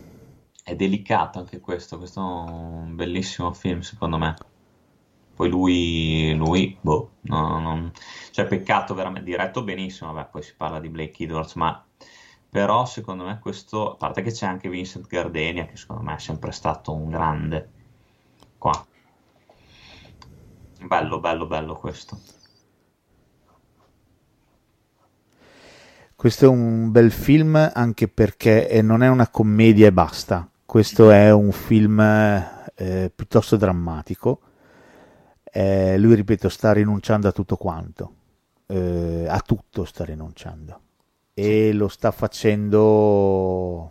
È delicato anche questo, questo è un bellissimo film secondo me. Poi lui, lui, boh, no, cioè peccato veramente, diretto benissimo, vabbè, poi si parla di Blake Edwards, ma però secondo me questo, a parte che c'è anche Vincent Gardenia, che secondo me è sempre stato un grande, qua. Bello, bello, bello questo. Questo è un bel film anche perché eh, non è una commedia e basta. Questo è un film eh, piuttosto drammatico Eh, lui, ripeto, sta rinunciando a tutto quanto, eh, a tutto sta rinunciando e lo sta facendo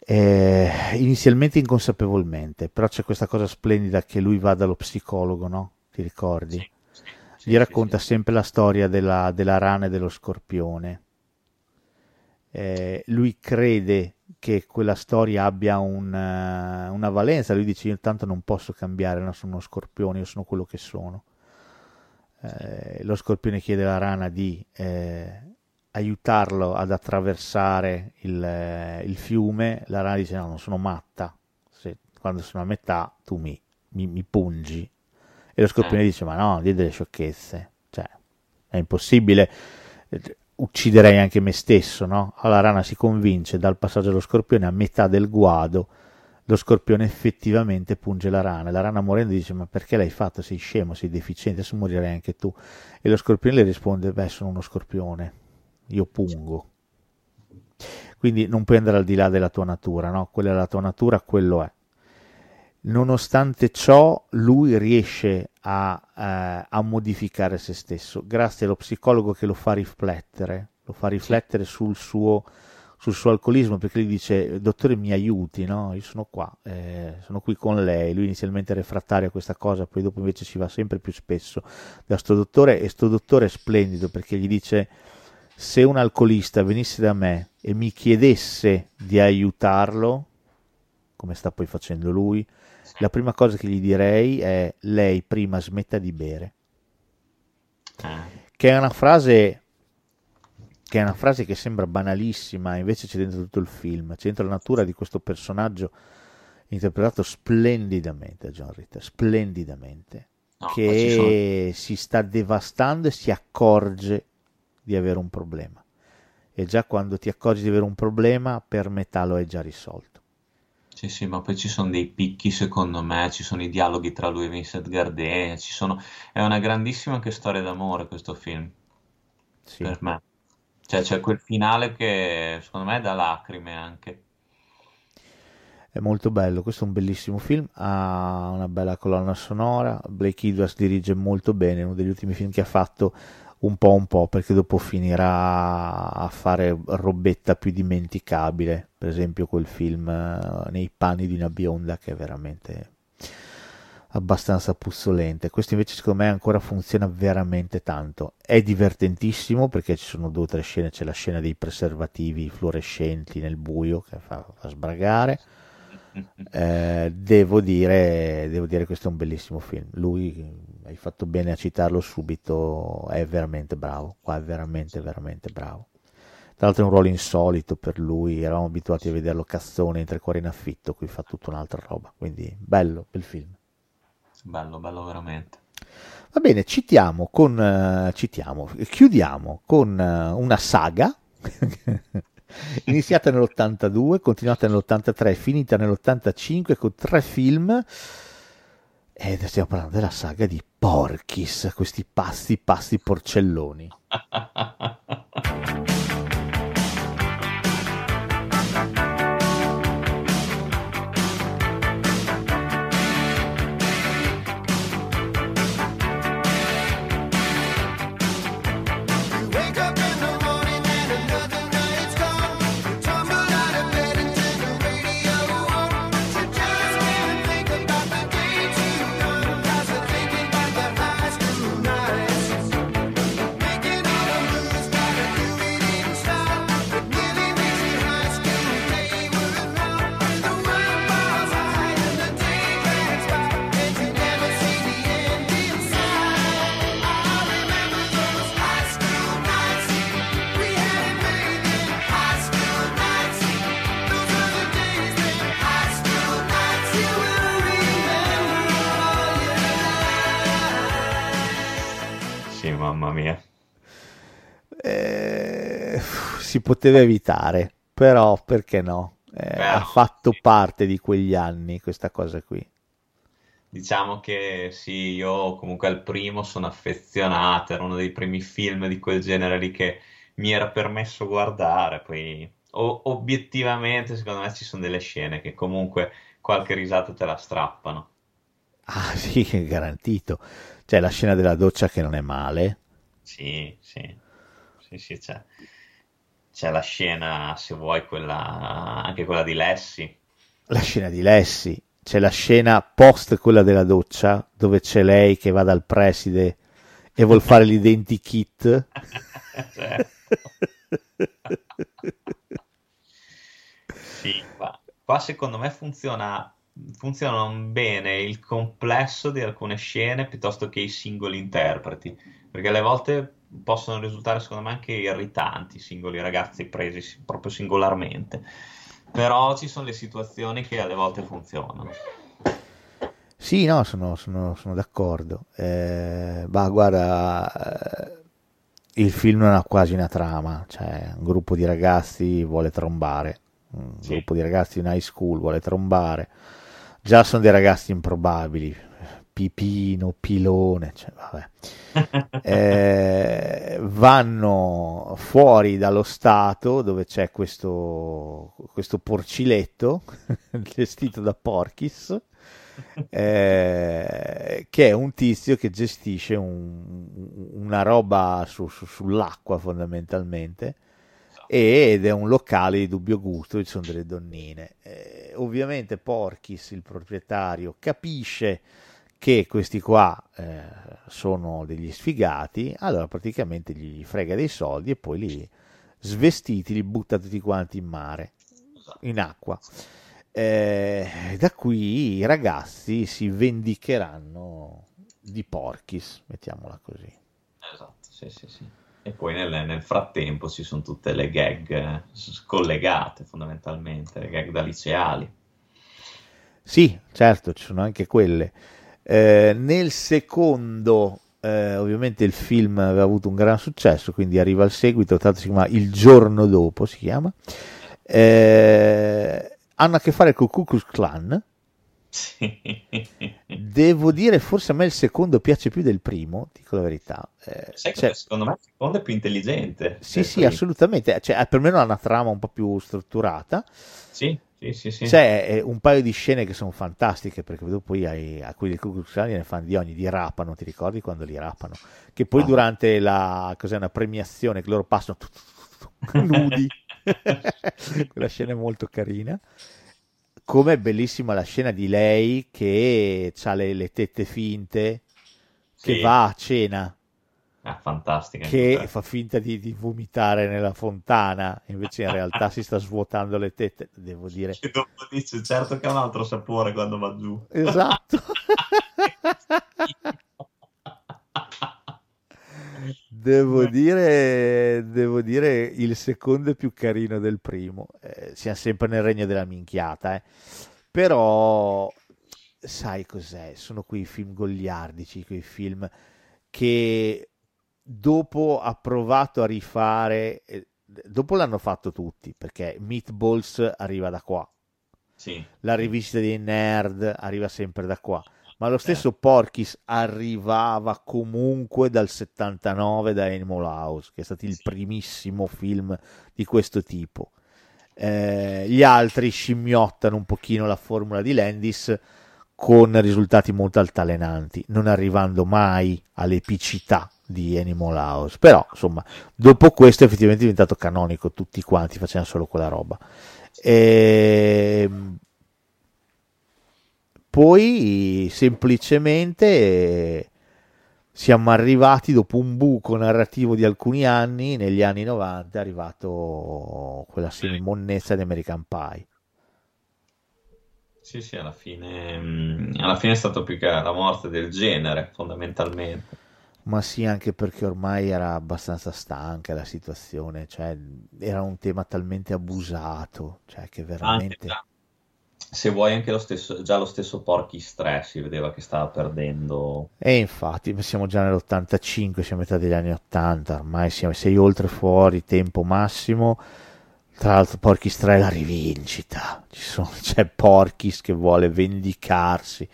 eh, inizialmente inconsapevolmente, però c'è questa cosa splendida che lui va dallo psicologo, no? Ti ricordi? Sì, sì, sì, Gli racconta sì, sì. sempre la storia della, della rana e dello scorpione. Eh, lui crede che quella storia abbia un, eh, una valenza, lui dice io intanto non posso cambiare, non sono uno scorpione, io sono quello che sono. Eh, lo scorpione chiede alla rana di eh, aiutarlo ad attraversare il, eh, il fiume, la rana dice no, non sono matta, Se- quando sono a metà tu mi, mi- mi pungi. E lo scorpione Eh. dice ma no, di delle sciocchezze, cioè è impossibile, Eh, ucciderei anche me stesso, no? Allora la rana si convince dal passaggio dello scorpione a metà del guado, lo scorpione effettivamente punge la rana, la rana morendo dice ma perché l'hai fatto? Sei scemo, sei deficiente, adesso morirai anche tu. E lo scorpione le risponde beh sono uno scorpione, io pungo. Quindi non puoi andare al di là della tua natura, no? Quella è la tua natura, quello è. Nonostante ciò, lui riesce a, eh, a modificare se stesso, grazie allo psicologo che lo fa riflettere, lo fa riflettere sul suo, sul suo alcolismo, perché lui dice, dottore mi aiuti, no? Io sono qua, eh, sono qui con lei. Lui inizialmente è refrattario a questa cosa, poi dopo invece ci va sempre più spesso da sto dottore, e sto dottore è splendido perché gli dice, se un alcolista venisse da me e mi chiedesse di aiutarlo, come sta poi facendo lui, la prima cosa che gli direi è lei prima smetta di bere. Eh, Che è una frase che è una frase che sembra banalissima, invece c'è dentro tutto il film, c'è dentro la natura di questo personaggio interpretato splendidamente da John Ritter, splendidamente, no, che si sta devastando e si accorge di avere un problema. E già quando ti accorgi di avere un problema, per metà lo hai già risolto. Sì, sì, ma poi ci sono dei picchi secondo me, ci sono i dialoghi tra lui e Vincent Gardenia, ci sono... è una grandissima anche storia d'amore questo film, Sì. per me. Cioè c'è quel finale che secondo me da lacrime anche. È molto bello, questo è un bellissimo film, ha una bella colonna sonora, Blake Edwards dirige molto bene, uno degli ultimi film che ha fatto un po' un po', perché dopo finirà a fare robetta più dimenticabile, per esempio quel film eh, Nei panni di una bionda che è veramente abbastanza puzzolente. Questo invece secondo me ancora funziona veramente tanto. È divertentissimo perché ci sono due o tre scene, c'è la scena dei preservativi fluorescenti nel buio che fa, fa sbragare. Eh, devo dire, devo dire questo è un bellissimo film. Lui, hai fatto bene a citarlo subito, è veramente bravo. Qua è veramente, veramente bravo. Tra l'altro è un ruolo insolito per lui, eravamo abituati a vederlo cazzone in tre cuori in affitto, qui fa tutta un'altra roba. Quindi bello, bel film. Bello, bello veramente. Va bene, citiamo con, eh, citiamo, chiudiamo con eh, una saga iniziata nell'82, continuata nell'83, finita nell'85 con tre film. Ed stiamo parlando della saga di Porchis, questi pazzi, pazzi porcelloni. mamma mia. Eh, si poteva evitare, però perché no? Eh, ha fatto parte di quegli anni questa cosa qui. Diciamo che sì, io comunque al primo sono affezionato, era uno dei primi film di quel genere lì che mi era permesso guardare, poi o- obiettivamente secondo me ci sono delle scene che comunque qualche risata te la strappano. Ah sì, sì, garantito. C'è la scena della doccia che non è male. Sì, sì, sì, sì, c'è. C'è la scena, se vuoi, quella, anche quella di Lessi. La scena di Lessi. C'è la scena post quella della doccia, dove c'è lei che va dal preside e vuol fare l'identikit. Certo. Sì, qua, qua secondo me funziona, funzionano bene il complesso di alcune scene piuttosto che i singoli interpreti, perché alle volte possono risultare secondo me anche irritanti i singoli ragazzi presi si- proprio singolarmente, però ci sono le situazioni che alle volte funzionano. Sì, no, sono, sono- sono d'accordo. Eh, ma guarda, eh, il film non ha quasi una trama, cioè un gruppo di ragazzi vuole trombare, un Sì. gruppo di ragazzi in high school vuole trombare, già sono dei ragazzi improbabili, Pipino, Pilone, cioè, vabbè. Eh, vanno fuori dallo stato dove c'è questo, questo porciletto gestito da Porkis eh, che è un tizio che gestisce un- una roba su- su- sull'acqua fondamentalmente ed è un locale di dubbio gusto, ci sono delle donnine. Eh, ovviamente Porkis, il proprietario, capisce che questi qua eh, sono degli sfigati, allora praticamente gli frega dei soldi e poi li svestiti li butta tutti quanti in mare, in acqua. Eh, da qui i ragazzi si vendicheranno di Porkis, mettiamola così. Esatto, sì, sì, sì. E poi nel, nel frattempo ci sono tutte le gag eh, s- collegate fondamentalmente, le gag da liceali. Sì, certo, ci sono anche quelle. Eh, nel secondo, eh, ovviamente il film aveva avuto un gran successo, quindi arriva il seguito, l'altro si chiama Il giorno dopo, si chiama. Eh, hanno a che fare con Ku Klan. Sì. Devo dire, forse a me il secondo piace più del primo, dico la verità. Eh, cioè- secondo me il secondo è più intelligente. sì, sì, primo. assolutamente. Cioè, perlomeno ha una trama un po' più strutturata. Sì, sì, sì, sì. C'è eh, un paio di scene che sono fantastiche perché poi hai, a quelli Ku Klux Klan ne fanno di ogni, di rapano, ti ricordi quando li rapano? Che poi Ah. durante la, cos'è, una premiazione che loro passano nudi, quella scena è molto carina. Come è bellissima la scena di lei che ha le, le tette finte, che Sì. va a cena, Ah, fantastica. che fa finta di, di vomitare nella fontana, invece in realtà si sta svuotando le tette, devo dire. Che dopo dice, certo che ha un altro sapore quando va giù. Esatto. Devo dire, devo dire il secondo è più carino del primo. Eh, siamo sempre nel regno della minchiata, eh. Però sai cos'è? Sono quei film goliardici, quei film che dopo ha provato a rifare, eh, dopo l'hanno fatto tutti, perché Meatballs arriva da qua Sì, la rivisita dei nerd arriva sempre da qua. Ma lo stesso Porkis arrivava comunque dal 79 da Animal House, che è stato il Sì. primissimo film di questo tipo. Eh, gli altri scimmiottano un pochino la formula di Landis con risultati molto altalenanti, non arrivando mai all'epicità di Animal House. Però, insomma, dopo questo è effettivamente diventato canonico, tutti quanti facevano solo quella roba. Ehm, poi semplicemente siamo arrivati dopo un buco narrativo di alcuni anni, negli anni 90 è arrivato quella semimonnezza di American Pie. sì, sì, alla fine, mm, alla fine è stato più che la morte del genere, fondamentalmente. Ma sì, anche perché ormai era abbastanza stanca la situazione, cioè era un tema talmente abusato, cioè che Anche veramente... già, se vuoi anche lo stesso, già lo stesso Porky Stress si vedeva che stava perdendo. E infatti siamo già nell'85, siamo a metà degli anni 80, ormai siamo, sei oltre fuori, tempo massimo. Tra l'altro Porkis 3 è la rivincita, Ci sono- c'è Porkis che vuole vendicarsi,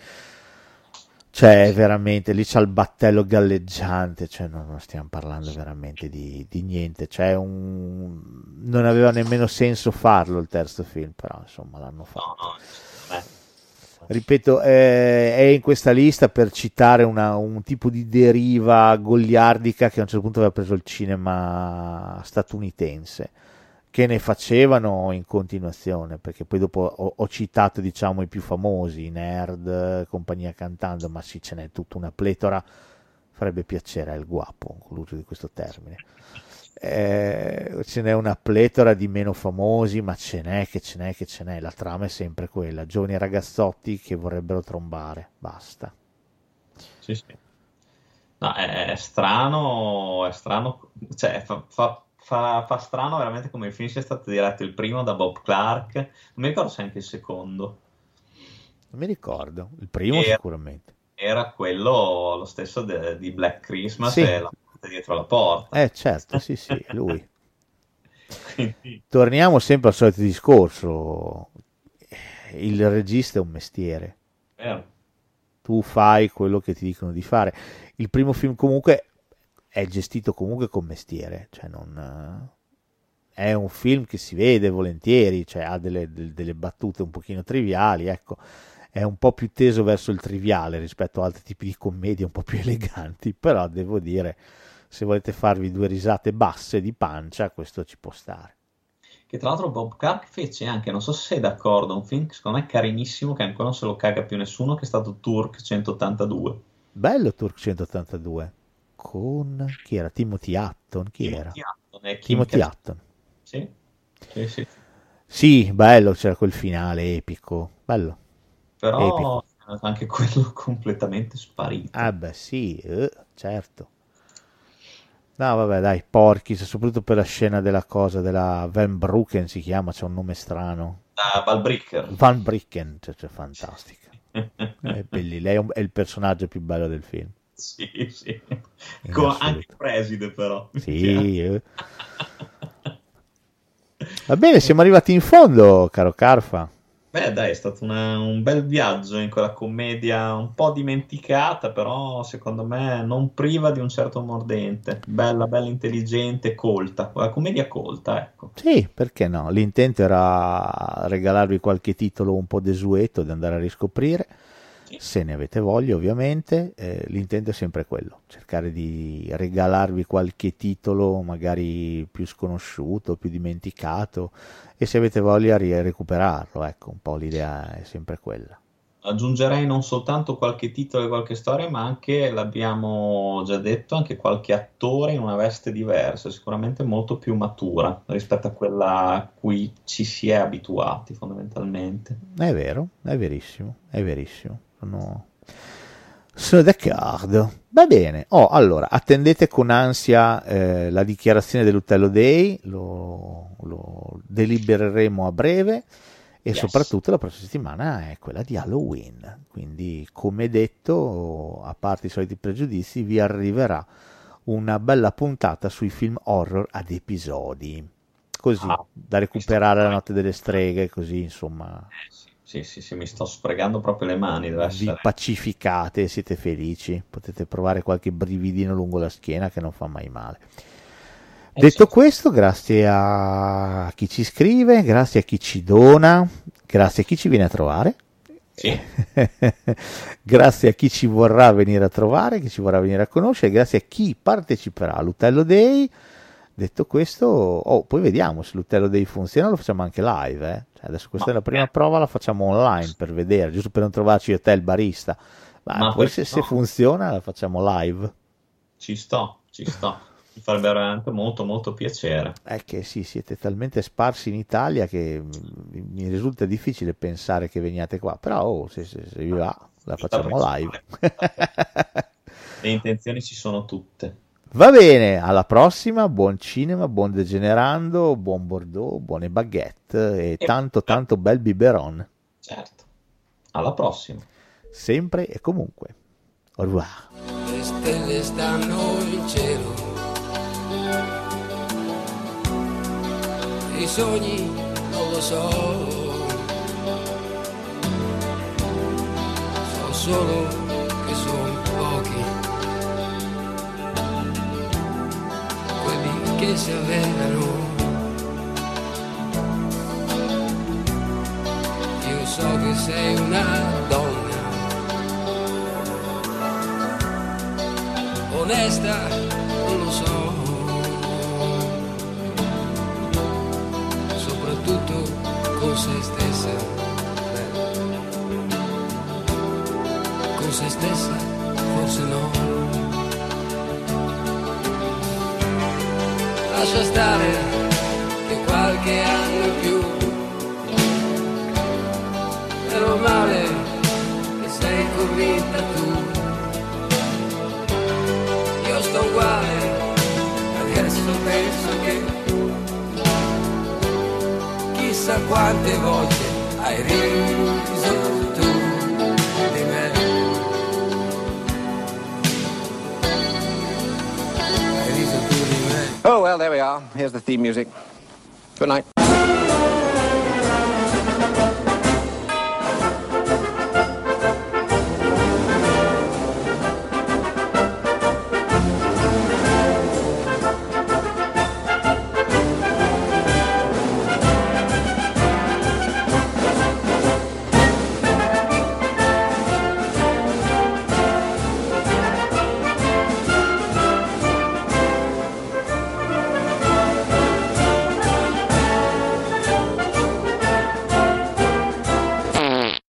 cioè veramente lì c'è il battello galleggiante, cioè non, non stiamo parlando veramente di, di niente, cioè un... non aveva nemmeno senso farlo il terzo film, però insomma l'hanno fatto. No, no, ripeto, eh, è in questa lista per citare una- un tipo di deriva goliardica che a un certo punto aveva preso il cinema statunitense, che ne facevano in continuazione, perché poi dopo ho, ho citato diciamo i più famosi, Nerd, compagnia cantando, ma sì, ce n'è tutta una pletora, farebbe piacere al guapo l'uso di questo termine. Eh, ce n'è una pletora di meno famosi, ma ce n'è che ce n'è che ce n'è. La trama è sempre quella: giovani ragazzotti che vorrebbero trombare. Basta. Sì, sì. No, è, è strano, è strano, cioè fa, fa- fa- fa strano veramente come il film sia stato diretto il primo da Bob Clark, non mi ricordo se anche il secondo, Non mi ricordo. Il primo, Era- sicuramente. era quello lo stesso de- di Black Christmas Sì. e la porta dietro la porta. Eh, certo, sì, sì, lui. Quindi, Torniamo sempre al solito discorso: il regista è un mestiere. vero. tu fai quello che ti dicono di fare. Il primo film comunque è gestito comunque con mestiere, cioè non eh, è un film che si vede volentieri, cioè ha delle, del- delle battute un pochino triviali, ecco, è un po' più teso verso il triviale rispetto a altri tipi di commedie un po' più eleganti, però devo dire, se volete farvi due risate basse di pancia, questo ci può stare. Che tra l'altro Bob Clark fece anche, non so se sei d'accordo, un film che secondo me è carinissimo, che ancora non se lo caga più nessuno, che è stato Turk 182. Bello Turk 182 con chi era? Timothy Hutton, chi era? Timothy Hutton e Kim Timothy. Hutton. Sì, sì, sì. Sì, bello, c'era quel finale epico, bello. Però Epico. anche quello completamente sparito. Ah beh sì, eh, certo. No vabbè dai, Porky's, soprattutto per la scena della cosa, della Van Brucken si chiama, c'è un nome strano. Da Val Bricker. Van Bricken, cioè, cioè, fantastica. È belli- lei è, un- è il personaggio più bello del film. Sì, sì. In Con anche preside però. Sì. eh. Va bene, siamo arrivati in fondo, caro Carfa. Beh, dai, è stato una- un bel viaggio in quella commedia un po' dimenticata, però secondo me non priva di un certo mordente. Bella, bella intelligente, colta. Una commedia colta, ecco. Sì, perché no? L'intento era regalarvi qualche titolo un po' desueto da andare a riscoprire. Se ne avete voglia ovviamente, eh, l'intento è sempre quello, cercare di regalarvi qualche titolo magari più sconosciuto, più dimenticato e se avete voglia di recuperarlo, ecco, un po' l'idea è sempre quella. Aggiungerei non soltanto qualche titolo e qualche storia, ma anche, l'abbiamo già detto, anche qualche attore in una veste diversa, sicuramente molto più matura rispetto a quella a cui ci si è abituati fondamentalmente. È vero, è verissimo, è verissimo. Sono, sono d'accordo. Va bene. Oh, allora, attendete con ansia eh, la dichiarazione dell'Utello Day, lo, lo delibereremo a breve e Yes. soprattutto la prossima settimana è quella di Halloween. Quindi, come detto, a parte i soliti pregiudizi, vi arriverà una bella puntata sui film horror ad episodi. Così, Ah, da recuperare la notte delle streghe, così insomma Sì, sì, sì, mi sto sfregando proprio le mani, deve vi essere. pacificate, siete felici, potete provare qualche brividino lungo la schiena che non fa mai male. Eh, Detto sì. questo, grazie a chi ci scrive, grazie a chi ci dona, grazie a chi ci viene a trovare, Sì. grazie a chi ci vorrà venire a trovare, chi ci vorrà venire a conoscere, grazie a chi parteciperà all'Utello Day. Detto questo, oh, poi vediamo se l'Utello Day funziona, lo facciamo anche live. eh. Cioè, adesso questa Ma- è la prima prova, la facciamo online per vedere, giusto per non trovarci io te il barista. Ma, Ma poi se, se funziona la facciamo live. Ci sto, ci sto. Mi farebbe veramente molto, molto piacere. È che sì, siete talmente sparsi in Italia che mi, mi risulta difficile pensare che veniate qua, però oh, se, se- se vi va la facciamo live. Le intenzioni ci sono tutte. Va bene, alla prossima, buon cinema, buon degenerando, buon Bordeaux, buone baguette e tanto tanto bel biberon, Certo. Alla prossima. sempre e comunque. Au revoir. Le stelle stanno in cielo. I sogni non lo so. So solo che sono che si avverano. Io so che sei una donna onesta, non lo so. Soprattutto con se stessa. Con se stessa, forse no. Lascia stare che qualche anno in più è normale che sei convinta tu. Io sto uguale, adesso penso che chissà quante volte hai riso Oh, well, there we are. Here's the theme music. Good night.